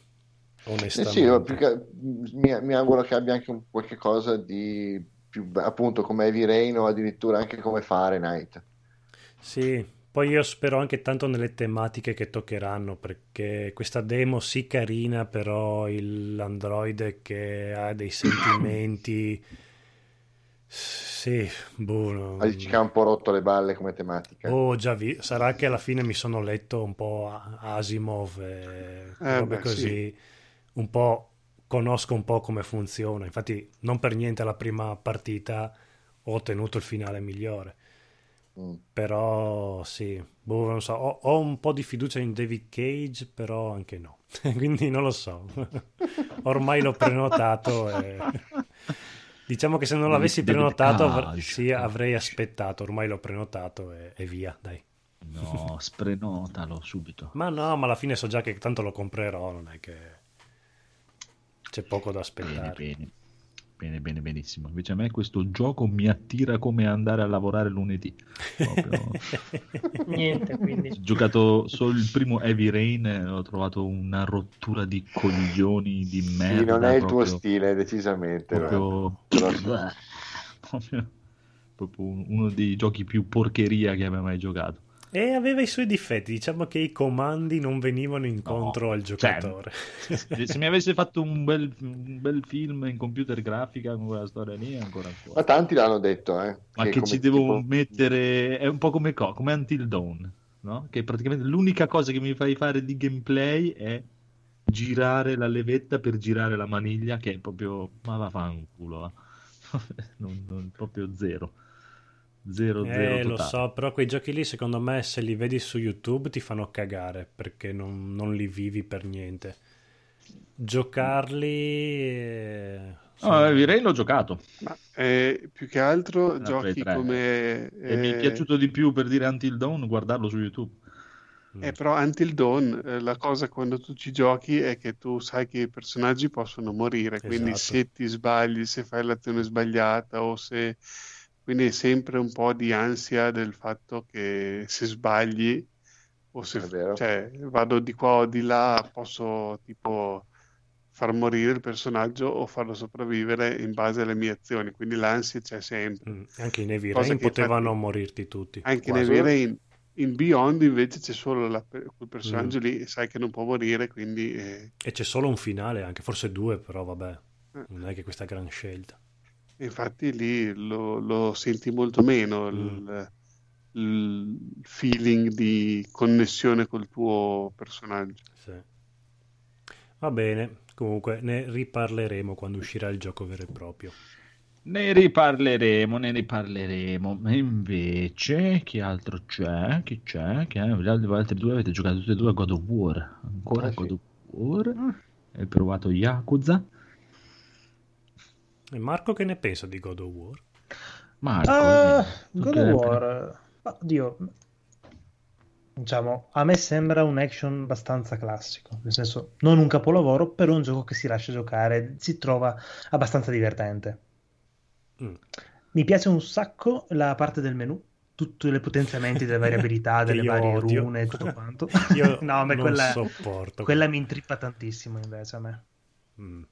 Sì, onestamente. sì, io più che- mi, mi auguro che abbia anche un qualche cosa di più, appunto come Heavy Rain o addirittura anche come Fahrenheit. Sì, poi io spero anche tanto nelle tematiche che toccheranno, perché questa demo sì carina, però il- l'androide che ha dei sentimenti... Sì, boh, no. Ma dici che ha un po' rotto le balle come tematica. Oh, già vi... sarà che alla fine mi sono letto un po' Asimov e Eh, robe beh, così, sì. un po' conosco un po' come funziona. Infatti, non per niente alla prima partita ho ottenuto il finale migliore. Mm. Però sì, boh, non so, ho, ho un po' di fiducia in David Cage, però anche no. Quindi non lo so. Ormai l'ho prenotato e... Diciamo che se non l'avessi David prenotato avr- sì, avrei aspettato, ormai l'ho prenotato e, e via, dai. No, sprenotalo subito. Ma no, ma alla fine so già che tanto lo comprerò, non è che c'è poco da aspettare. bene. Bene, bene, benissimo. Invece a me questo gioco mi attira come andare a lavorare lunedì. Proprio. Niente, quindi. Ho giocato solo il primo Heavy Rain e ho trovato una rottura di coglioni di merda. Sì, non è il tuo proprio- stile, decisamente. Proprio, proprio uno dei giochi più porcheria che abbia mai giocato. E aveva i suoi difetti, diciamo che i comandi non venivano incontro No, al giocatore. Se se mi avesse fatto un bel, un bel film in computer grafica con quella storia lì, è ancora fuori. Ma tanti l'hanno detto, eh. Ma che, come ci devo tipo- mettere è un po' come, co- come Until Dawn, no? Che praticamente l'unica cosa che mi fai fare di gameplay è girare la levetta per girare la maniglia, che è proprio ma va fa un culo, va. non, non- proprio zero. Zero, zero Eh, lo so, però quei giochi lì secondo me se li vedi su YouTube ti fanno cagare perché non, non li vivi per niente. Giocarli... eh, No, Heavy Rain l'ho giocato Ma eh, più che altro La giochi Play 3. come... e mi è eh, piaciuto di più per dire Until Dawn guardarlo su YouTube. Mm. Eh, però Until Dawn, eh, la cosa quando tu ci giochi è che tu sai che i personaggi possono morire, quindi Esatto. se ti sbagli, se fai l'azione sbagliata o se... Quindi è sempre un po' di ansia del fatto che se sbagli o se È cioè, vado di qua o di là, posso tipo far morire il personaggio o farlo sopravvivere in base alle mie azioni, quindi l'ansia c'è sempre. Mm, Anche in Heavy Rain potevano infatti- morirti tutti. Anche Quasi. nel Heavy Rain, in Beyond invece c'è solo la- quel personaggio Mm. lì e sai che non può morire, quindi eh, E c'è solo un finale, anche forse due, però vabbè, Eh. non è che questa gran scelta. Infatti lì lo, lo senti molto meno il, il feeling di connessione col tuo personaggio. Sì. Va bene, comunque ne riparleremo quando uscirà il gioco vero e proprio. Ne riparleremo, ne riparleremo. E invece, chi altro c'è? Chi c'è? Che gli altri voi altri due avete giocato tutti e due a God of War. Ancora Ah, sì. God of War. Hai provato Yakuza. E Marco che ne pensa di God of War? Marco. Tu God of War, oddio, diciamo, a me sembra un action abbastanza classico, nel senso, non un capolavoro, però un gioco che si lascia giocare, si trova abbastanza divertente. Mm. Mi piace un sacco la parte del menu, tutti i potenziamenti delle varie abilità, Che delle varie odio. rune e tutto quanto. Io no, ma non quella, sopporto. quella mi intrippa tantissimo invece a me. Mm.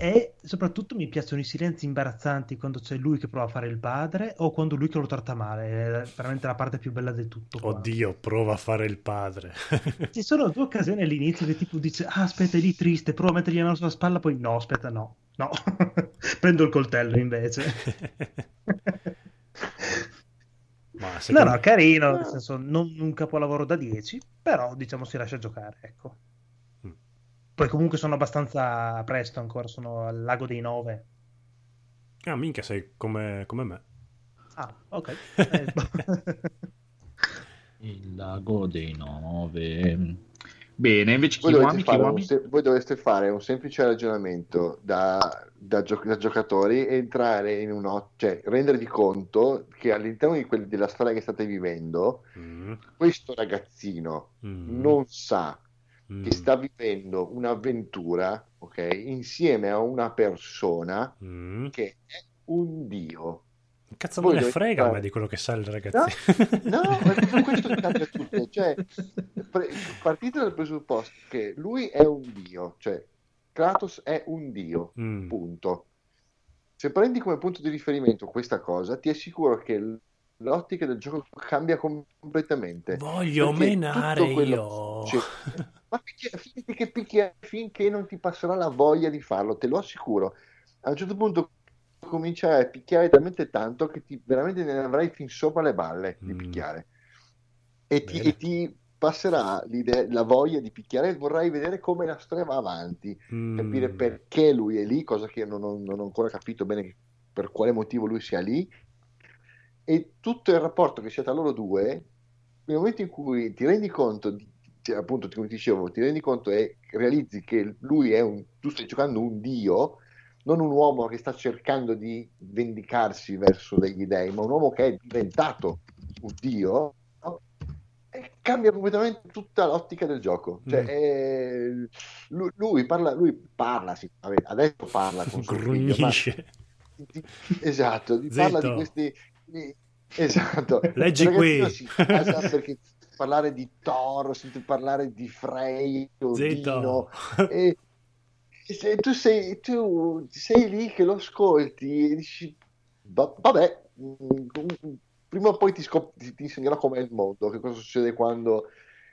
E soprattutto mi piacciono i silenzi imbarazzanti quando c'è lui che prova a fare il padre o quando lui che lo tratta male. È veramente la parte più bella del tutto. qua. Oddio, prova a fare il padre. Ci sono due occasioni all'inizio che tipo dice: Ah, aspetta, è lì triste, prova a mettergli la mano sulla spalla. Poi no, aspetta, no, no, prendo il coltello invece. Ma No, secondo... no, carino, nel senso, non un capolavoro da 10, però diciamo si lascia giocare, ecco. Poi comunque sono abbastanza presto ancora, sono al lago dei 9. Ah, minchia, sei come, come me. Ah, ok. Il lago dei nove. Bene, invece Voi Kiwami, dovete, fare un Kiwami? se- voi dovreste fare un semplice ragionamento da, da gio- da giocatori e entrare in uno, cioè rendervi conto che all'interno di quel- della storia che state vivendo, Mm, questo ragazzino mm, non sa mm, che sta vivendo un'avventura, ok, insieme a una persona mm. che è un dio. Cazzo, Voi me ne frega fare- di quello che sa il ragazzino. No, ma questo cambia tutto. Cioè, pre- partite dal presupposto che lui è un dio, cioè Kratos è un dio, Mm, punto. se prendi come punto di riferimento questa cosa, ti assicuro che l'ottica del gioco cambia completamente. Voglio menare quello io. succede- Ma finché, che picchia- finché non ti passerà la voglia di farlo, te lo assicuro. A un certo punto comincerai a picchiare talmente tanto che ti, veramente ne avrai fin sopra le balle di Mm. picchiare. E ti, e ti passerà l'idea- la voglia di picchiare e vorrai vedere come la storia va avanti capire Mm. perché lui è lì, cosa che non ho, non ho ancora capito bene per quale motivo lui sia lì, e tutto il rapporto che c'è tra loro due, nel momento in cui ti rendi conto, di- appunto come ti dicevo, ti rendi conto e realizzi che lui è un, tu stai giocando un dio, non un uomo che sta cercando di vendicarsi verso degli dei, ma un uomo che è diventato un dio, e cambia completamente tutta l'ottica del gioco. Cioè, Mm. è- lui, lui parla, lui parla, sì, vabbè, adesso parla con suo figlio, ma Grugnisce. di- esatto, di- parla di questi di- esatto. Leggi qui. si casa perché parlare di Thor, sente parlare di Frey, Odino, e, e se tu sei, tu sei lì che lo ascolti e dici "Va- vabbè mm, prima o poi ti, scop- ti, ti insegnerò com'è il mondo che cosa succede quando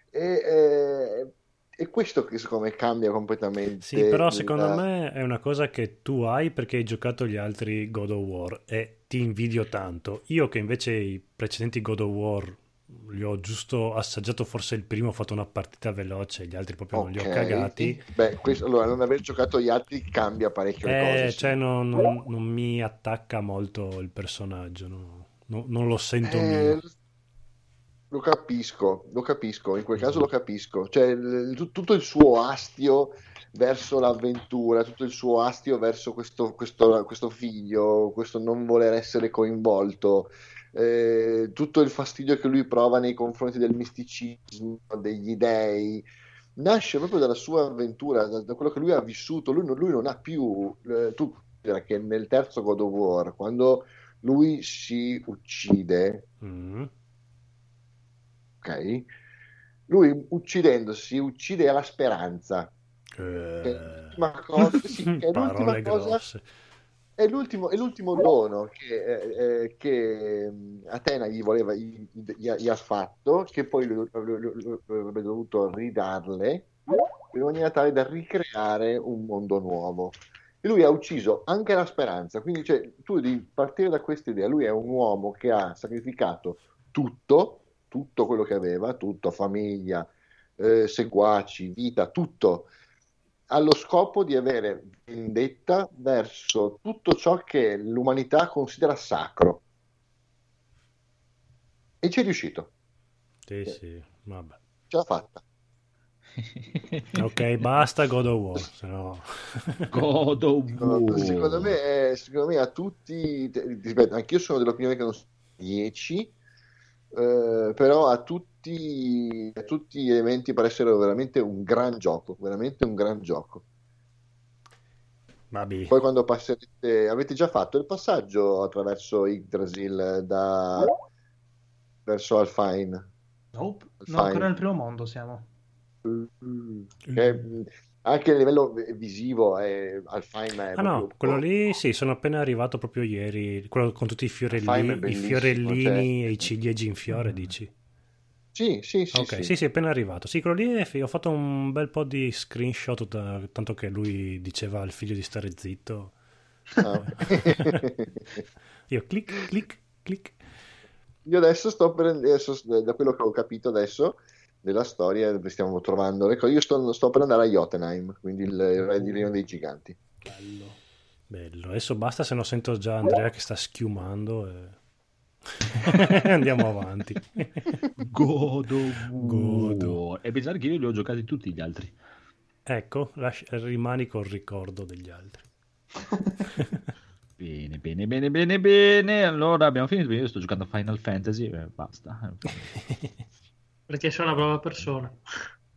e, eh, è questo che secondo me cambia completamente Sì, però secondo me è una cosa che tu hai perché hai giocato gli altri God of War e ti invidio tanto. Io che invece i precedenti God of War li ho giusto assaggiato, forse il primo ho fatto una partita veloce, gli altri proprio non li ho cagati. Beh, questo, allora, non aver giocato gli altri cambia parecchio Eh, cose. sì. cioè non, non- non mi attacca molto il personaggio, no? No- non lo sento Eh, lo capisco, lo capisco, in quel caso lo capisco. Cioè, il- tu- tutto il suo astio verso l'avventura, tutto il suo astio verso questo, questo- questo figlio, questo non voler essere coinvolto, eh, tutto il fastidio che lui prova nei confronti del misticismo, degli dei, nasce proprio dalla sua avventura, da, da quello che lui ha vissuto. Lui non, lui non ha più, eh, tu che nel terzo God of War, quando lui si uccide, Mm. ok? Lui uccidendosi uccide la speranza. Che è Eh, l'ultima cosa, sì, che l'ultima cosa. È l'ultimo, è l'ultimo dono che, eh, eh, che mh, Atena gli, voleva, gli, gli ha, fatto, che poi lui avrebbe dovuto ridarle in maniera tale da ricreare un mondo nuovo. E lui ha ucciso anche la speranza, quindi cioè, tu devi partire da questa idea. Lui è un uomo che ha sacrificato tutto, tutto quello che aveva, tutto, famiglia, eh, seguaci, vita, tutto, allo scopo di avere vendetta verso tutto ciò che l'umanità considera sacro. E ci è riuscito, Sì, sì, vabbè. ce l'ha fatta. Ok, basta God of War, se no... God of War. Secondo me, è- secondo me a tutti, ripeto, anch'io sono dell'opinione che non sono 10, eh, però a tutti, a tutti gli elementi per essere veramente un gran gioco, veramente un gran gioco. Vabbè. Poi quando passerete, avete già fatto il passaggio attraverso Yggdrasil da verso Alfine. Nope. Fine. No, ancora nel primo mondo siamo. Che, mh, anche a livello visivo è, Alfine è Ah no, quello lì sì, sono appena arrivato proprio ieri, quello con tutti i Fine è fiorellini, i fiorellini cioè- e i ciliegi in fiore, dici? Sì, sì, sì, ok, sì. sì, sì, appena arrivato. Sì, quello lì è ho fatto un bel po' di screenshot, da- tanto che lui diceva al figlio di stare zitto. Ah. Io clic, clic, clic. Io adesso sto prendendo, da quello che ho capito adesso della storia, dove stiamo trovando le cose, io sto, sto per andare a Jotunheim, quindi il, re di Regno dei Giganti. Bello. Bello. Adesso basta se no sento già Andrea che sta schiumando e... Andiamo avanti. God of God War. E pensare che io li ho giocati tutti gli altri. Ecco, lasci- rimani col ricordo degli altri. Bene, bene, bene, bene, bene. Allora abbiamo finito. Io sto giocando a Final Fantasy e basta. Perché sei una brava persona.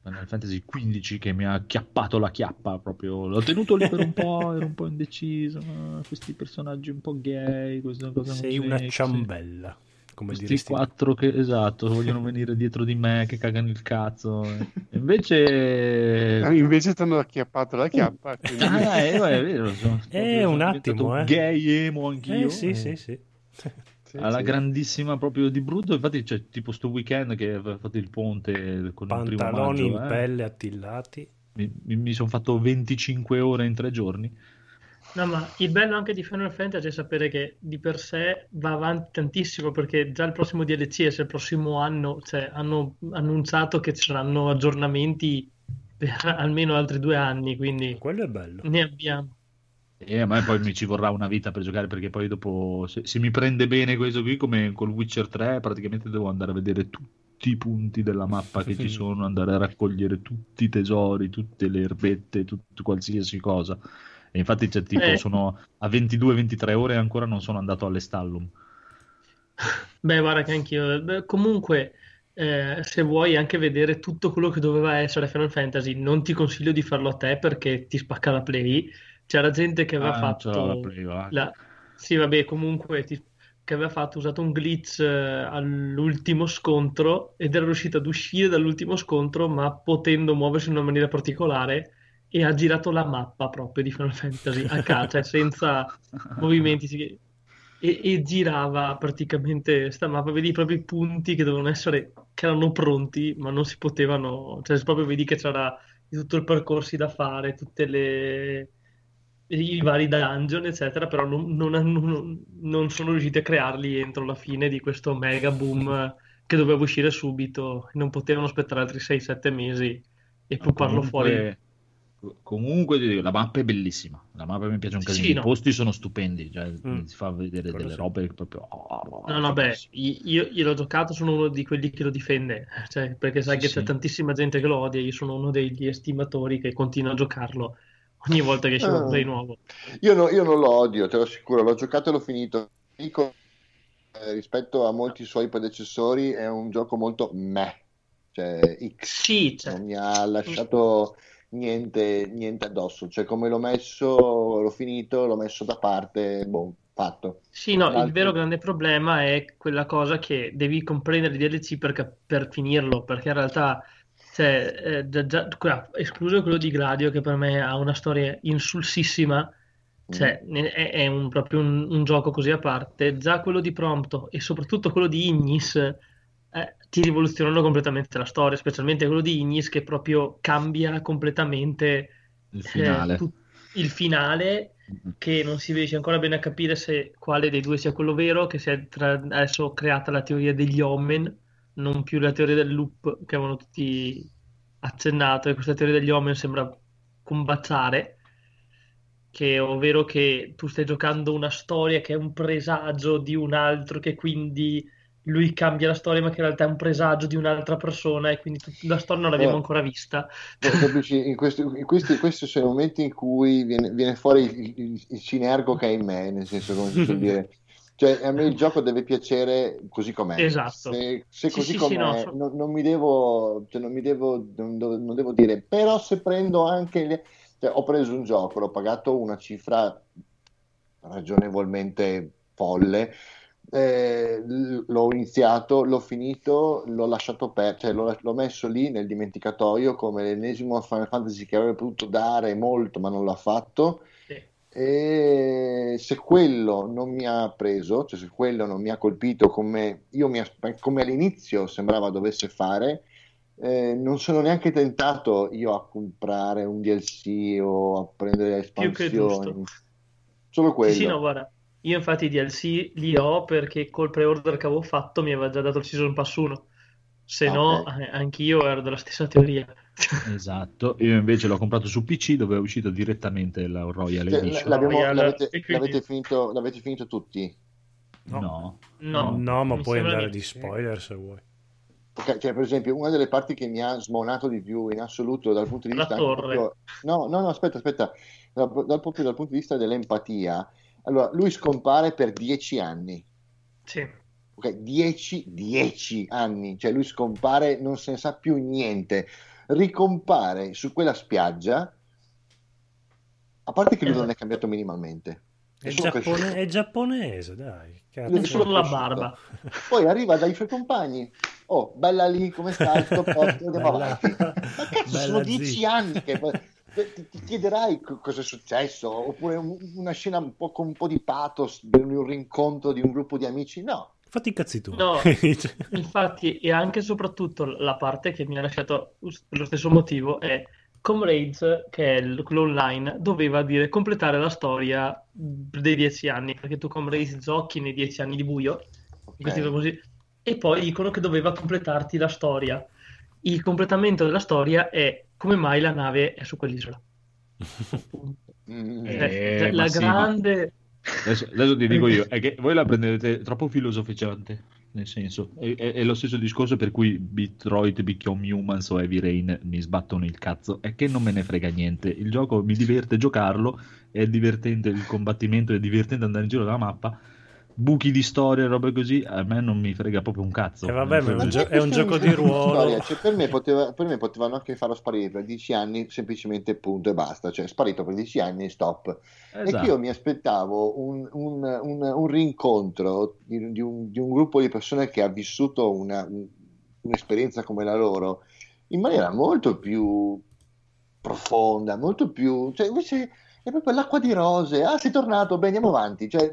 Final Fantasy 15 che mi ha chiappato la chiappa proprio. L'ho tenuto lì per un po', ero un po' indeciso. ma questi personaggi un po' gay, questa cosa non Sei una sexy. ciambella. come Questi diresti. quattro che, esatto, vogliono venire dietro di me, che cagano il cazzo. Invece... Ah, Invece ti hanno acchiappato la chiappa. quindi- Ah, eh, è vero, sono, Eh, sono un attimo, eh. Gay emo anch'io. Eh, sì, eh. sì, sì. Sì, alla sì. grandissima proprio di brutto infatti c'è tipo sto weekend che aveva fatto il ponte con il primo Pantaloni maggio in eh. pelle attillati. mi, sono fatto 25 ore in tre giorni No, ma il bello anche di Final Fantasy è sapere che di per sé va avanti tantissimo perché già il prossimo DLC e se il prossimo anno cioè, hanno annunciato che ci saranno aggiornamenti per almeno altri due anni, quindi Quello è bello. ne abbiamo. E a me poi mi ci vorrà una vita per giocare perché poi dopo se, se mi prende bene questo qui come col Witcher 3 praticamente devo andare a vedere tutti i punti della mappa che ci sono andare a raccogliere tutti i tesori tutte le erbette tutto, qualsiasi cosa e infatti c'è tipo Eh. sono a 22-23 ore e ancora non sono andato all'Estallum Beh, guarda che anch'io. Beh, comunque, eh, se vuoi anche vedere tutto quello che doveva essere Final Fantasy, non ti consiglio di farlo a te perché ti spacca la play. C'era gente che aveva Ah, fatto la va. la- Sì, vabbè, comunque ti- che aveva fatto, usato un glitch eh, all'ultimo scontro ed era riuscito ad uscire dall'ultimo scontro, ma potendo muoversi in una maniera particolare e ha girato la mappa proprio di Final Fantasy a caso, cioè senza movimenti. E, e girava praticamente sta mappa, vedi proprio i punti che dovevano essere, che erano pronti, ma non si potevano, cioè proprio vedi che c'era tutto il percorso da fare, tutte le i vari dungeon, eccetera, però non, non hanno- non sono riusciti a crearli entro la fine di questo mega boom che doveva uscire subito. Non potevano aspettare altri 6-7 mesi e pupparlo fuori. Comunque, comunque ti dico, la mappa è bellissima. La mappa mi piace un casino. sì, I no. posti sono stupendi. Cioè, Mm. si fa vedere Quello delle sì. robe proprio. oh, No, no, beh, io, io l'ho giocato, sono uno di quelli che lo difende, cioè, perché sai Sì, che sì. c'è tantissima gente che lo odia, io sono uno degli estimatori che continua a giocarlo ogni volta che esce un Ah. play nuovo. Io, no- io non lo odio, te lo assicuro, l'ho giocato e l'ho finito. Dico, eh, rispetto a molti suoi predecessori, è un gioco molto meh, cioè X, Sì, cioè, non mi ha lasciato niente, niente addosso. Cioè, come l'ho messo, l'ho finito, l'ho messo da parte, boh, fatto. Sì, no, il L'altro- vero grande problema è quella cosa che devi comprendere i DLC per, per finirlo, perché in realtà, cioè, eh, già- già- qua- escluso quello di Gladio, che per me ha una storia insulsissima, cioè, ne- è, è un- proprio un, un gioco così a parte, già quello di Prompto e soprattutto quello di Ignis eh, ti rivoluzionano completamente la storia, specialmente quello di Ignis che proprio cambia completamente Il eh, finale. tut- il finale che non si riesce ancora bene a capire se quale dei due sia quello vero, che si è tra- adesso creata la teoria degli omen, non più la teoria del loop che avevano tutti accennato, e questa teoria degli omen sembra combaciare, che ovvero che tu stai giocando una storia che è un presagio di un altro, che quindi lui cambia la storia, ma che in realtà è un presagio di un'altra persona, e quindi tut- la storia non l'abbiamo Eh. ancora vista. Eh, Capisci? In questi, in questi, questi sono i momenti in cui viene, viene fuori il, il, il cinergo che è in me, nel senso, come si suol dire. Cioè, a me il gioco deve piacere così com'è. Esatto. Se, se Sì, così sì, com'è, sì, no, non, non mi devo, cioè, non mi devo, non, non devo dire, però se prendo anche, le- cioè, ho preso un gioco, l'ho pagato una cifra ragionevolmente folle, eh, l'ho iniziato, l'ho finito, l'ho lasciato per, cioè l'ho, l'ho messo lì nel dimenticatoio come l'ennesimo Final Fantasy che avrebbe potuto dare molto ma non l'ha fatto. Sì. E se quello non mi ha preso, cioè se quello non mi ha colpito come, io mi come all'inizio sembrava dovesse fare, eh, non sono neanche tentato io a comprare un DLC o a prendere espansioni. Solo Sì, quello. sì, no, guarda, io infatti i DLC li ho perché col pre-order che avevo fatto mi aveva già dato il Season Pass 1, se Ah, no eh, anch'io ero della stessa teoria. Esatto, io invece l'ho comprato su PC dove è uscito direttamente la Royal Cioè, Edition. l'abbiamo- Royal, l'avete, quindi- l'avete finito, l'avete finito tutti? No. No. No, No, ma mi puoi andare di spoiler se vuoi. Ok, cioè, per esempio, una delle parti che mi ha smonato di più in assoluto dal punto di vista proprio- No, no, no, aspetta, aspetta. Dal, dal- proprio dal punto di vista dell'empatia. Allora, lui scompare per dieci anni. Sì. Ok, dieci, dieci anni. Cioè, lui scompare, non se ne sa più niente. Ricompare su quella spiaggia. A parte che lui non è cambiato minimamente. È, sono giappone- è giapponese, dai. Cazzo. Solo la barba. Poi arriva dai suoi compagni. Oh, bella lì, come stai? Sto posto, andiamo avanti. Ma cazzo, bella sono dieci anni che ti, ti chiederai co- cosa è successo, oppure un- una scena un po' con un po' di pathos di un rincontro di un gruppo di amici. No, Fatti i cazzi tu. No, infatti, e anche e soprattutto la parte che mi ha lasciato per lo stesso motivo è Comrades, che è l- quello online, doveva dire completare la storia dei dieci anni, perché tu Comrades giochi nei dieci anni di buio, in questi Ok. così, e poi dicono che doveva completarti la storia. Il completamento della storia è come mai la nave è su quell'isola. Eh, Cioè, ma la grande... Adesso, adesso ti dico io, è che voi la prendete troppo filosoficante, nel senso, è, è- è lo stesso discorso per cui Detroit Become Humans o Heavy Rain mi sbattono il cazzo, è che non me ne frega niente, il gioco mi diverte giocarlo, è divertente il combattimento, è divertente andare in giro dalla mappa, buchi di storia, robe così, a me non mi frega proprio un cazzo. E vabbè, ma è un, gio- è un gioco di ruolo. cioè, per, me poteva- per me potevano anche farlo sparire per dieci anni, semplicemente punto e basta. Cioè, sparito per dieci anni, stop. E Esatto. che io mi aspettavo un, un- un- un rincontro di, di un, di un gruppo di persone che ha vissuto una- un- un'esperienza come la loro in maniera molto più profonda, molto più. Cioè, invece è proprio l'acqua di rose. Ah, sei tornato, bene, andiamo avanti. Cioè,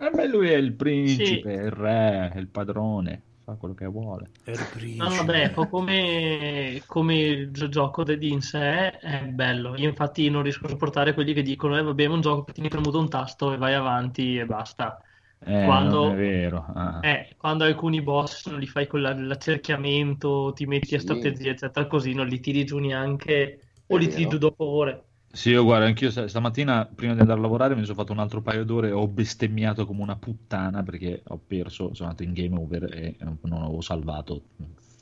Eh beh, lui è il principe, è il re, è il padrone, fa quello che vuole. È il No, principe. vabbè, ecco, come, come il gio- gioco de- in sé è bello. Io infatti non riesco a sopportare quelli che dicono, eh, vabbè, è un gioco che tieni premuto un tasto e vai avanti e basta. Eh, Quando- non è vero. ah. Eh, quando alcuni boss non li fai con la- l'accerchiamento, ti metti a Sì. strategia, eccetera, così non li tiri giù neanche, o È li tiri vero. giù dopo ore. Sì, io guarda, anch'io sta- stamattina prima di andare a lavorare mi sono fatto un altro paio d'ore e ho bestemmiato come una puttana perché ho perso, sono andato in game over e non avevo salvato.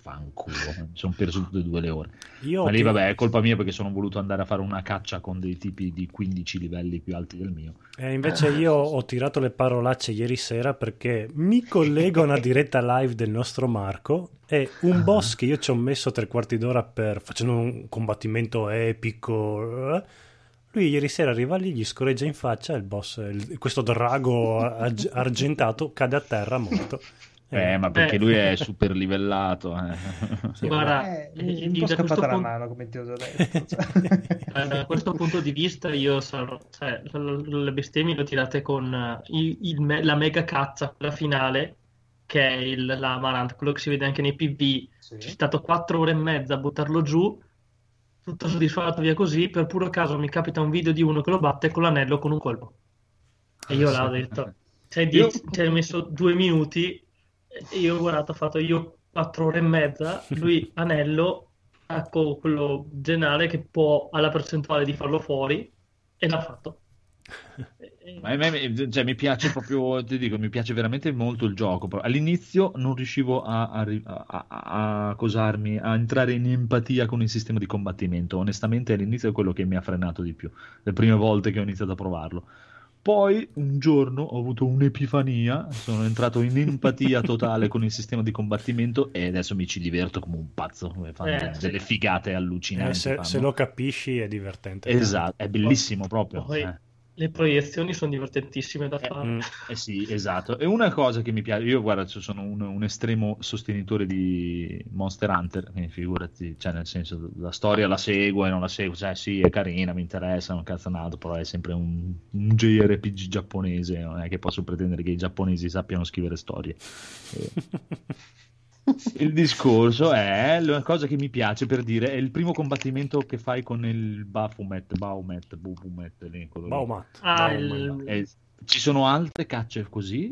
Fanculo, mi sono perso tutte e due le ore. Io Ma lì vabbè, è colpa mia perché sono voluto andare a fare una caccia con dei tipi di 15 livelli più alti del mio. E invece io ho tirato le parolacce ieri sera perché mi collego a una diretta live del nostro Marco e un boss che io ci ho messo tre quarti d'ora per facendo un combattimento epico. Eh, Lui ieri sera arriva lì, gli scorreggia in faccia il boss, il- questo drago arg- argentato, cade a terra morto. Eh, ma perché Eh. lui è super livellato. eh. Sì, Guarda, Eh, eh, un da po' questo scappata la punto- mano, come ti ho detto. cioè. Eh, da questo punto di vista io sarò, cioè, le bestemmie le ho tirate con eh, il- il me- la mega cazza, quella finale, che è il, l'Amarant, quello che si vede anche nei PV. Sì. Ci è stato 4 ore e mezza a buttarlo giù, tutto soddisfatto via così, per puro caso mi capita un video di uno che lo batte con l'anello con un colpo. E io là ho detto, ci hai, dieci- ci hai messo due minuti, e io ho guardato, ho fatto io 4 ore e mezza, lui anello, ecco quello generale che può ha la percentuale di farlo fuori, e l'ha fatto. Ma a me- cioè, mi piace proprio, ti dico, mi piace veramente molto il gioco. All'inizio non riuscivo a, a, a- a- a cosarmi, a entrare in empatia con il sistema di combattimento. Onestamente, all'inizio è quello che mi ha frenato di più, le prime volte che ho iniziato a provarlo. Poi un giorno ho avuto un'epifania, sono entrato in empatia totale con il sistema di combattimento e adesso mi ci diverto come un pazzo. Fanno Eh, sì. delle figate Eh, allucinanti. se, fanno. se lo capisci è divertente. Esatto, è bellissimo proprio. Poi eh. Le proiezioni sono divertentissime da fare. Mm. Eh sì, esatto. E una cosa che mi piace, io guarda, sono un, un estremo sostenitore di Monster Hunter, quindi figurati, cioè nel senso la storia la seguo e non la seguo, cioè sì, è carina, mi interessa, non cazzo nato, però è sempre un, un JRPG giapponese, non è che posso pretendere che i giapponesi sappiano scrivere storie. Eh, Il discorso è la cosa che mi piace per dire è il primo combattimento che fai con il Baphomet, Baumet, Bubumet. Baumat. Ah, il- Eh, ci sono altre cacce così?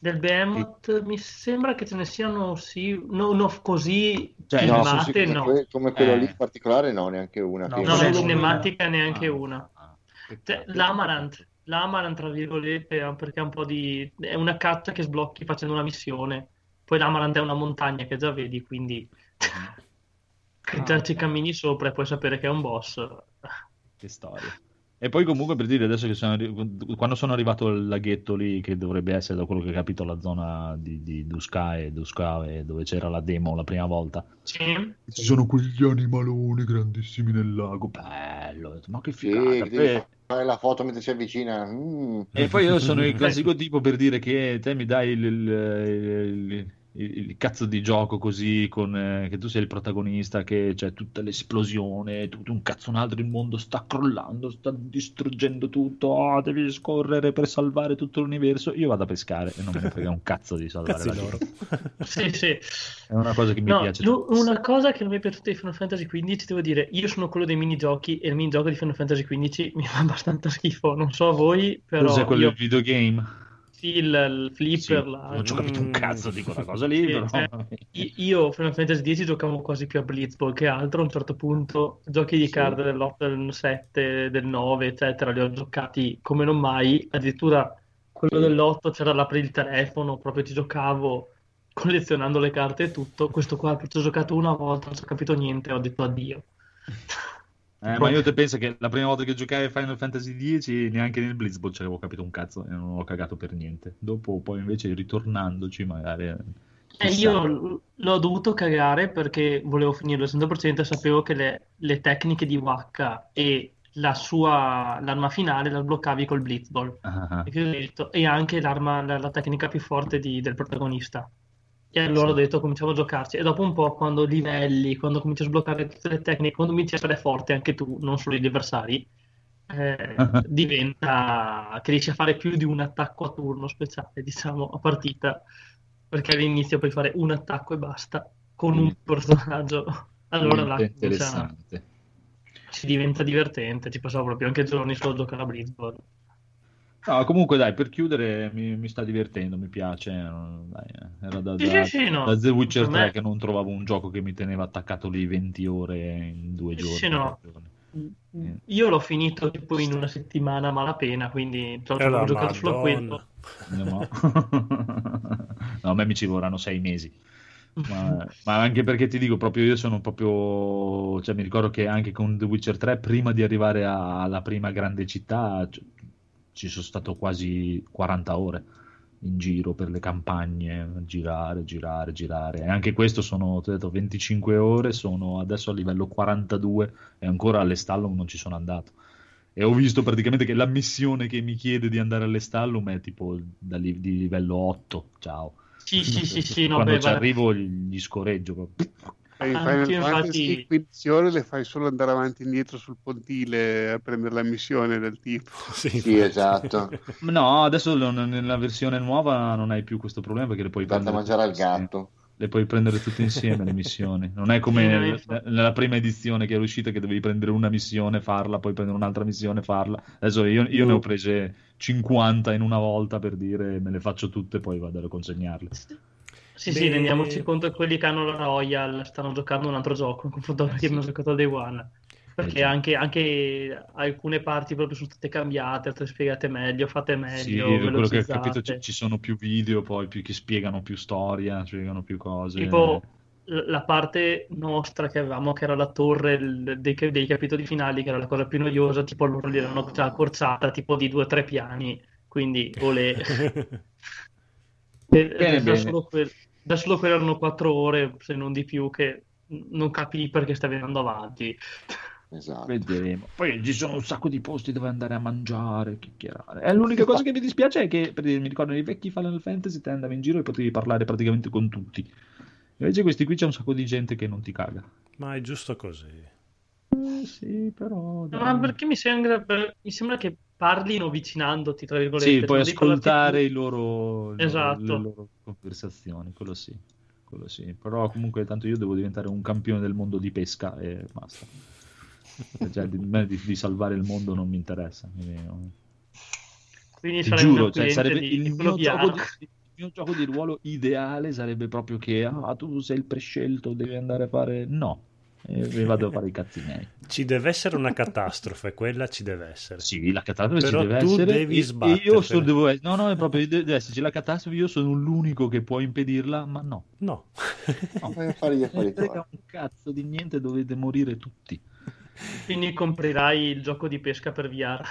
Del Behemoth mi sembra che ce ne siano, sì, no, no, così Cioè, No, sì, no. come, come quello Eh. lì in particolare, no, neanche una. No, che- No, Solo nella una. cinematica neanche Ah. una. Ah, Cioè, peccato. l'Amarant, l'Amarant, tra virgolette, è perché è un po' di... è una caccia che sblocchi facendo una missione. Poi l'Amarant è una montagna che già vedi, quindi che già ci cammini sopra e puoi sapere che è un boss. Che storia. E poi comunque per dire adesso che sono arri- quando sono arrivato al laghetto lì che dovrebbe essere da quello che ho capito la zona di, di Duskae, Duskae dove c'era la demo la prima volta Sì? ci sono quegli animaloni grandissimi nel lago bello ho detto, ma che figata Sì, fare la foto mentre si avvicina. Mm. E poi io sono il classico tipo per dire che te mi dai il, il- il- il- il cazzo di gioco così, con, eh, che tu sei il protagonista, che c'è tutta l'esplosione, tutto un cazzo un altro, il mondo sta crollando, sta distruggendo tutto, oh, devi scorrere per salvare tutto l'universo. Io vado a pescare e non me ne frega un cazzo di salvare la loro. vita. Sì, sì. È una cosa che mi No, piace. lu- una cosa che non mi è piaciuta di Final Fantasy XV, devo dire, io sono quello dei minigiochi e il minigioco di Final Fantasy XV mi fa abbastanza schifo. Non so a voi, però Cos'è quello io del videogame? Sì, il, flipper, Sì, là, non ci ho capito un Mm. cazzo di quella cosa lì, però... cioè, Io Final Fantasy X giocavo quasi più a Blitzball che altro. A un certo punto, giochi di Sì. card dell'8, del 7, del 9, eccetera, li ho giocati come non mai. Addirittura quello dell'8 c'era l'app il telefono, proprio ci giocavo collezionando le carte e tutto. Questo qua ci ho giocato una volta, non ci ho capito niente, ho detto addio. Eh, ma io te penso che la prima volta che giocai a Final Fantasy X neanche nel Blitzball ci avevo capito un cazzo e non ho cagato per niente. Dopo, poi invece ritornandoci, magari. eh, E chissà. io l'ho dovuto cagare perché volevo finirlo al 100% e sapevo che le, le tecniche di Waka e la sua l'arma finale la sbloccavi col Blitzball. Ah, ah. E, quindi ho detto- e anche l'arma, la, la tecnica più forte di- del protagonista. E allora Sì. ho detto cominciamo a giocarci. E dopo un po', quando livelli, quando cominci a sbloccare tutte le tecniche, quando cominci a essere forte anche tu, non solo gli avversari, eh, diventa che riesci a fare più di un attacco a turno speciale, diciamo, a partita. Perché all'inizio puoi fare un attacco e basta con un personaggio. Allora là comincia- si diventa divertente. Ci passavo proprio anche giorni solo a giocare a Blitzball. No, comunque dai, per chiudere mi, mi sta divertendo, mi piace. eh, dai, eh, era da, Sì, da- sì, sì, no. da The Witcher Per 3 me- che non trovavo un gioco che mi teneva attaccato lì 20 ore in due giorni. sì, no. giorni. Eh. Io l'ho finito tipo in una settimana malapena, quindi ho la giocato solo a quello. No. No, a me mi ci vorranno sei mesi. Ma, ma anche perché ti dico, proprio io sono proprio, cioè mi ricordo che anche con The Witcher 3, prima di arrivare a- alla prima grande città, c- ci sono stato quasi 40 ore in giro per le campagne, girare, girare, girare. E anche questo sono, ti ho detto, 25 ore, sono adesso a livello 42 e ancora all'Estallum non ci sono andato. E ho visto praticamente che la missione che mi chiede di andare all'Estallum è tipo da li- di livello 8. Ciao. Sì, sì, sì, sì, no, Quando beh, ci arrivo gli gli scoreggio proprio. Anch'io, Final Fantasy infatti- 15 ore le fai solo andare avanti e indietro sul pontile a prendere la missione del tipo. Sì, Sì, esatto. No, adesso nella versione nuova non hai più questo problema perché le puoi prendere mangiare al tutte insieme. gatto. Le puoi prendere tutte insieme le missioni. Non è come nel- nella prima edizione che è uscita che dovevi prendere una missione, farla, poi prendere un'altra missione, farla. Adesso io, io ne ho prese 50 in una volta per dire me le faccio tutte e poi vado a consegnarle. Sì, sì, Beh- rendiamoci conto che quelli che hanno la Royal stanno giocando un altro gioco in confronto a quelli che Sì. hanno giocato al Day One. Perché Eh, anche, anche alcune parti proprio sono state cambiate, altre spiegate meglio, fatte Sì, meglio, quello che ho capito ci, ci sono più video poi più che spiegano più storia, spiegano più cose. Tipo la parte nostra che avevamo, che era la torre dei, dei capitoli finali, che era la cosa più noiosa, tipo loro l'hanno già accorciata tipo di due o tre piani, quindi olè. E- Bene, bene. Solo quel- da solo quelle erano quattro ore, se non di più, che non capii perché stavi andando avanti. Esatto. Vedremo. Poi ci sono un sacco di posti dove andare a mangiare, chiacchierare. E l'unica cosa che mi dispiace è che per dire, mi ricordo nei vecchi Final Fantasy te andavi in giro e potevi parlare praticamente con tutti. Invece questi qui c'è un sacco di gente che non ti caga. Ma è giusto così. Eh, sì, però. dai. Ma perché mi sembra, mi sembra che parlino avvicinandoti, tra virgolette. Sì, puoi ascoltare i loro, le Esatto. loro- le loro conversazioni, quello sì. Quello sì. Però comunque tanto io devo diventare un campione del mondo di pesca e basta. Cioè, di, di, di salvare il mondo non mi interessa. quindi. Quindi Ti giuro, cioè, sarebbe di, il, mio di, il mio gioco di ruolo ideale sarebbe proprio che ah, tu sei il prescelto, devi andare a fare. No, e mi vado a fare i cazzi miei. Ci deve essere una catastrofe, quella ci deve essere. Sì, la catastrofe Però ci deve tu essere. devi e- e io sono, devo essere- no, no, è proprio deve esserci la catastrofe. Io sono l'unico che può impedirla, ma no. No. no. Vai a fare gli Non affari frega un cazzo di niente, dovete morire tutti. Quindi comprerai il gioco di pesca per VR.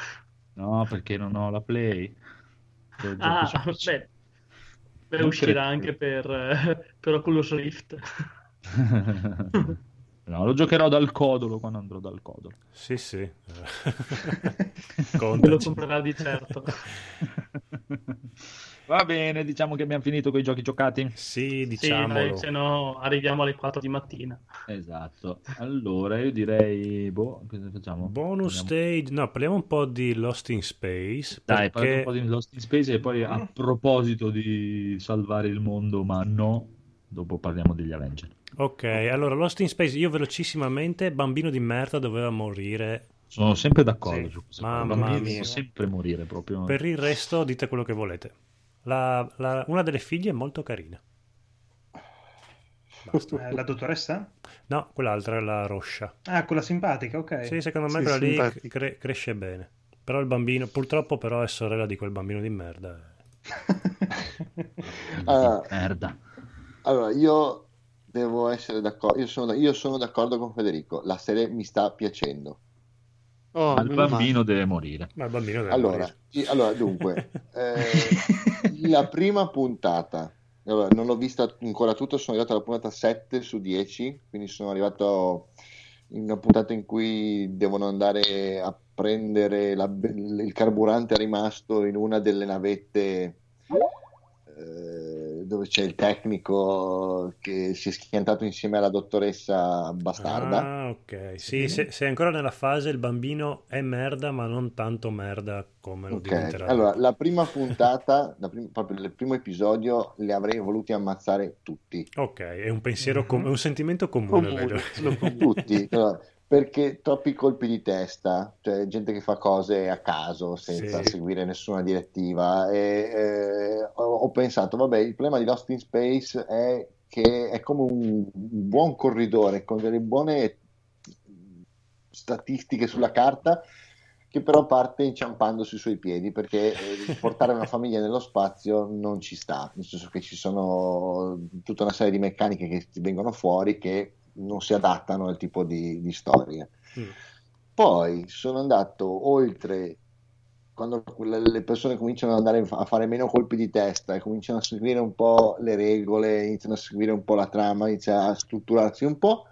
No, perché non ho la Play. Ah, beh, beh, uscirà credo. anche per, eh, per Oculus Rift. No, lo giocherò dal codolo quando andrò dal codolo. Sì, sì. Lo comprerà di certo. Va bene, diciamo che abbiamo finito con i giochi giocati. Sì, Sì, diciamolo. dai, se no arriviamo alle 4 di mattina. Esatto. Allora, io direi, boh, cosa facciamo? Bonus Parliamo- stage, no, parliamo un po' di Lost in Space. Dai, parliamo un perché... po' di Lost in Space e poi a proposito di salvare il mondo, ma no, dopo parliamo degli Avenger. Ok, allora Lost in Space, io velocissimamente, bambino di merda doveva morire. Sono sempre d'accordo Sì, su questo. mamma Bambini mia. devono sempre morire proprio. Per il resto dite quello che volete. La- la- una delle figlie è molto carina. Eh, la dottoressa? No, quell'altra è la roscia. Ah, quella simpatica, ok. Sì, secondo me Sì, quella lì simpatica. cre- cresce bene. Però il bambino, purtroppo però è sorella di quel bambino di merda. Merda. Allora, io devo essere d'accordo. Io sono, io sono d'accordo con Federico. La serie mi sta piacendo. Oh, Ma il bambino deve morire. Ma il bambino deve Allora, morire. i- allora, dunque, eh, la prima puntata, allora, non l'ho vista ancora tutta, sono arrivato alla puntata 7 su 10, quindi sono arrivato in una puntata in cui devono andare a prendere la- il carburante rimasto in una delle navette eh, dove c'è il tecnico che si è schiantato insieme alla dottoressa bastarda. Ah, ok. Sì, se, sei ancora nella fase il bambino è merda, ma non tanto merda come lo Ok, diventerà. allora la prima puntata, la prim- proprio il primo episodio, li avrei voluti ammazzare tutti. Ok, è un pensiero, com- è un sentimento comune, comune. Tutti, allora, perché troppi colpi di testa, cioè gente che fa cose a caso senza Sì. seguire nessuna direttiva. E, eh, ho, ho pensato, vabbè, il problema di Lost in Space è che è come un buon corridore con delle buone statistiche sulla carta che però parte inciampando sui suoi piedi perché eh, portare una famiglia nello spazio non ci sta, nel senso che ci sono tutta una serie di meccaniche che vengono fuori che non si adattano al tipo di, di storia. Mm. Poi sono andato oltre quando le persone cominciano ad andare a fare meno colpi di testa e cominciano a seguire un po' le regole, iniziano a seguire un po' la trama, inizia a strutturarsi un po'.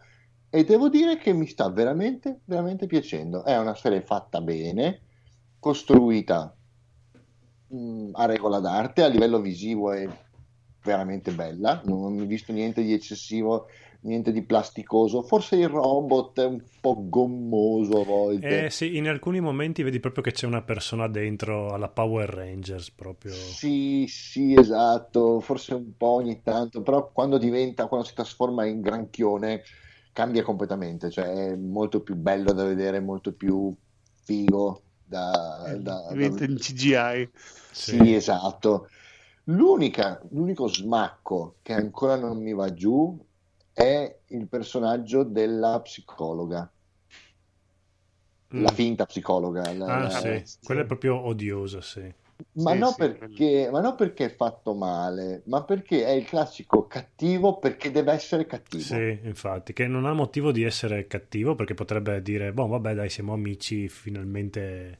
E devo dire che mi sta veramente, veramente piacendo. È una serie fatta bene, costruita mh, a regola d'arte, a livello visivo è veramente bella. Non ho visto niente di eccessivo, niente di plasticoso. Forse il robot è un po' gommoso a volte. Eh sì, in alcuni momenti vedi proprio che c'è una persona dentro alla Power Rangers proprio. Sì, sì, esatto, forse un po' ogni tanto, però quando diventa, quando si trasforma in granchione cambia completamente, cioè è molto più bello da vedere, molto più figo da, da- da- Diventa in CGI. Sì, esatto. L'unica, l'unico smacco che ancora non mi va giù è il personaggio della psicologa, Mm. la finta psicologa. la- Ah la- sì, quella è proprio odiosa, sì. Ma, Sì, no sì, perché, ma non perché è fatto male, ma perché è il classico cattivo perché deve essere cattivo. Sì, infatti, che non ha motivo di essere cattivo perché potrebbe dire, boh, vabbè, dai, siamo amici, finalmente...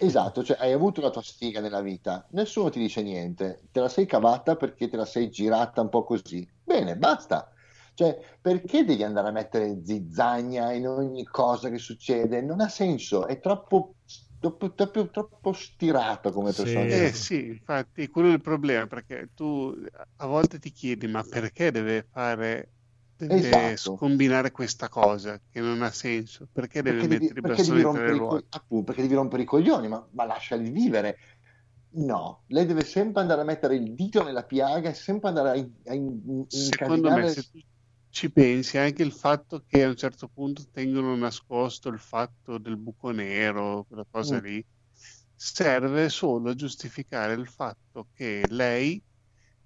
Esatto, cioè hai avuto la tua sfiga nella vita, nessuno ti dice niente, te la sei cavata perché te la sei girata un po' così. Bene, basta. Cioè, perché devi andare a mettere zizzagna in ogni cosa che succede? Non ha senso, è troppo, troppo, troppo, troppo stirato come Sì. personaggio. Eh sì, infatti, quello è il problema, perché tu a volte ti chiedi, ma perché deve fare, deve Esatto. scombinare questa cosa che non ha senso? Perché deve perché devi, mettere devi bastoni tra rompere le i, co- ruote? appunto, perché devi rompere i coglioni, ma, ma lasciali vivere. No, lei deve sempre andare a mettere il dito nella piaga e sempre andare a, in- a in- Secondo me, se tu ci pensi, anche il fatto che a un certo punto tengono nascosto il fatto del buco nero, quella cosa Mm. lì, serve solo a giustificare il fatto che lei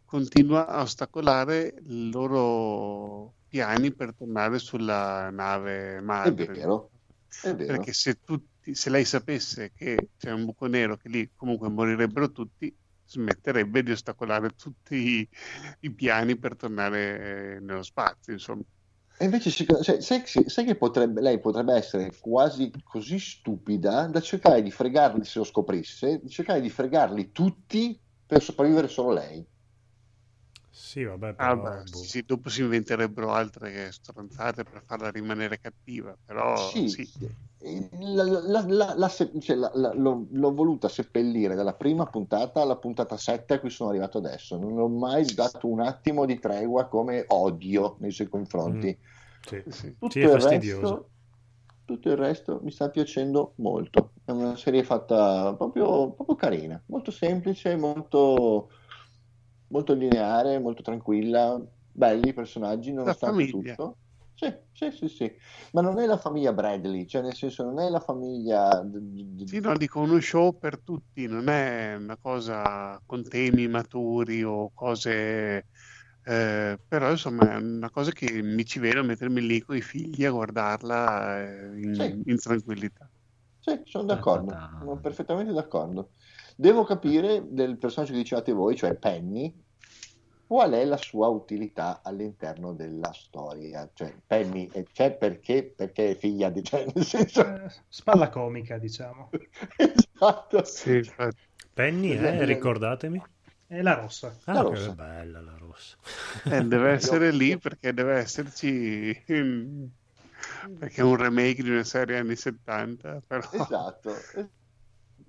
continua a ostacolare i loro piani per tornare sulla nave È madre. vero, è vero. Perché se, tutti, se lei sapesse che c'è un buco nero che lì comunque morirebbero tutti, smetterebbe di ostacolare tutti i, i piani per tornare eh, nello spazio, insomma. E invece, cioè, sai- sai che potrebbe, lei potrebbe essere quasi così stupida da cercare di fregarli, se lo scoprisse, di cercare di fregarli tutti per sopravvivere solo lei. Sì, vabbè, Ah, però... beh, boh. sì, dopo si inventerebbero altre stronzate per farla rimanere cattiva, però Sì, sì. la- la- la- la cioè, la- la- l'ho, l'ho voluta seppellire dalla prima puntata alla puntata 7 a cui sono arrivato adesso. Non ho mai dato un attimo di tregua come odio nei suoi confronti. Sì. Sì. Tutto, il fastidioso. resto, tutto il resto mi sta piacendo molto. È una serie fatta proprio, proprio carina, molto semplice, molto, molto lineare, molto tranquilla. Belli i personaggi, nonostante tutto. Sì, sì, sì, sì. Ma non è la famiglia Bradley, cioè nel senso non è la famiglia... Sì, no, dico uno show per tutti, non è una cosa con temi maturi o cose... eh, però insomma è una cosa che mi ci vedo a mettermi lì con i figli a guardarla eh, in, Sì. in tranquillità. Sì, sono d'accordo, sono perfettamente d'accordo. Devo capire del personaggio che dicevate voi, cioè Penny, qual è la sua utilità all'interno della storia. Cioè, Penny è- c'è perché, perché è figlia di... Cioè, nel senso... Eh, spalla comica, diciamo. esatto. Sì, infatti. Penny, eh, ricordatemi. È la rossa. Ah, La che rossa. bella la rossa. Eh, deve essere lì perché deve esserci... perché è un remake di una serie anni 70, però... Esatto.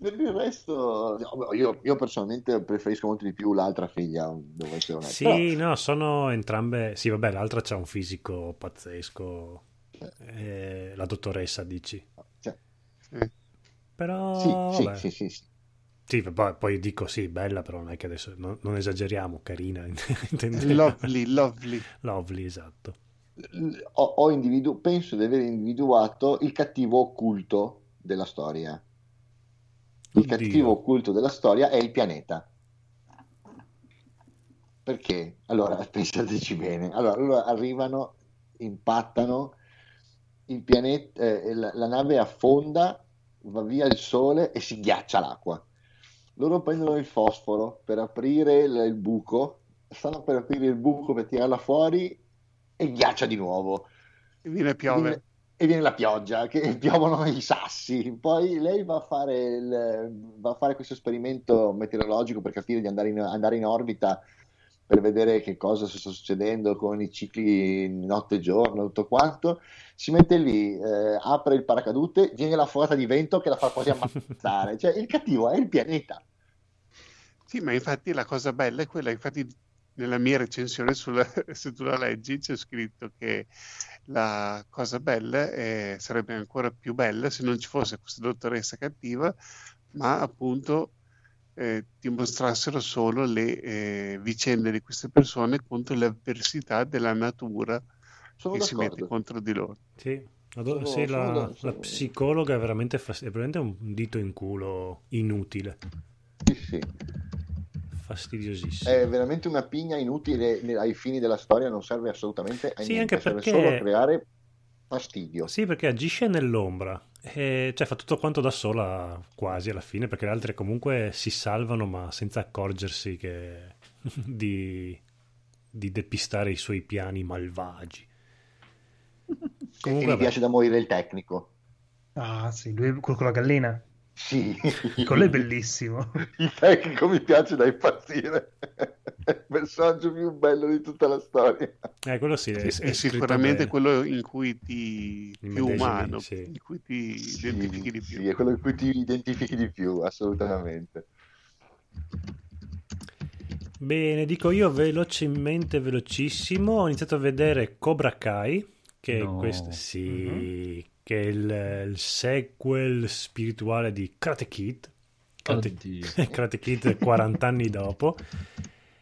Per il resto, no, io, io personalmente preferisco molto di più l'altra figlia, devo essere onesto. Sì, no, sono entrambe... Sì, vabbè, l'altra c'ha un fisico pazzesco. Eh, la dottoressa, dici. Però, cioè, Sì. Però... sì, sì, vabbè. sì, sì, sì. Sì, poi, poi dico sì, bella, però non è che adesso non, non esageriamo, carina. Lovely, lovely. Lovely, esatto. Ho, ho individu- penso di aver individuato il cattivo occulto della storia. Il Oddio. cattivo occulto della storia è il pianeta. Perché? Allora, pensateci bene. Allora, loro arrivano, impattano, il pianeta, eh, la, la nave affonda, va via il sole e si ghiaccia l'acqua. Loro prendono il fosforo per aprire il, il buco, stanno per aprire il buco per tirarla fuori e ghiaccia di nuovo. E viene a E piovere. viene, e viene la pioggia, che piovono i sassi. Poi lei va a fare, il- va a fare questo esperimento meteorologico per capire di andare in, andare in orbita per vedere che cosa sta succedendo con i cicli notte e giorno, tutto quanto. Si mette lì, eh, apre il paracadute, viene la forza di vento che la fa quasi ammazzare. Cioè, il cattivo è il pianeta. Sì, ma infatti la cosa bella è quella, infatti nella mia recensione, sulla- se tu la leggi, c'è scritto che la cosa bella è- sarebbe ancora più bella se non ci fosse questa dottoressa cattiva, ma appunto eh, ti mostrassero solo le eh, vicende di queste persone contro le avversità della natura Sono che si mette d'accordo. contro di loro. Sì, Ado- Sono- sì, la, da- la psicologa è veramente, fas- è veramente un dito in culo inutile, Sì, sì. Fastidiosissimo. È veramente una pigna inutile ai fini della storia, non serve assolutamente a Sì, niente, anche serve perché- solo a creare fastidio. Sì, perché agisce nell'ombra, e, cioè fa tutto quanto da sola quasi alla fine, perché le altre comunque si salvano ma senza accorgersi che... di... di depistare i suoi piani malvagi. E Comunque, mi vabbè. piace da morire il tecnico. Ah, sì, lui con la gallina. Sì, Quello è bellissimo. il tecnico mi piace da impazzire. È il personaggio più bello di tutta la storia. Eh, quello sì, è, Sì, è sicuramente bene. quello in cui ti Il più umano, sì. in cui ti Sì, identifichi di più. sì, è quello in cui ti identifichi di più, assolutamente. Bene, dico io velocemente, velocissimo. Ho iniziato a vedere Cobra Kai, che è No. questo, sì, che è il, il sequel spirituale di Karate Kid. Karate. Karate Kid 40 anni dopo,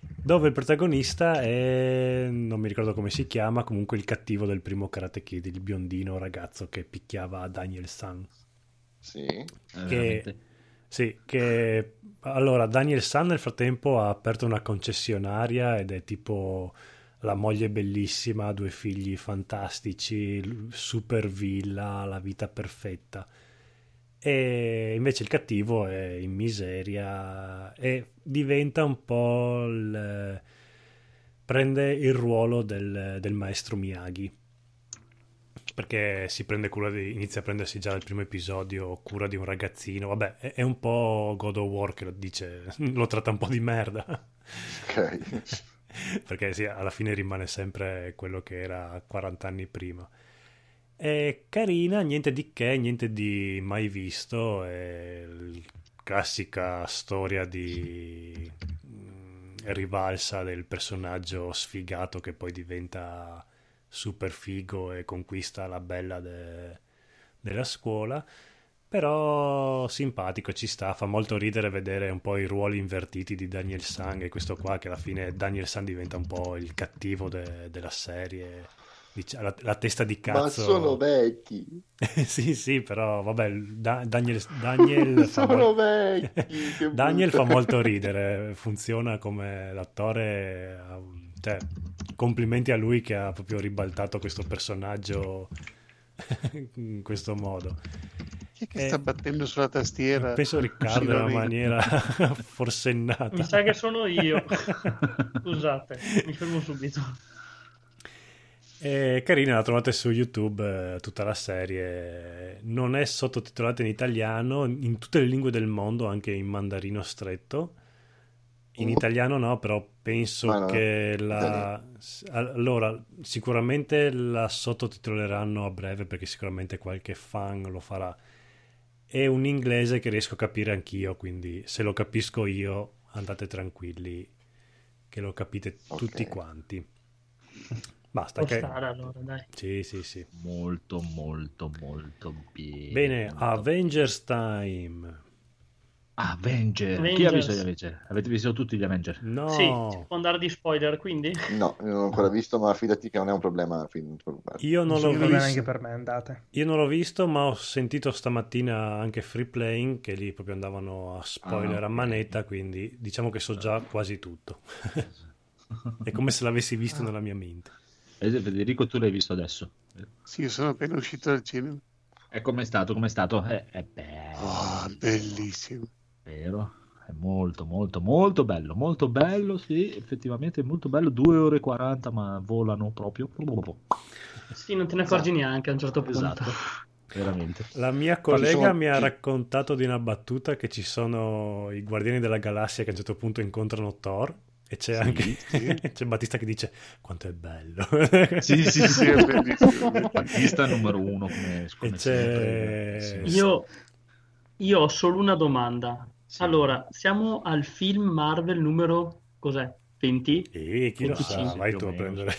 dove il protagonista è, non mi ricordo come si chiama, comunque il cattivo del primo Karate Kid, il biondino ragazzo che picchiava Daniel San. Sì. Eh, che- veramente. Sì, che allora Daniel San nel frattempo ha aperto una concessionaria ed è tipo la moglie bellissima, due figli fantastici, super villa, la vita perfetta. E invece il cattivo è in miseria e diventa un po' il... prende il ruolo del, del maestro Miyagi. Perché si prende cura di, inizia a prendersi già dal primo episodio cura di un ragazzino. Vabbè, è, è un po' God of War che lo dice, lo tratta un po' di merda. Ok. perché sì, alla fine rimane sempre quello che era 40 anni prima. È carina, niente di che, niente di mai visto, è l- classica storia di mm, rivalsa del personaggio sfigato che poi diventa super figo e conquista la bella de- della scuola. Però simpatico, ci sta, fa molto ridere vedere un po' i ruoli invertiti di Daniel San e questo qua che alla fine Daniel San diventa un po' il cattivo de- della serie, Dice- la, la testa di cazzo. Ma sono vecchi. sì, sì, però vabbè, Da- Daniel, Daniel fa sono mol- vecchi. Daniel fa molto ridere, funziona come l'attore, cioè, complimenti a lui che ha proprio ribaltato questo personaggio in questo modo. Chi è che Eh, sta battendo sulla tastiera? Penso Riccardo in una maniera forsennata. Mi sa che sono io. Scusate, mi fermo subito. È carina, la trovate su YouTube eh, tutta la serie. Non è sottotitolata in italiano, in tutte le lingue del mondo, anche in mandarino stretto. In Oh. italiano no, però penso no, che la... Allora, sicuramente la sottotitoleranno a breve perché sicuramente qualche fan lo farà. È un inglese che riesco a capire anch'io, quindi se lo capisco io andate tranquilli che lo capite Ok. tutti quanti. Basta che... stare allora, dai. Sì, sì, sì. Molto, molto, molto bene. Bene, molto Avengers Time. Avenger. Chi ha Avengers. visto gli Avenger? Avete visto tutti gli Avenger? No, Sì, si può andare di spoiler quindi? No, non l'ho ancora visto, ma fidati che non è un problema. io non l'ho visto. anche per me, andate. Io non l'ho visto, ma ho sentito stamattina anche Free Playing che lì proprio andavano a spoiler Ah, a manetta, quindi diciamo che so già quasi tutto. È come se l'avessi visto nella mia mente. Eh, Federico, tu l'hai visto adesso. Sì, io sono appena uscito dal cinema. E com'è stato? Com'è stato? Eh, è bello. Oh, bellissimo. Vero? È molto, molto, molto bello. Molto bello, sì, effettivamente è molto bello. 2 ore e 40, ma volano proprio. Sì, non te ne accorgi neanche a un certo punto. Esatto, veramente. La mia collega sono- mi ha sì. raccontato di una battuta che ci sono i Guardiani della Galassia che a un certo punto incontrano Thor e c'è anche c'è Battista che dice quanto è bello. Sì, sì, Sì, è bellissimo. Battista numero uno come, come E c'è- sempre. Sì. Io, io ho solo una domanda. Sì. Allora, siamo al film Marvel numero cos'è? 20? E chi lo sa, 25 vai tu a prendere.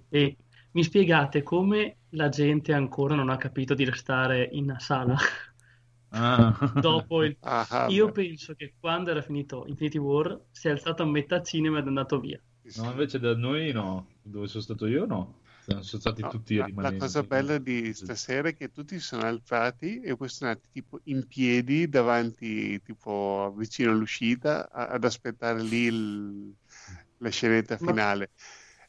E mi spiegate come la gente ancora non ha capito di restare in sala Ah. dopo il... Ah, ah, Io beh, penso che quando era finito Infinity War si è alzato a metà cinema ed è andato via. No, invece da noi no. Dove sono stato io no. Sono stati No, tutti la, la cosa bella di stasera è che tutti si sono alzati e poi sono andati tipo in piedi davanti, tipo vicino all'uscita, a- ad aspettare lì il- la scenetta Ma finale.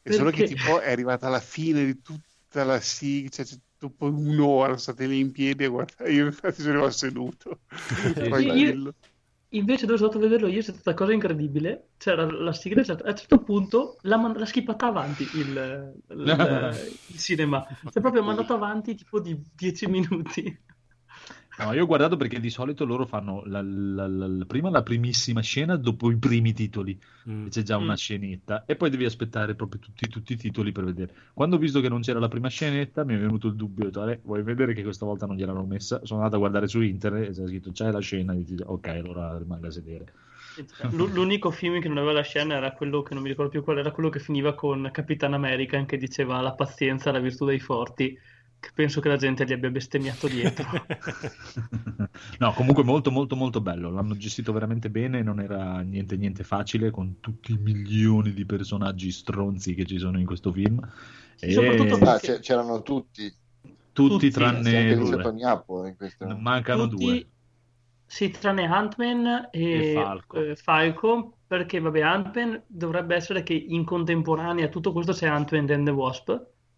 E solo che tipo è arrivata alla fine di tutta la sigla, cioè, cioè, dopo un'ora sono stati lì in piedi a guardare, io infatti sono rimasto seduto, tranquillo. Invece dove sono andato a vederlo io è stata una cosa incredibile. C'era la sigla, a un certo punto l'ha, l'ha skippata avanti il, il- il cinema. Cioè proprio mandato avanti tipo di 10 minuti. No, io ho guardato perché di solito loro fanno la- la- la- la- prima la primissima scena dopo i primi titoli. Mm. E c'è già una Mm. scenetta e poi devi aspettare proprio tutti, tutti i titoli per vedere. Quando ho visto che non c'era la prima scenetta mi è venuto il dubbio, ho detto, "Eh, vuoi vedere che questa volta non gliel'hanno messa? Sono andato a guardare su internet e c'è scritto c'è la scena, e dici, ok, allora rimanga a sedere. L- L'unico film che non aveva la scena era quello che non mi ricordo più qual era, quello che finiva con Capitan America che diceva la pazienza è la virtù dei forti. Che penso che la gente gli abbia bestemmiato dietro. No, comunque molto molto molto bello, l'hanno gestito veramente bene, non era niente niente facile con tutti i milioni di personaggi stronzi che ci sono in questo film. E soprattutto Ah, perché- c'è- c'erano tutti, tutti tutti, tranne due. Questo. Mancano Tutti, due. sì, tranne Ant-Man e, E Falco. eh, Falco, perché vabbè, Ant-Man dovrebbe essere che in contemporanea a tutto questo c'è Ant-Man and the Wasp,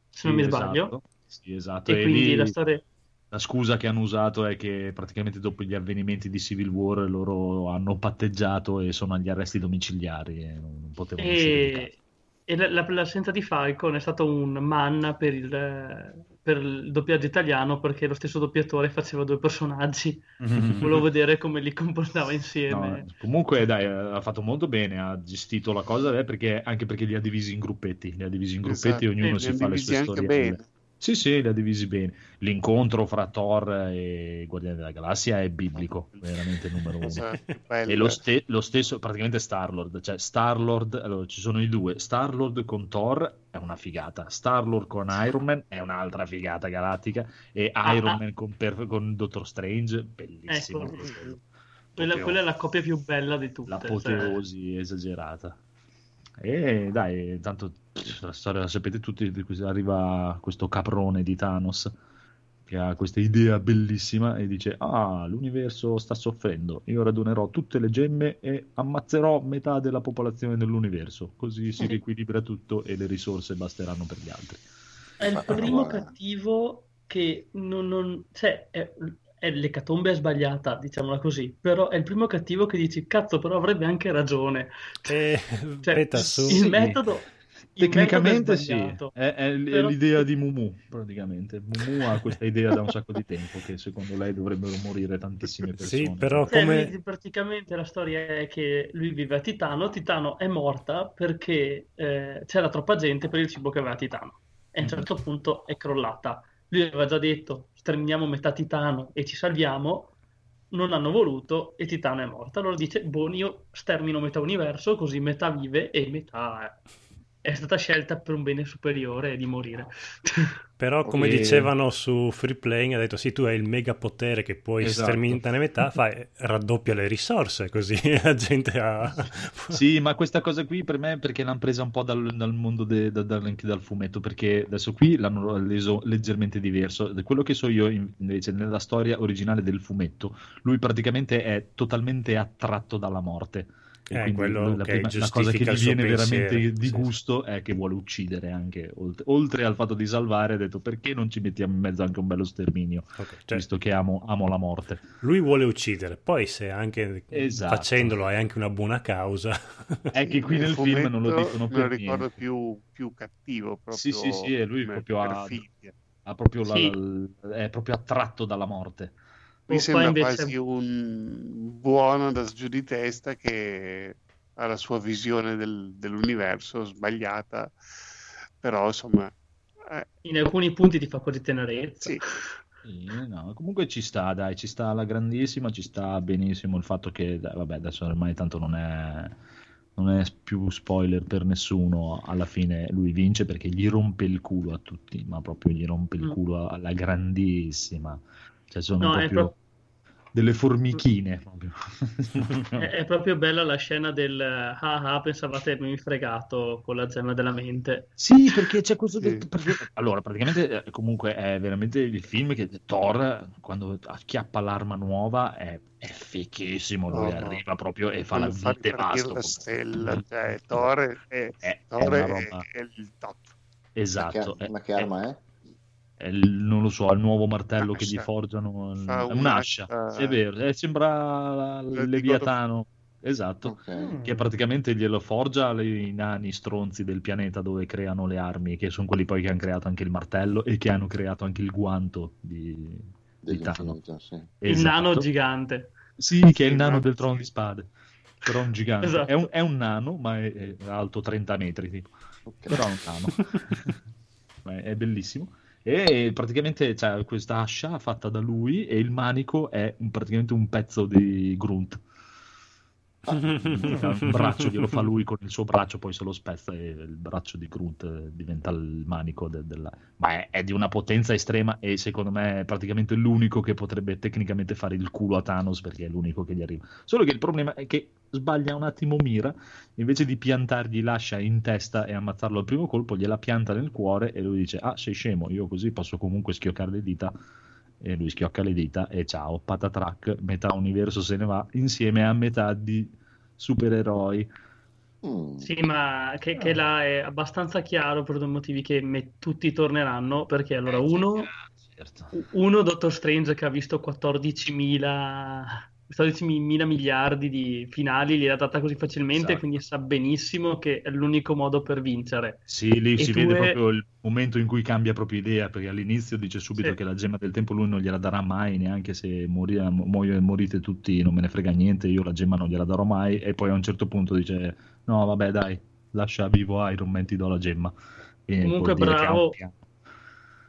se non Sì, mi sbaglio, esatto. Sì, esatto. e E quindi lì la storia... la scusa che hanno usato è che praticamente dopo gli avvenimenti di Civil War loro hanno patteggiato e sono agli arresti domiciliari e non non potevano. E, e la- la- l'assenza di Falcon è stato un manna per il, per il doppiaggio italiano perché lo stesso doppiatore faceva due personaggi. Volevo vedere come li comportava insieme. No, comunque, dai, ha fatto molto bene, ha gestito la cosa eh, perché, anche perché li ha divisi in gruppetti. Li ha divisi in gruppetti Esatto. e ognuno Sì, si fa le sue anche storie. Sì, sì, li ha divisi bene. L'incontro fra Thor e Guardiani della Galassia è biblico, veramente numero uno. Esatto. E lo, ste- lo stesso, praticamente Star-Lord, cioè Star-Lord, allora ci sono i due, Star-Lord con Thor è una figata, Star-Lord con Iron Man è un'altra figata galattica e Ah, Iron ah. Man con, per- con Doctor Strange, bellissimo. Ecco, quella, quella è la coppia più bella di tutte. cioè. L'apoteosi esagerata. E dai, tanto la storia la sapete tutti, arriva questo caprone di Thanos che ha questa idea bellissima e dice ah l'universo sta soffrendo io radunerò tutte le gemme e ammazzerò metà della popolazione dell'universo così si riequilibra tutto e le risorse basteranno per gli altri. È il primo cattivo che non, non- cioè, è, è l'ecatombe è sbagliata, diciamola così, però è il primo cattivo che dici, cazzo, però avrebbe anche ragione. Eh, Cioè, aspetta, su. il Sì. metodo, tecnicamente sì è, è è Però- l'idea di Mumu praticamente Mumu ha questa idea da un sacco di tempo che secondo lei dovrebbero morire tantissime persone Sì, però Cioè, come... lui- praticamente la storia è che lui vive a Titano, Titano è morta perché eh, c'era troppa gente per il cibo che aveva Titano e a un certo punto è crollata. Lui aveva già detto sterminiamo metà Titano e ci salviamo, non hanno voluto e Titano è morta. Allora dice, boh, io stermino metà universo così metà vive e metà è, è stata scelta per un bene superiore di morire. Però, come E- dicevano su Free Playing, ha detto: Sì, tu hai il mega potere che puoi Esatto. sterminare metà, fai, raddoppia le risorse, così la gente ha. Sì, ma questa cosa qui per me è perché l'hanno presa un po' dal, dal mondo de- da- da- anche dal fumetto, perché adesso qui l'hanno reso leggermente diverso. Da quello che so io, in- invece, nella storia originale del fumetto, lui praticamente è totalmente attratto dalla morte. E Eh, quindi quello la, che prima- la cosa che gli viene veramente pensiero, di sì, gusto è che vuole uccidere anche, oltre, oltre al fatto di salvare, ha detto perché non ci mettiamo in mezzo anche un bello sterminio, Ok, cioè, visto che amo, amo la morte. lui vuole uccidere, poi se anche Esatto. facendolo hai anche una buona causa. È che qui nel film non lo dicono lo per ricordo niente. più, più cattivo proprio Sì, sì, sì, e lui proprio ha- ha proprio la- Sì. l- è proprio attratto dalla morte. Mi Poi sembra invece- quasi un buono da giù di testa che ha la sua visione del- dell'universo sbagliata però insomma eh, In alcuni punti ti fa quasi tenerezza. sì, Sì, no, comunque ci sta, dai, ci sta alla grandissima, ci sta benissimo il fatto che, dai, vabbè, adesso ormai tanto non è, non è più spoiler per nessuno, alla fine lui vince perché gli rompe il culo a tutti, ma proprio gli rompe il Mm. culo alla grandissima. Cioè sono No, proprio pro- delle formichine. proprio. È, è proprio bella la scena del ah ah, pensavate avermi fregato con la gemma della mente. Sì, perché c'è questo. Sì. perché- Allora, praticamente, eh, comunque, è veramente il film che Thor, quando acchiappa l'arma nuova, è, è fichissimo. Lui No, no. arriva proprio e fa la vite vasto. la stella cioè Thor è, È, è è- il top Ma Esatto. che, è- ma che arma è? Il- non lo so, il nuovo martello che gli Ascia. forgiano. il- Fa è un'ascia. un'ascia- È vero, eh, sembra il Leviatano. Esatto. Ok. che praticamente glielo forgia i nani stronzi del pianeta dove creano le armi, che sono quelli poi che hanno creato anche il martello e che hanno creato anche il guanto di, di. Dell'infinito, sì. Il Esatto. nano gigante. Sì, che è il nano del trono di spade. Però è un gigante. Esatto. È, un, è un nano, ma è, è alto 30 metri, tipo. Ok. Però è un nano. È bellissimo. E praticamente c'è questa ascia fatta da lui e il manico è un- praticamente un pezzo di Grunt. Un braccio glielo fa lui con il suo braccio, poi se lo spezza e il braccio di Grunt eh, diventa il manico de- della... Ma è, è di una potenza estrema e secondo me è praticamente l'unico che potrebbe tecnicamente fare il culo a Thanos perché è l'unico che gli arriva. Solo che il problema è che sbaglia un attimo mira, invece di piantargli l'ascia in testa e ammazzarlo al primo colpo, gliela pianta nel cuore e lui dice ah sei scemo, io così posso comunque schioccare le dita e lui schiocca le dita e ciao, patatrack, metà universo se ne va insieme a metà di supereroi. Mm. Sì, ma che, che là è abbastanza chiaro per due motivi che me- tutti torneranno, perché allora uno, Certo. uno Doctor Strange che ha visto 14.000 14 mila miliardi di finali gliel'ha data così facilmente, Esatto. quindi sa benissimo che è l'unico modo per vincere. Sì, lì E si vede è- proprio il momento in cui cambia proprio idea, perché all'inizio dice subito Sì. che la gemma del tempo lui non gliela darà mai, neanche se mori- muoio- morite tutti, non me ne frega niente, io la gemma non gliela darò mai, e poi a un certo punto dice, no vabbè dai, lascia vivo Iron Man, ti do la gemma. E Comunque dire che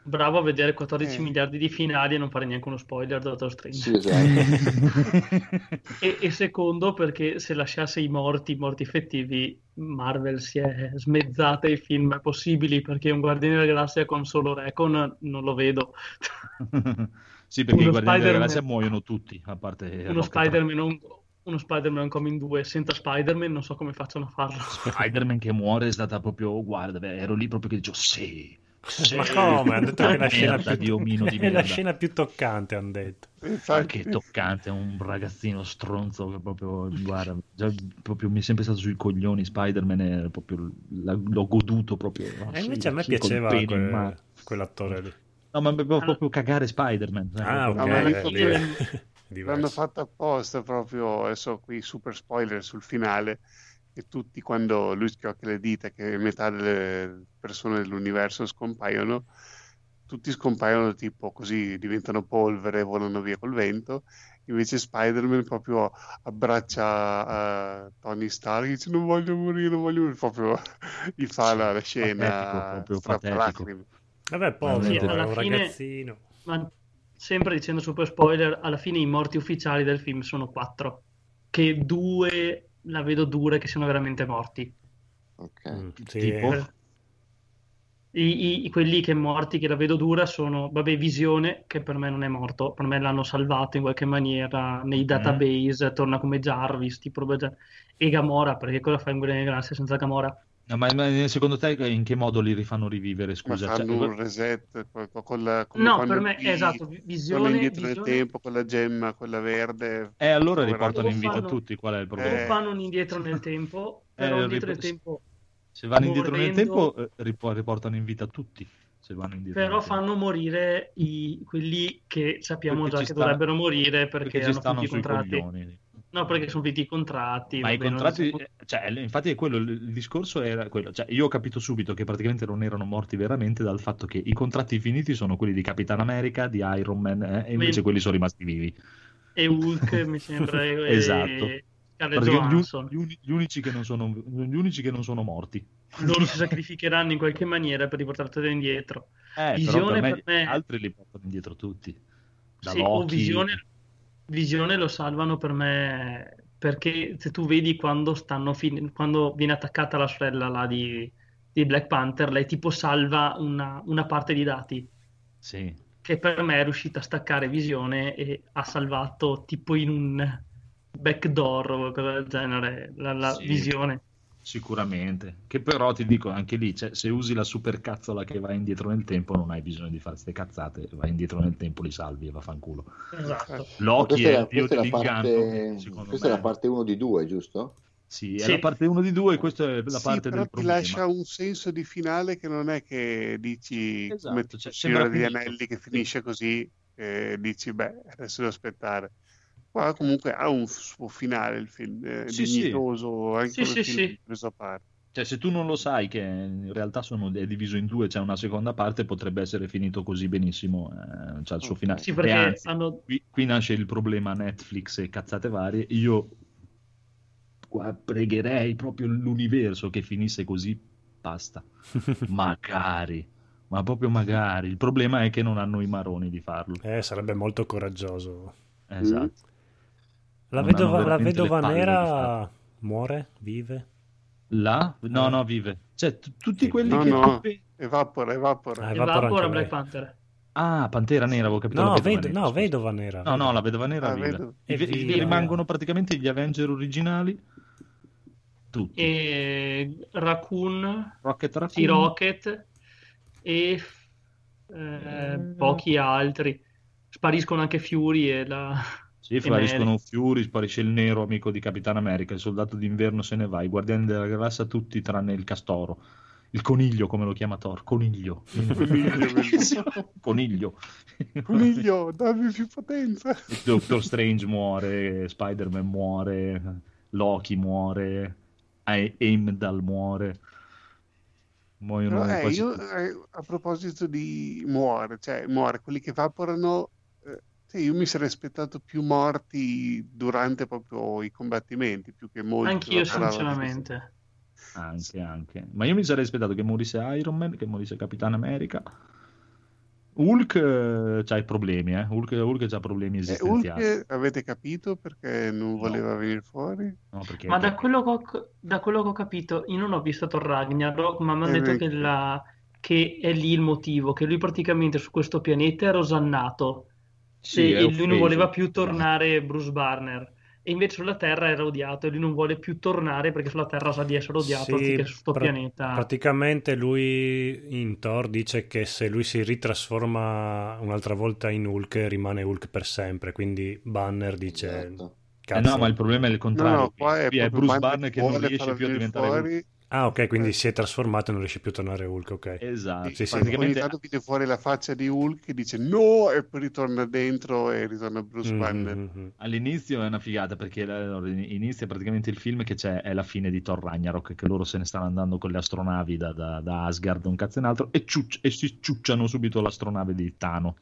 bravo. a vedere 14 Eh. miliardi di finali e non fare neanche uno spoiler da Doctor Strange. Sì, esatto. E, e secondo perché se lasciasse i morti, i morti effettivi, Marvel si è smezzata i film possibili perché un Guardiano della Galassia con solo Recon non lo vedo. Sì, perché i Uno Guardiani della Galassia muoiono tutti, a parte Uno Spider-Man, un- uno Spider-Man Coming 2 senza Spider-Man non so come facciano a farlo. Spider-Man che muore è stata proprio, guarda, beh, ero lì proprio che dicevo, sì, sì, Ma come? Hanno detto che è la scena, più... di omino di è la scena più toccante, hanno detto. Infatti, che toccante, un ragazzino stronzo che proprio, guarda, già proprio mi è sempre stato sui coglioni Spider-Man, e proprio, la- l'ho goduto proprio. E sì, invece a me sì, piaceva quel- quell'attore lì. No, ma proprio, proprio cagare Spider-Man. eh, Ah, ok, eh, è L'hanno fatto apposta proprio, adesso qui super spoiler sul finale, che tutti quando lui schiocca le dita, che metà delle persone dell'universo scompaiono, tutti scompaiono tipo così, diventano polvere, volano via col vento, invece Spider-Man proprio abbraccia eh, Tony Stark e dice non voglio morire, non voglio morire, proprio gli fa la, la scena patetico, proprio patetico. Vabbè, povero, Sì, è alla un fine- ragazzino. Ma sempre dicendo super spoiler, alla fine i morti ufficiali del film sono quattro, che due la vedo dure che siano veramente morti. Ok. Mm, sì, Tipo? I, i- quelli che morti che la vedo dura sono, vabbè, Visione, che per me non è morto, per me l'hanno salvato in qualche maniera nei database, torna come Jarvis, tipo e Gamora, perché cosa fa in Guardiani della Galassia senza Gamora? No, ma, ma secondo te in che modo li rifanno rivivere, Ma scusa? Cioè, fanno un reset con, con la, come No, per me, lui esatto, Visione, indietro nel Visione tempo con la gemma, quella verde. eh, allora riportano in vita Fanno- tutti, qual è il problema? Eh. fanno un indietro nel tempo, però Eh, indietro nel rip- tempo Se vanno indietro nel morendo- tempo, eh, ripo- riportano in vita tutti. Se vanno indietro Però nel fanno morire i- quelli che sappiamo Perché già che stanno- dovrebbero morire perché, perché ci hanno finito i contratti. coglioni. No, perché sono finiti i contratti. Ma i contratti, so- eh, cioè, infatti è quello, il discorso era quello, cioè, io ho capito subito che praticamente non erano morti veramente dal fatto che i contratti finiti sono quelli di Capitan America, di Iron Man, eh, e invece Sì. quelli sono rimasti vivi. E Hulk, mi sembra, e, Esatto. e gli, gli uni- gli unici che non sono, gli unici che non sono morti. Loro si sacrificheranno in qualche maniera per riportarteli indietro. Eh, Visione per me, per me- altri li portano indietro tutti. Da Sì, o Loki. Visione, Visione lo salvano per me perché se tu vedi quando stanno fin- quando viene attaccata la sorella là di, di Black Panther, lei tipo salva una, una parte di dati Sì. che per me è riuscita a staccare Visione e ha salvato tipo in un backdoor o qualcosa del genere la, la Sì. Visione. Sicuramente, che però ti dico anche lì, cioè, se usi la supercazzola che va indietro nel tempo, non hai bisogno di fare queste cazzate, vai indietro nel tempo, li salvi e vaffanculo. Esatto. Ma Loki è è, questa è la parte, questa è la parte 1 di 2, giusto? Sì, è Sì. la parte 1 di 2 e questa è la Sì, parte però del ti lascia un senso di finale che non è che dici Esatto, come cioè, Signore sembra degli. Anelli che finisce così e dici beh adesso devo aspettare qua comunque ha un suo finale il film eh, Sì, sì. dignitoso anche Sì, sì, film sì. preso a parte Cioè, se tu non lo sai che in realtà sono, è diviso in due, c'è una seconda parte, potrebbe essere finito così benissimo, eh, c'ha il suo finale. Sì, perché anzi, hanno qui, qui nasce il problema Netflix e cazzate varie. Io qua pregherei proprio l'universo che finisse così, basta. Magari, ma proprio magari. Il problema è che non hanno i maroni di farlo. Eh, sarebbe molto coraggioso. Esatto. La vedova, la vedova nera muore? Vive? Là? No, Eh. no, vive. Cioè, t- tutti quelli no che... no evapora evapora Ah, evapora evapora Black. Panther. Ah, Pantera Nera, avevo capito. No, la vedova ved- nera, no, vedova nera. No, no, la vedova nera Ah, vive. vedo. E i- vive. rimangono praticamente gli Avenger originali, tutti. E Raccoon, Rocket Raccoon. sì, Rocket e eh, pochi altri. Spariscono anche Fury e la... Sì, e spariscono Fury, sparisce il nero amico di Capitan America, il soldato d'inverno se ne va, i guardiani della galassia tutti tranne il castoro, Il coniglio, come lo chiama Thor, coniglio. Coniglio, coniglio. Dammi più potenza. Doctor Strange muore, Spider-Man muore, Loki muore, Heimdall muore. Muoiono eh, quasi io, tutti. eh, a proposito di muore, cioè muore, quelli che evaporano, sì, io mi sarei aspettato più morti durante proprio i combattimenti, più che molti Anch'io, sinceramente. Anche, anche. Ma io mi sarei aspettato che morisse Iron Man, che morisse Capitan America. Hulk eh, c'ha i problemi, eh. Hulk, Hulk c'ha problemi Eh, esistenziali. Hulk, avete capito perché non voleva venire fuori? No, perché Ma da quello, che ho, da quello che ho capito, io non ho visto Thor Ragnarok, ma mi hanno Eh, detto che, la- che è lì il motivo, che lui praticamente su questo pianeta era osannato Sì, e, lui non voleva più tornare Bruce Banner. E invece sulla Terra era odiato e lui non vuole più tornare perché sulla Terra sa di essere odiato Sì, anziché su sto pra- pianeta. Praticamente lui in Thor dice che se lui si ritrasforma un'altra volta in Hulk rimane Hulk per sempre, quindi Banner dice Esatto. Eh no, ma il problema è il No, contrario. no, qua è Qui è Bruce Banner che non riesce più a diventare Hulk. Ah, ok, quindi Eh. si è trasformato e non riesce più a tornare Hulk, ok. Esatto. Sì, sì. Quando ogni Praticamente tanto viene fuori la faccia di Hulk che dice no e poi ritorna dentro e ritorna Bruce Mm, Banner. mm, mm. all'inizio è una figata perché inizia praticamente il film che c'è, è la fine di Thor Ragnarok, che loro se ne stanno andando con le astronavi da, da, da Asgard, un cazzo e un altro, e, ciuc- e si ciucciano subito l'astronave di Thanos.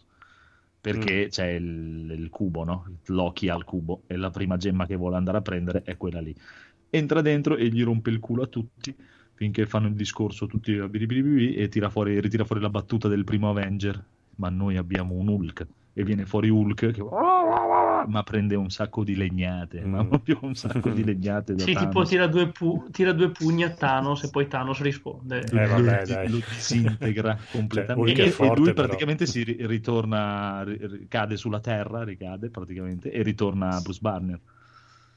Perché c'è il, il cubo, no? Loki al cubo e la prima gemma che vuole andare a prendere è quella lì. Entra dentro e gli rompe il culo a tutti finché fanno il discorso tutti a e tira fuori, ritira fuori la battuta del primo Avenger. Ma noi abbiamo un Hulk e viene fuori Hulk che ma prende un sacco di legnate, ma Mm. proprio un sacco di legnate da Sì, tipo tira due, pu- tira due pugni a Thanos e poi Thanos risponde. Eh, vabbè, lo, dai. lo disintegra completamente Hulk è e forte, lui però. praticamente si ri- ritorna ri- ri- cade sulla terra ricade praticamente e ritorna Bruce Banner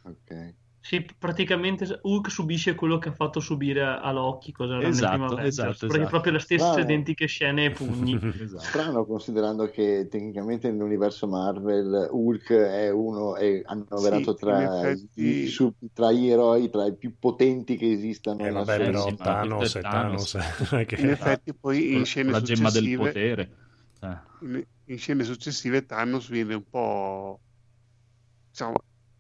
Ok. Sì, praticamente Hulk subisce quello che ha fatto subire a Loki, cosa era Esatto, nel primo Avengers, esatto, perché esatto. proprio le stesse Ah. identiche scene e pugni. esatto. Strano considerando che tecnicamente nell'universo Marvel Hulk è uno, è annoverato Sì, tra, effetti- i, su- tra gli eroi, tra i più potenti che esistano. Eh, vabbè, però sì, Thanos è Thanos. Thanos. che- In effetti poi in scene la gemma del potere Eh. in, in scene successive Thanos viene un po' diciamo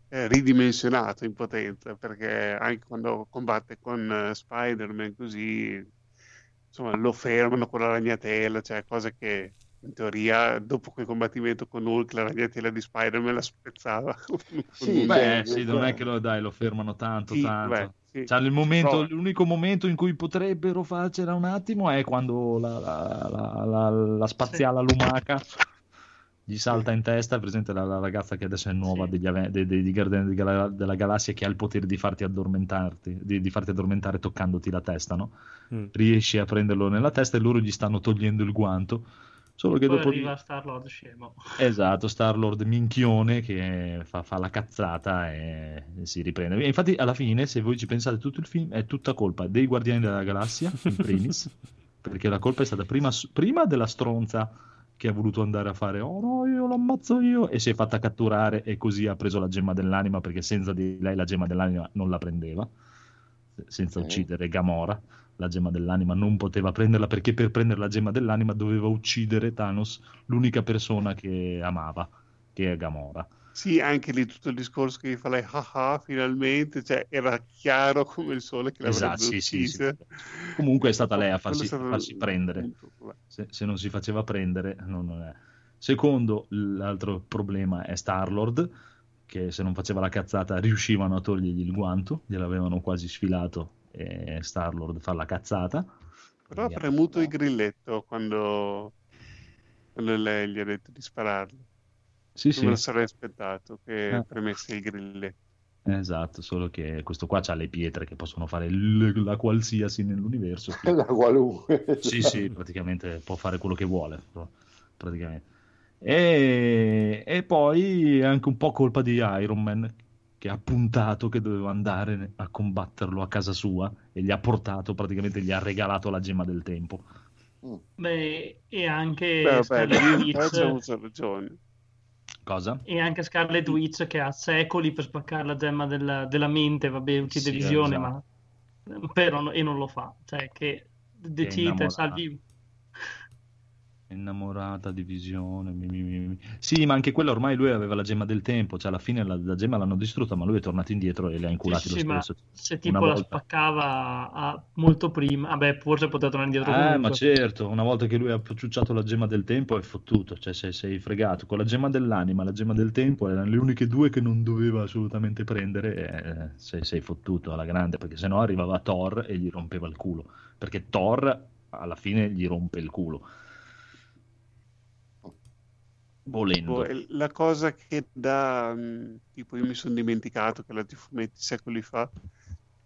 eh, ridimensionato in potenza perché anche quando combatte con eh, Spider-Man così insomma lo fermano con la ragnatela cioè cose che in teoria dopo quel combattimento con Hulk la ragnatela di Spider-Man la spezzava Sì, beh sì non è che lo dai lo fermano tanto Sì, tanto. beh, sì. Cioè, il momento- Però- l'unico momento in cui potrebbero farcela un attimo è quando la, la- la- la- la spaziale lumaca gli salta in testa, presente la, la ragazza che adesso è nuova Sì. degli Ave- dei, dei- di Guardiani di Gala- della Galassia che ha il potere di farti addormentarti, di, di farti addormentare toccandoti la testa, no? Mm. Riesci a prenderlo nella testa e loro gli stanno togliendo il guanto. Solo che Poi dopo arriva Star-Lord scemo. Esatto, Star-Lord minchione che fa, fa la cazzata e, e si riprende. E infatti, alla fine, se voi ci pensate, tutto il film è tutta colpa dei Guardiani della Galassia, in primis, perché la colpa è stata prima, prima della stronza che ha voluto andare a fare oh no, io lo ammazzo io e si è fatta catturare e così ha preso la gemma dell'anima perché senza di lei la gemma dell'anima non la prendeva, senza Ok. uccidere Gamora. La gemma dell'anima non poteva prenderla perché per prendere la gemma dell'anima doveva uccidere Thanos, l'unica persona che amava, che è Gamora. Sì, anche lì tutto il discorso che gli fa lei, ah ah, finalmente, cioè era chiaro come il sole che l'avrebbe Esatto, sì, sì, sì. Comunque è stata lei a farsi, farsi prendere. Se, se non si faceva prendere, non non è. Secondo, l'altro problema è Star-Lord, che se non faceva la cazzata riuscivano a togliergli il guanto, gliel'avevano quasi sfilato e Star-Lord fa la cazzata. Però ha premuto il grilletto quando, quando lei gli ha detto di spararlo. Sì, Non me lo sì, sarei aspettato che Eh. premesse il grilletto. esatto, solo che questo qua ha le pietre che possono fare l- la qualsiasi nell'universo. La qualunque. Sì, sì, praticamente può fare quello che vuole. E, e poi è anche un po' colpa di Iron Man che ha puntato che doveva andare a combatterlo a casa sua e gli ha portato, praticamente gli ha regalato la gemma del tempo. Beh, e anche Beh, vabbè, Scarlet Witch, ragione. Cosa? e anche Scarlet Witch che ha secoli per spaccare la gemma della, della mente, vabbè, uccide Sì, Visione, esatto. ma però e non lo fa. Cioè che decide, salvi... Innamorata di visione. mi- mi- mi-. Sì, ma anche quella ormai lui aveva la gemma del tempo, cioè alla fine la, la gemma l'hanno distrutta, ma lui è tornato indietro e le ha inculati Sì, sì, lo ma stesso. se Una tipo la volta. spaccava a- molto prima, vabbè, forse poteva tornare indietro Eh, ma comunque. certo, una volta che lui ha ciucciato la gemma del tempo è fottuto, cioè sei, sei fregato. Con la gemma dell'anima e la gemma del tempo erano le uniche due che non doveva assolutamente prendere eh, sei, sei fottuto alla grande, perché sennò arrivava Thor e gli rompeva il culo, perché Thor alla fine gli rompe il culo. Volendo. La cosa che da tipo io mi sono dimenticato che letti i fumetti secoli fa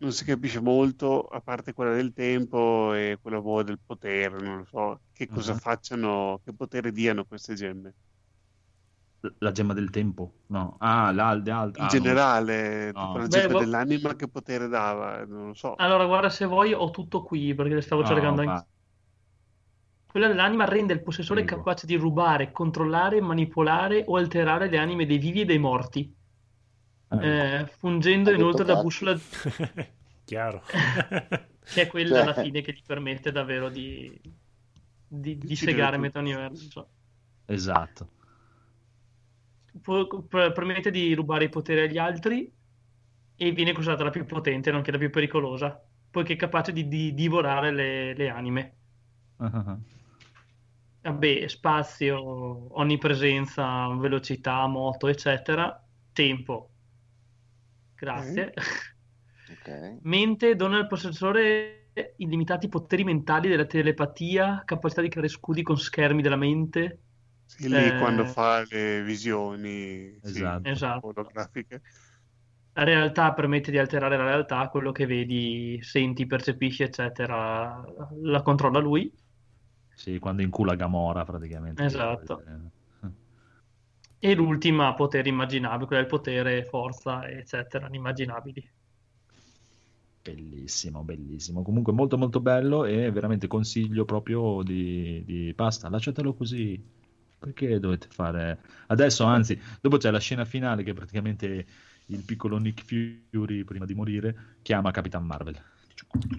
non si capisce molto a parte quella del tempo e quella boh, del potere non lo so che cosa Mhm. facciano che potere diano queste gemme La gemma del tempo? No. Ah, l'alde, alde. in generale tipo No. la Beh, gemma boh. dell'anima che potere dava non lo so Allora, guarda, se vuoi, ho tutto qui perché le stavo cercando anche. Quella dell'anima rende il possessore Prego. capace di rubare, controllare, manipolare o alterare le anime dei vivi e dei morti, eh, fungendo inoltre da bussola, Chiaro. che è quella alla Cioè. fine che gli permette davvero di, di, di segare tutto. metà universo. Esatto. Permette di rubare i poteri agli altri e viene considerata la più potente, nonché la più pericolosa, poiché è capace di, di divorare le, le anime. Vabbè, spazio, onnipresenza, velocità, moto, eccetera. Tempo. Grazie. Ok. Mente dona al possessore illimitati poteri mentali della telepatia, capacità di creare scudi con schermi della mente. Sì, lì Eh. quando fa le visioni sì, Esatto. Esatto. olografiche La realtà permette di alterare la realtà, quello che vedi, senti, percepisci, eccetera, la controlla lui. Sì, quando incula Gamora praticamente. Esatto. E l'ultima, potere immaginabile, quella del potere, forza, eccetera, inimmaginabili. Bellissimo, bellissimo. Comunque molto molto bello e veramente consiglio proprio di, di basta, lasciatelo così. Perché dovete fare... Adesso, anzi, dopo c'è la scena finale che praticamente il piccolo Nick Fury, prima di morire, chiama Capitan Marvel.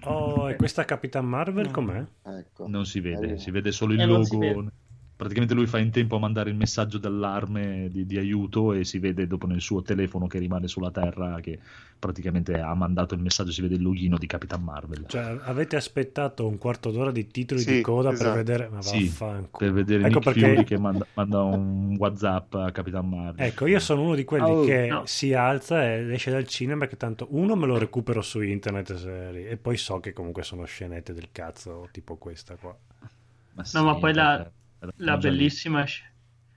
Oh, e questa Capitan Marvel com'è? Ecco. Non si vede, si vede solo il Eh, non si logo. Praticamente lui fa in tempo a mandare il messaggio d'allarme di, di aiuto e si vede dopo nel suo telefono che rimane sulla Terra che praticamente ha mandato il messaggio, si vede il loghino di Capitan Marvel. Cioè, avete aspettato un quarto d'ora di titoli Sì, di coda esatto. per vedere... Ma Sì, per vedere Ecco Nick perché- Fury che manda, manda un WhatsApp a Capitan Marvel. Ecco, io sono uno di quelli Oh, che no. si alza ed esce dal cinema che tanto uno me lo recupero su internet se- e poi so che comunque sono scenette del cazzo tipo questa qua. Ma No, ma poi la- La bellissima,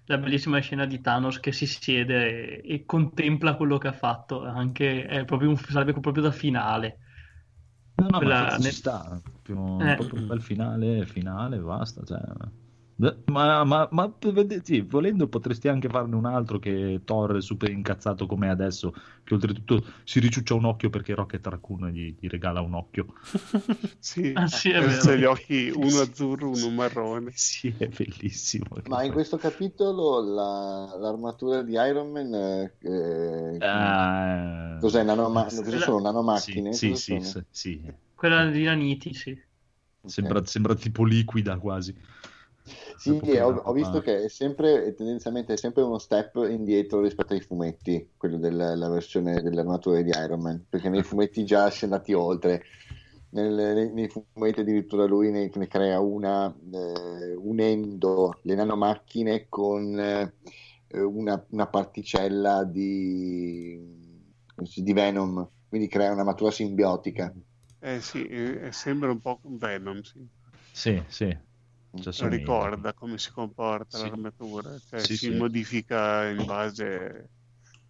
la bellissima scena di Thanos che si siede e, e contempla quello che ha fatto, anche, è proprio un, sarebbe proprio da finale. No, no, quella- ma ci sta, proprio, Eh. proprio un bel finale, finale, basta. Cioè. Ma, ma, ma sì, volendo potresti anche farne un altro che Thor è super incazzato come adesso, che oltretutto si riciuccia un occhio perché Rocket Raccoon gli, gli regala un occhio. sì, Ah, sì, è vero. gli occhi uno azzurro uno marrone Sì, è bellissimo. Ma in questo capitolo la- l'armatura di Iron Man eh, eh, Eh, cos'è? Nanoma- sì, cosa sono? Nanomacchine? Sì, sì, sono? sì, sì. Quella di Naniti, sì. Sembra, sembra tipo liquida quasi. Sì, ho, ho visto che è sempre, è tendenzialmente è sempre uno step indietro rispetto ai fumetti, quello della versione dell'armatura di Iron Man, perché nei fumetti già si è andati oltre. Nel- nei, nei fumetti addirittura lui ne, ne crea una eh, unendo le nanomacchine con eh, una, una particella di, di Venom, quindi crea un'armatura simbiotica. eh sì eh, sembra un po' Venom sì. Sì, sì. Ricorda come si comporta Sì. l'armatura cioè Sì, si sì. modifica in base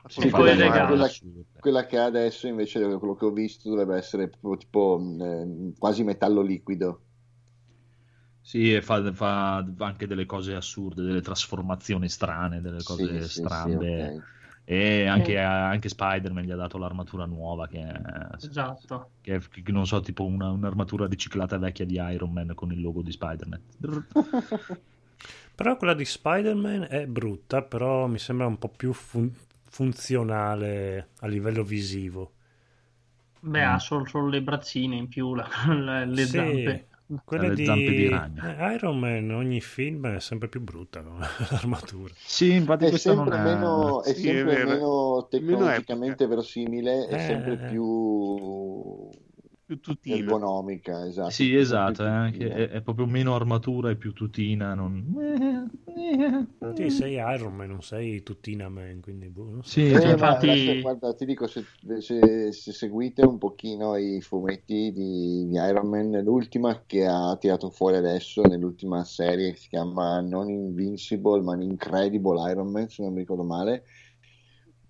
a Sì, quella, quella che ha adesso invece quello che ho visto dovrebbe essere proprio tipo eh, quasi metallo liquido Sì, e fa, fa anche delle cose assurde, delle trasformazioni strane, delle cose Sì, sì, sì, strambe. ok. E anche, Eh. anche Spider-Man gli ha dato l'armatura nuova, che è, Esatto. che è- che non so, tipo una- un'armatura riciclata vecchia di Iron Man con il logo di Spider-Man. Però quella di Spider-Man è brutta, però mi sembra un po' più fun- funzionale a livello visivo. Beh, Mm. ha solo, solo le braccine in più, la- la- le Sì, zampe. Quelle le di, zampe di ragno. eh, Iron Man, ogni film è sempre più brutta come l'armatura. Sì, infatti È sempre, è... meno, è Sì, è sempre meno tecnologicamente epoca. verosimile, è Eh, sempre eh. più Più tutina. ergonomica, esatto. Sì, esatto, è, anche- tutina. è- è proprio meno armatura e più tutina. Non... Sì, sei Iron Man, non sei Tuttina Man, quindi boh, non so. Sì, Eh, cioè, infatti- adesso, guarda, ti dico, se, se- se seguite un pochino i fumetti di, di Iron Man, l'ultima che ha tirato fuori adesso, nell'ultima serie, che si chiama non Invincible, ma Incredible Iron Man, se non mi ricordo male,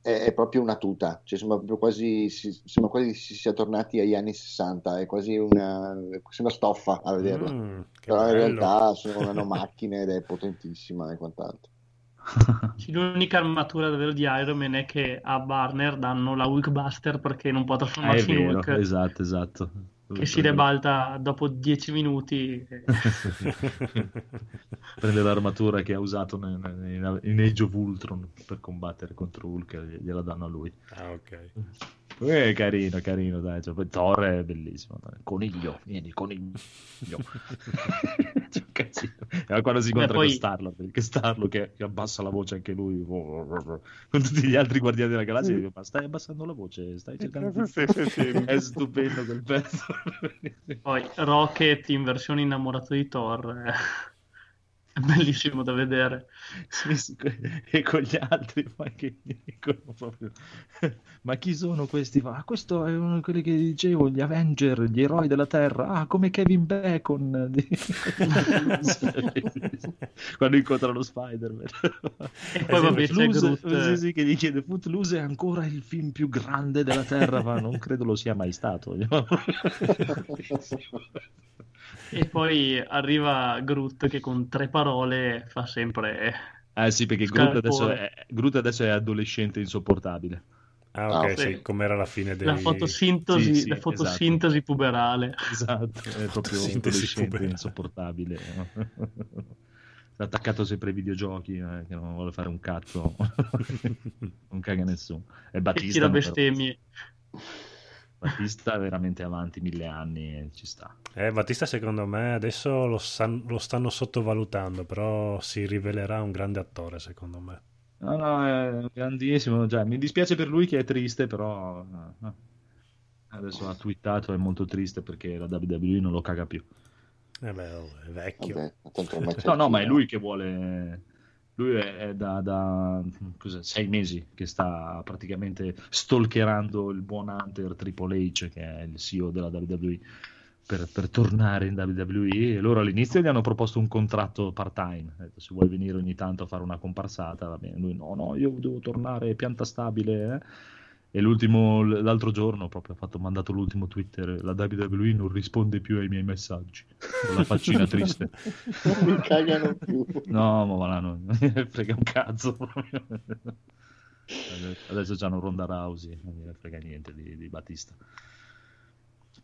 è, è proprio una tuta, cioè sembra proprio quasi, si, sembra quasi si sia tornati agli anni 60, è quasi una, sembra stoffa a vederla. Mm, Però in bello. realtà sono nanomacchine ed è potentissima e quant'altro. L'unica armatura davvero di Iron Man è che a Barner danno la Hulkbuster perché non può Ah, è trasformarsi in vero, Hulk, esatto, esatto. Che si ribalta dopo 10 minuti. Prende l'armatura che ha usato ne- ne- in, in Age of Ultron per combattere contro Hulk e gliela danno a lui. Ah, ok. Eh, carino, carino, dai. Cioè, Thor è bellissimo. dai. Coniglio, vieni, coniglio. C'è un casino. E quando si incontra poi- con Starlord, perché Starlord che, che abbassa la voce anche lui, con tutti gli altri guardiani della galassia, dico, ma stai abbassando la voce, stai cercando di... Sì, sì, sì. È stupendo quel pezzo. Poi Rocket in versione innamorato di Thor è, bellissimo da vedere. Sì, sì, e con gli altri ma che dicono proprio ma chi sono questi? Ah, questo è uno di quelli che dicevo gli Avenger, gli eroi della Terra ah come Kevin Bacon quando incontrano Spider-Man E poi vabbè c'è Footloose, Groot. sì, che gli chiede Footloose è ancora il film più grande della Terra ma non credo lo sia mai stato E poi arriva Groot che con tre parole fa sempre... eh sì perché Groot adesso, è, Groot adesso è adolescente insopportabile Ah, Ah, ok, ok. sì, com'era la fine dei... La fotosintesi, Sì, sì, la fotosintesi puberale. Esatto, è proprio puberale. insopportabile. È attaccato sempre ai videogiochi, eh, che non vuole fare un cazzo. non caga nessuno. E E Battista, tira no, però. Battista è veramente avanti mille anni e ci sta. Eh, Battista secondo me adesso lo, san- lo stanno sottovalutando, però si rivelerà un grande attore secondo me. No, no, è grandissimo. Cioè, mi dispiace per lui che è triste, però eh, adesso ha twittato, è molto triste perché la WWE non lo caga più. Eh beh, oh, è vecchio. Vabbè, No, no, ma è lui che vuole. Lui è, è da, da sei mesi che sta praticamente stalkerando il buon Hunter Triple H, che è il CEO della WWE, per, per tornare in WWE. E loro all'inizio gli hanno proposto un contratto part-time. Se vuoi venire ogni tanto a fare una comparsata, va bene. Lui, no, no, io devo tornare pianta stabile. eh." E l'ultimo, l'altro giorno, proprio ha fatto, mandato l'ultimo Twitter. La WWE non risponde più ai miei messaggi. Con la faccina triste. Non mi cagano più. No, ma là, non gliene frega un cazzo. Adesso, adesso c'hanno Ronda Rousey, non gliene frega niente di, di Battista.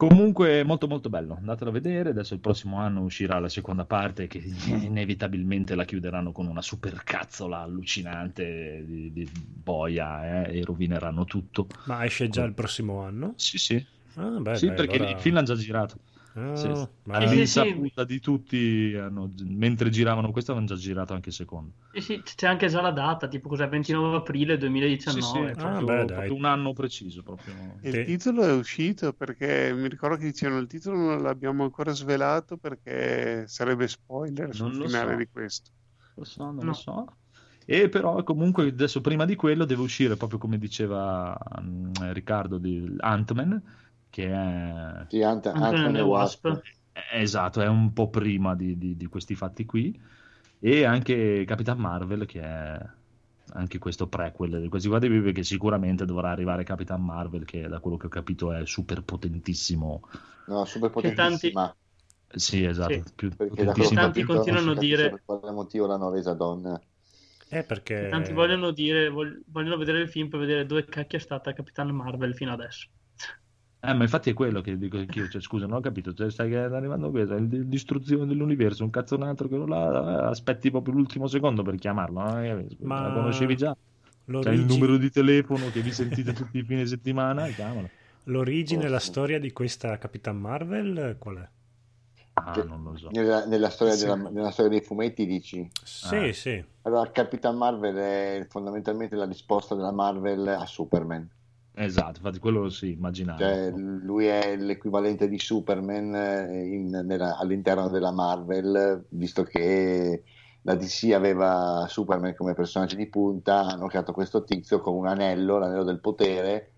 Comunque molto molto bello, andatelo a vedere, adesso il prossimo anno uscirà la seconda parte che inevitabilmente la chiuderanno con una super cazzola allucinante di, di boia eh, e rovineranno tutto. Ma esce già il prossimo anno? Sì, sì, Ah, beh, sì dai, perché allora- il film l'hanno già girato. Ah, Sì, sì. ma- sì, All'insaputa di tutti, hanno- mentre giravano questo avevano già girato anche il secondo. E sì, c'è anche già la data, tipo cos'è, 29 aprile 2019. Sì, sì, Ah, proprio, beh, dai. proprio un anno preciso. Proprio. E Sì. il titolo è uscito perché mi ricordo che dicevano il titolo non l'abbiamo ancora svelato perché sarebbe spoiler sul Non lo finale so. di questo. Lo so, non No. lo so. E però comunque adesso prima di quello deve uscire proprio come diceva mm, Riccardo di Ant-Man, che è Sì, Ant- e the Wasp. Wasp. è- esatto, è un po' prima di, di- di questi fatti qui. E anche Capitan Marvel, che è anche questo prequel di questi qua che sicuramente dovrà arrivare Capitan Marvel, che da quello che ho capito è super potentissimo. No, super Che tanti- potentissima. Sì, esatto, Sì. più Perché potentissima. tanti continuano a dire- per quale motivo l'hanno resa donna. Eh, perché... Tanti vogliono dire, vog- vogliono vedere il film per vedere dove cacchio è stata Capitan Marvel fino adesso. Eh, ma infatti è quello che dico anch'io, cioè, scusa, non ho capito, cioè, stai arrivando questo, è il distruzione dell'universo, un cazzo un altro che non l'ha, eh, aspetti proprio l'ultimo secondo per chiamarlo? Eh, Ma la conoscevi già? C'hai il l'origi- numero di telefono che vi sentite tutti i fine settimana, chiamalo. L'origine e la storia di questa Capitan Marvel qual è? Ah, non lo so. Nella, nella storia Sì. della- nella storia dei fumetti dici? Sì, Ah. sì. Allora, Capitan Marvel è fondamentalmente la risposta della Marvel a Superman. Esatto, infatti quello sì, immaginavo. Cioè, lui è l'equivalente di Superman eh, in- nella- all'interno della Marvel, visto che la DC aveva Superman come personaggio di punta, hanno creato questo tizio con un anello, l'anello del potere,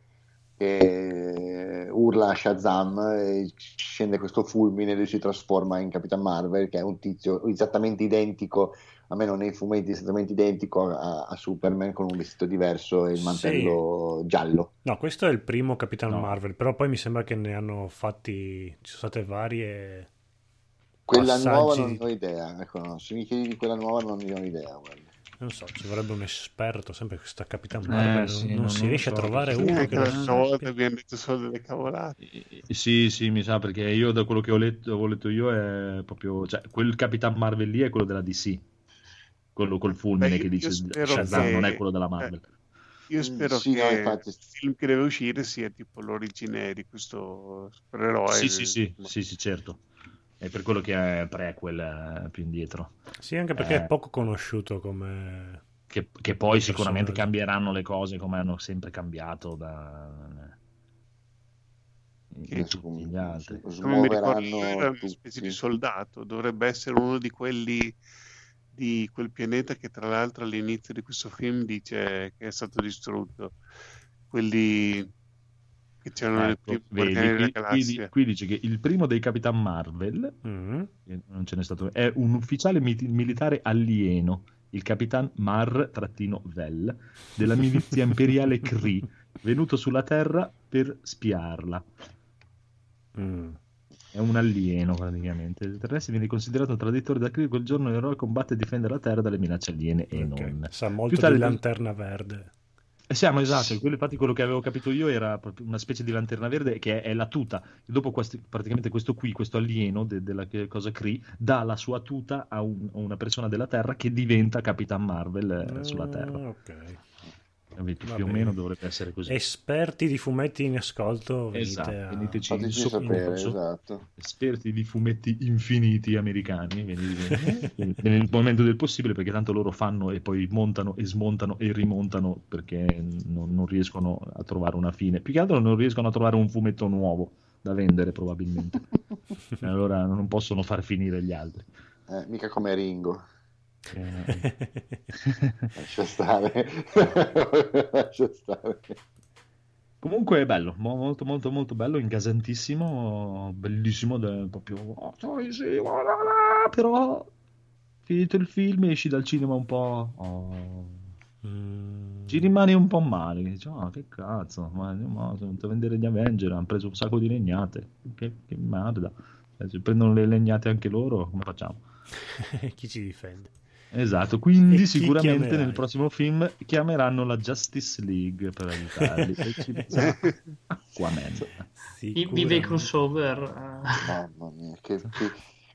che urla a Shazam e scende questo fulmine e lui si trasforma in Capitan Marvel, che è un tizio esattamente identico, almeno nei fumetti, esattamente identico a, a Superman, con un vestito diverso e il Sì. mantello giallo. No, questo è il primo Capitan No. Marvel, però poi mi sembra che ne hanno fatti, ci sono state varie... Quella passaggi nuova non ho idea, ecco, no, se mi chiedi di quella nuova non ne ho idea. guarda. Non so, ci vorrebbe un esperto, sempre questa Capitan Eh, Marvel, sì, non, non- si non riesce so. a trovare Sì, uno che lo sappia. abbiamo detto solo delle cavolate. Eh, Sì, sì, mi sa perché io da quello che ho letto, ho letto io è proprio, cioè, quel Capitan Marvel lì è quello della DC, quello col fulmine Beh, che dice Shazam, che- non è quello della Marvel. Io spero Sì, che no, infatti. il film che deve uscire sia tipo l'origine di questo supereroe. Sì, sì, sì, sì, sì, certo. È per quello che è prequel eh, più indietro. Sì, anche perché Eh. è poco conosciuto come... Che, che poi sicuramente cambieranno le cose come hanno sempre cambiato da Che- in tutti gli altri. Come mi ricordo, era una specie di soldato, dovrebbe essere uno di quelli di quel pianeta che tra l'altro all'inizio di questo film dice che è stato distrutto. Quelli che c'erano nel Ecco, primo vedi, Guardiani della qui, qui- Galassia. qui dice che il primo dei Capitan Marvel Mm. che non ce n'è stato, è un ufficiale miti- militare alieno, il Capitan Mar-Vel della milizia imperiale Kree, venuto sulla Terra per spiarla. Mm. È un alieno praticamente. Il terrestre viene considerato un traditore da Kree. Quel giorno l'eroe combatte e difende la Terra dalle minacce aliene e Ok. non. Sa molto Più tardi- di lanterna verde. Eh, siamo esatto, quello, infatti quello che avevo capito io era una specie di lanterna verde che è la tuta. E dopo questi- praticamente questo qui, questo alieno de- della cosa Kree, dà la sua tuta a, un- a una persona della Terra che diventa Capitan Marvel eh, sulla Terra. Ah, ok. Capito? Più o meno dovrebbe essere così. Esperti di fumetti in ascolto, venite Esatto, a... veniteci in sapere, esatto. Esperti di fumetti infiniti americani, venite- nel momento del possibile, perché tanto loro fanno e poi montano e smontano e rimontano perché non, non riescono a trovare una fine. Più che altro non riescono a trovare un fumetto nuovo da vendere, probabilmente. Allora non possono far finire gli altri. Eh, mica come Ringo. Lascia stare. Lascia stare. Comunque è bello, mo- molto molto molto bello, ingasantissimo, bellissimo, proprio... oh, sì, guarda però finito il film esci dal cinema un po'... oh, Mm. ci rimani un po' male, dici, "Ah, che cazzo, ma, ma sono venuto a vendere gli Avenger, hanno preso un sacco di legnate, che, che merda, Eh, se prendono le legnate anche loro, come facciamo? Chi ci difende? Esatto, quindi sicuramente chiamerai? nel prossimo film chiameranno la Justice League per aiutarli e Aquaman. I- Vive i crossover. eh. Mamma mia, che, che,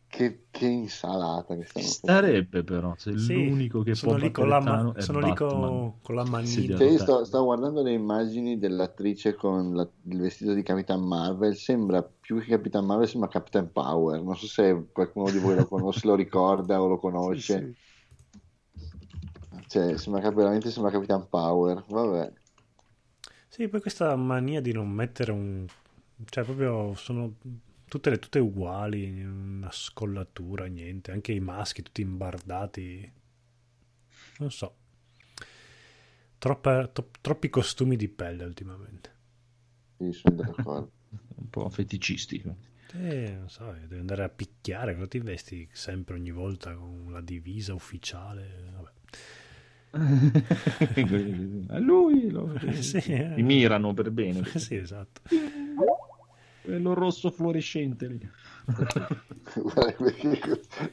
che, che insalata che stanno starebbe però, se Sì, l'unico che sono può lì con la, ma- sono lì Batman. con, con la Sì, manina. Rotta. sto, sto guardando le immagini dell'attrice con la- il vestito di Capitan Marvel, sembra più che Capitan Marvel, sembra Capitan Power. Non so se qualcuno di voi lo conosce, lo ricorda o lo Sì, conosce. sì. Cioè, sembra veramente sembra Capitan Power. Vabbè. Sì, poi questa mania di non mettere un... Cioè, proprio sono tutte, le, tutte uguali, una scollatura, niente. Anche i maschi tutti imbardati. Non so. Troppa- to- troppi costumi di pelle ultimamente. Sì, sono d'accordo. un po' feticisti. Eh, non so, devi andare a picchiare, cosa ti vesti sempre ogni volta con la divisa ufficiale? Vabbè. A lui lo, Sì, eh. mi mirano per bene. Sì, esatto. Quello rosso fluorescente lì.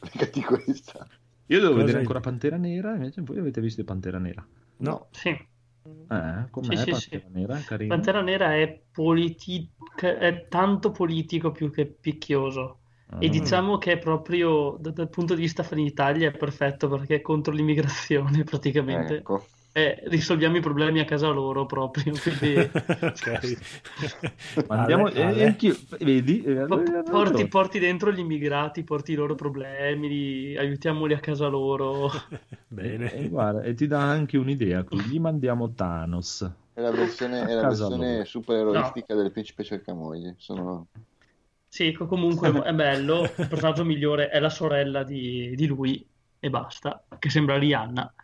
Beccati questa. Io devo Cosa vedere hai- ancora Pantera Nera, invece voi avete visto Pantera Nera? No, Sì. Eh, com'è Sì, sì, Pantera sì. Nera? Carino? Pantera Nera è, politi- è tanto politico più che picchioso. E Ah. diciamo che è proprio da- dal punto di vista Italia è perfetto perché è contro l'immigrazione praticamente. Ecco. eh, risolviamo i problemi a casa loro proprio. Quindi... ok. Ma andiamo, Ale, eh, anch'io, vedi? eh, allora- Porti, porti dentro gli immigrati, porti i loro problemi, li- aiutiamoli a casa loro. Bene. E guarda, e ti dà anche un'idea, gli mandiamo Thanos. È la versione, è la versione supereroistica del principe cercamoglie. Sono... Sì, co- comunque è bello. Il personaggio migliore è la sorella di, di lui e basta, che sembra Rihanna.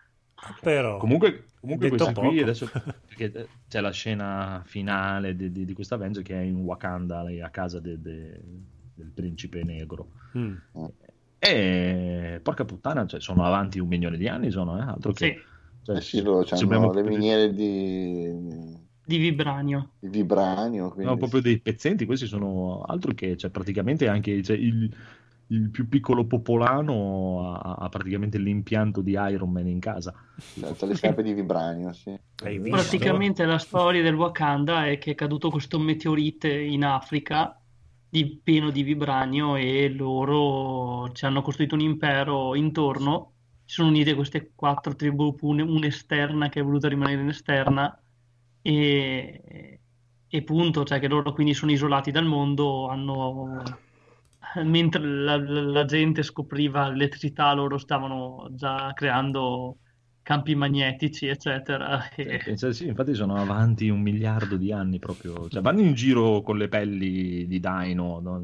Però, Comunque, comunque Detto questi qui poco. adesso perché c'è la scena finale di, di, di questa Avenger che è in Wakanda, lei a casa de- de- del principe negro. Mm. E porca puttana, cioè, sono avanti un milione di anni, sono eh, altro che. Sì, cioè, Eh sì, loro hanno le miniere di, di vibranio. di vibranio. Quindi... No, proprio dei pezzenti, questi sono altro che, cioè, praticamente anche cioè, il, il più piccolo popolano ha, ha praticamente l'impianto di Iron Man in casa. C'ha le scarpe di vibranio, sì. Praticamente la storia del Wakanda è che è caduto questo meteorite in Africa di- pieno di vibranio e loro ci hanno costruito un impero intorno. Si sono unite queste quattro tribù, un- un'esterna che è voluta rimanere in esterna e, e punto, cioè che loro quindi sono isolati dal mondo, hanno... mentre la, la- la gente scopriva l'elettricità, loro stavano già creando campi magnetici, eccetera. E- cioè, sì, infatti sono avanti un miliardo di anni proprio, cioè, vanno in giro con le pelli di Dino. no?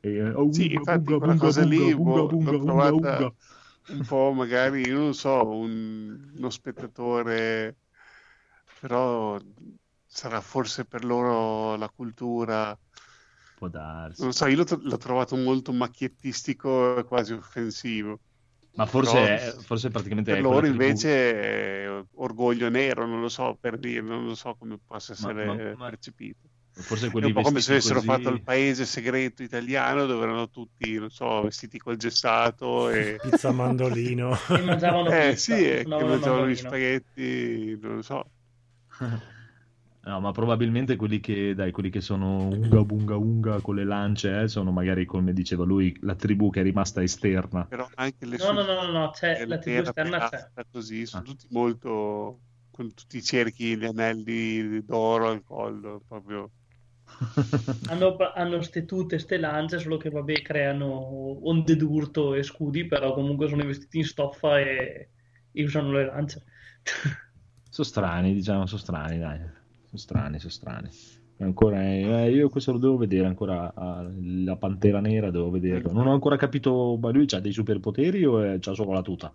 E, oh, Sì, unga, infatti unga, quella cosa lì unga, boh, l'ho trovata un po' magari, io non so, un- uno spettatore, però sarà forse per loro la cultura, Può darsi. non so, io l'ho, l'ho trovato molto macchiettistico e quasi offensivo. Ma forse, Però è, forse praticamente per è loro invece è orgoglio nero, non lo so per dire, non lo so come possa Ma- essere ma- ma- percepito. forse È quelli un po' come se avessero così- fatto il paese segreto italiano dove erano tutti, non so, vestiti col gessato e... Pizza mandolino. e mangiavano Eh pizza, sì, e suonavano il mangiavano gli spaghetti, non lo so. No, ma probabilmente quelli che, dai, quelli che sono unga bunga unga con le lance, eh, sono magari, come diceva lui, la tribù che è rimasta esterna. Però anche le No, no, no, no, no, c'è la tribù esterna c'è. così, sono Ah. tutti molto con tutti i cerchi, gli anelli d'oro al collo, proprio Hanno, hanno ste tute, ste lance, solo che vabbè creano onde d'urto e scudi, però comunque sono vestiti in stoffa e, e usano le lance. Sono strani, diciamo, sono strani, dai. Sono strani, sono strani. Ancora, eh, io questo lo devo vedere ancora. ah, la pantera nera devo vederlo. Non ho ancora capito, ma lui ha dei superpoteri o è- c'ha solo la tuta?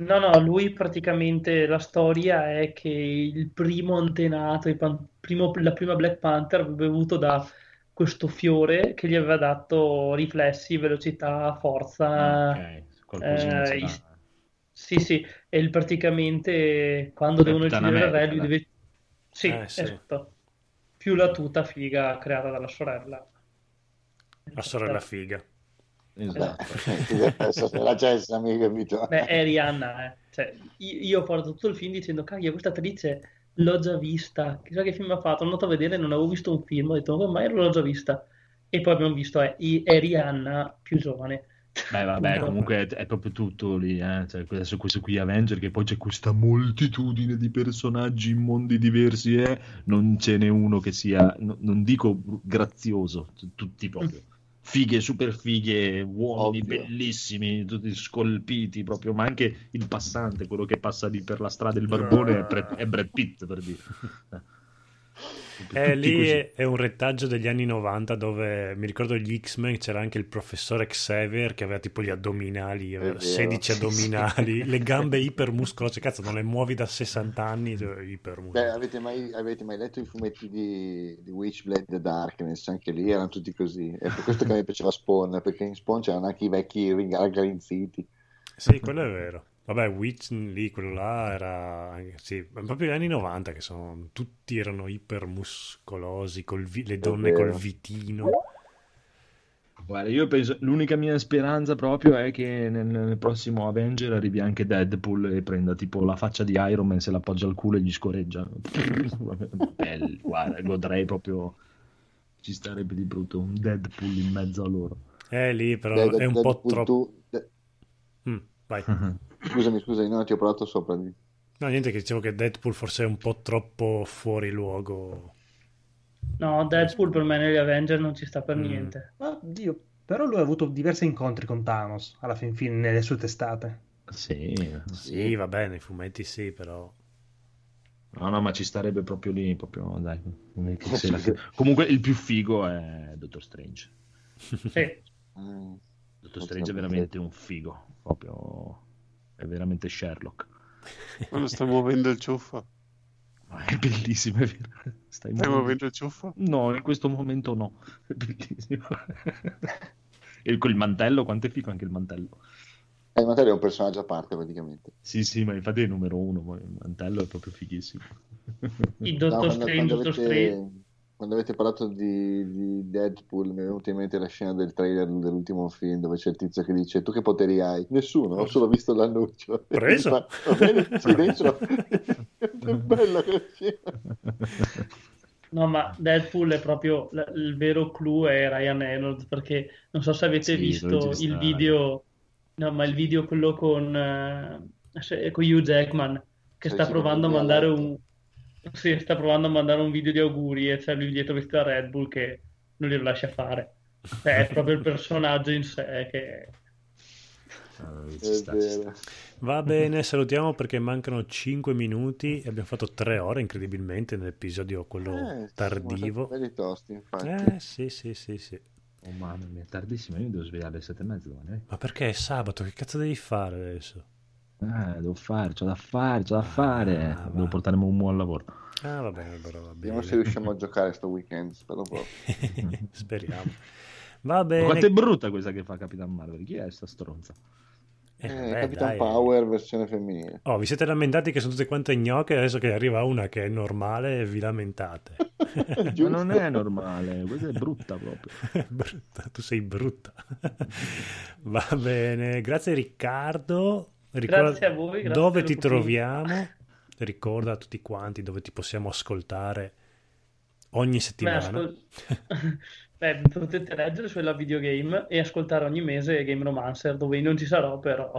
No, no, lui praticamente la storia è che il primo antenato, il pan- primo- la prima Black Panther aveva bevuto da questo fiore che gli aveva dato riflessi, velocità, forza. ok, qualcosina eh, sarà. Sì, sì, e il- praticamente quando devono uccidere il re, lui deve... Sì, Eh, sì. esatto. Più la tuta figa creata dalla sorella. La sorella figa. Esatto. Adesso se la Jessa, mi hai capito? Beh, è Rihanna, eh. Cioè, io, portato tutto il film dicendo, caglia, questa attrice l'ho già vista, chissà che film ha fatto, sono andato a vedere, non avevo visto un film, ho detto, ma ormai l'ho già vista. E poi abbiamo visto, è, è Rihanna più giovane. Beh, vabbè, comunque è, è proprio tutto lì, eh. Cioè, adesso questo qui Avenger, che poi c'è questa moltitudine di personaggi in mondi diversi, eh. Non ce n'è uno che sia, no- non dico grazioso, tutti proprio. Fighe, super fighe, uomini Ovvio. bellissimi, tutti scolpiti proprio, ma anche il passante, quello che passa lì per la strada, il barbone, è, Brad- è Brad Pitt, per dire. Eh, lì così. è, un retaggio degli anni 90 dove mi ricordo gli X-Men c'era anche il professore Xavier che aveva tipo gli addominali, aveva vero, 16 sì, addominali, le gambe ipermuscolose, cazzo non le muovi da 60 anni, cioè, ipermuscolose. Beh, avete mai, avete mai letto i fumetti di, di Witchblade The Darkness? Anche lì erano tutti così. È per questo che mi piaceva Spawn, perché in Spawn c'erano anche i vecchi raggrinziti. Sì, quello è vero. Vabbè, Witch lì, quello là era... Sì, proprio gli anni 90 che sono... Tutti erano ipermuscolosi, col vi- le donne col vitino. Guarda, io penso, l'unica mia speranza proprio è che nel, nel prossimo Avenger arrivi anche Deadpool e prenda tipo la faccia di Iron Man, se l'appoggia al culo e gli scorreggia. Bello, guarda, godrei proprio, ci starebbe di brutto un Deadpool in mezzo a loro. Eh, lì però Dead- è un po' Deadpool troppo... tu- De- Mm, vai. Scusami, scusami, no, ti ho parlato sopra. di- No, niente, che dicevo che Deadpool forse è un po' troppo fuori luogo. No, Deadpool per me negli Avenger non ci sta per Mm. niente. Ma Dio, però lui ha avuto diversi incontri con Thanos alla fin fine nelle sue testate. Sì, Sì, va bene, i fumetti sì, però... No, no, ma ci starebbe proprio lì, proprio, dai. Comunque il più figo è Doctor Strange. Sì. Mm. Doctor Strange è veramente un figo, proprio è veramente Sherlock. Quello sta muovendo il ciuffo. Ma è bellissimo, è vero. Stai Stai muovendo- il ciuffo? No, in questo momento no. È bellissimo. e col mantello, quanto è figo anche il mantello. Eh, il Matera è un personaggio a parte praticamente. Sì, sì, ma infatti è il numero uno, ma il mantello è proprio fighissimo. Il No, Dottor quando, Strange, quando avete, Strange. Quando avete parlato di, di Deadpool, mi è venuta in mente la scena del trailer dell'ultimo film dove c'è il tizio che dice: Tu che poteri hai? Nessuno, ho solo visto l'annuncio. Preso? Ma, va bene, sì, dentro. è bella quella scena. No, ma Deadpool è proprio l- il vero clou è Ryan Reynolds perché non so se avete Sì, visto il video, no, ma il video quello con, se- con Hugh Jackman che Sì, sta provando a mandare un sì, sta provando a mandare un video di auguri e c'è lui dietro vestito da Red Bull che non glielo lascia fare. Cioè, è proprio il personaggio in sé che È sta. Va bene, salutiamo perché mancano 5 minuti e abbiamo fatto 3 ore incredibilmente nell'episodio quello Eh, tardivo. belli tosti, infatti. Eh sì, sì, sì, sì. Oh mamma mia, è tardissimo, io mi devo svegliare alle sette e mezza domani. eh. Ma perché è sabato? Che cazzo devi fare adesso? Eh, devo fare, c'ho da fare, c'ho da fare. Ah, devo va. portare Momo al lavoro. Ah, va bene, allora va Vediamo bene. se riusciamo a giocare sto weekend. Spero proprio. Speriamo. Va bene. quanto è brutta questa che fa Capitan Marvel? Chi è sta stronza? Eh, Eh, Capitan dai. Power versione femminile. Oh, vi siete lamentati che sono tutte quante gnocche, adesso che arriva una che è normale vi lamentate. Ma non è normale, questa è brutta proprio. brutta, tu sei brutta. Va bene, grazie Riccardo. Ricorda- Grazie a voi, grazie dove ti troviamo? Ricorda a tutti quanti dove ti possiamo ascoltare ogni Beh, settimana. ascol- Beh, potete leggere sulla videogame e ascoltare ogni mese Game Romancer, dove io non ci sarò, però.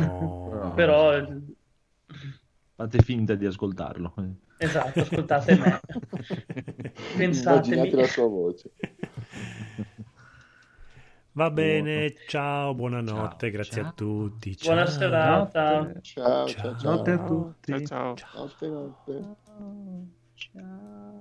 No. Però, Fate finta di ascoltarlo. esatto, ascoltate me. Pensatemi. Immaginate la sua voce. Va bene, ciao, buonanotte, Ciao, grazie ciao. a tutti. Buona ciao. serata. Ciao, Ciao. ciao, ciao. Notte a tutti. Ciao ciao. Notte, notte. Ciao.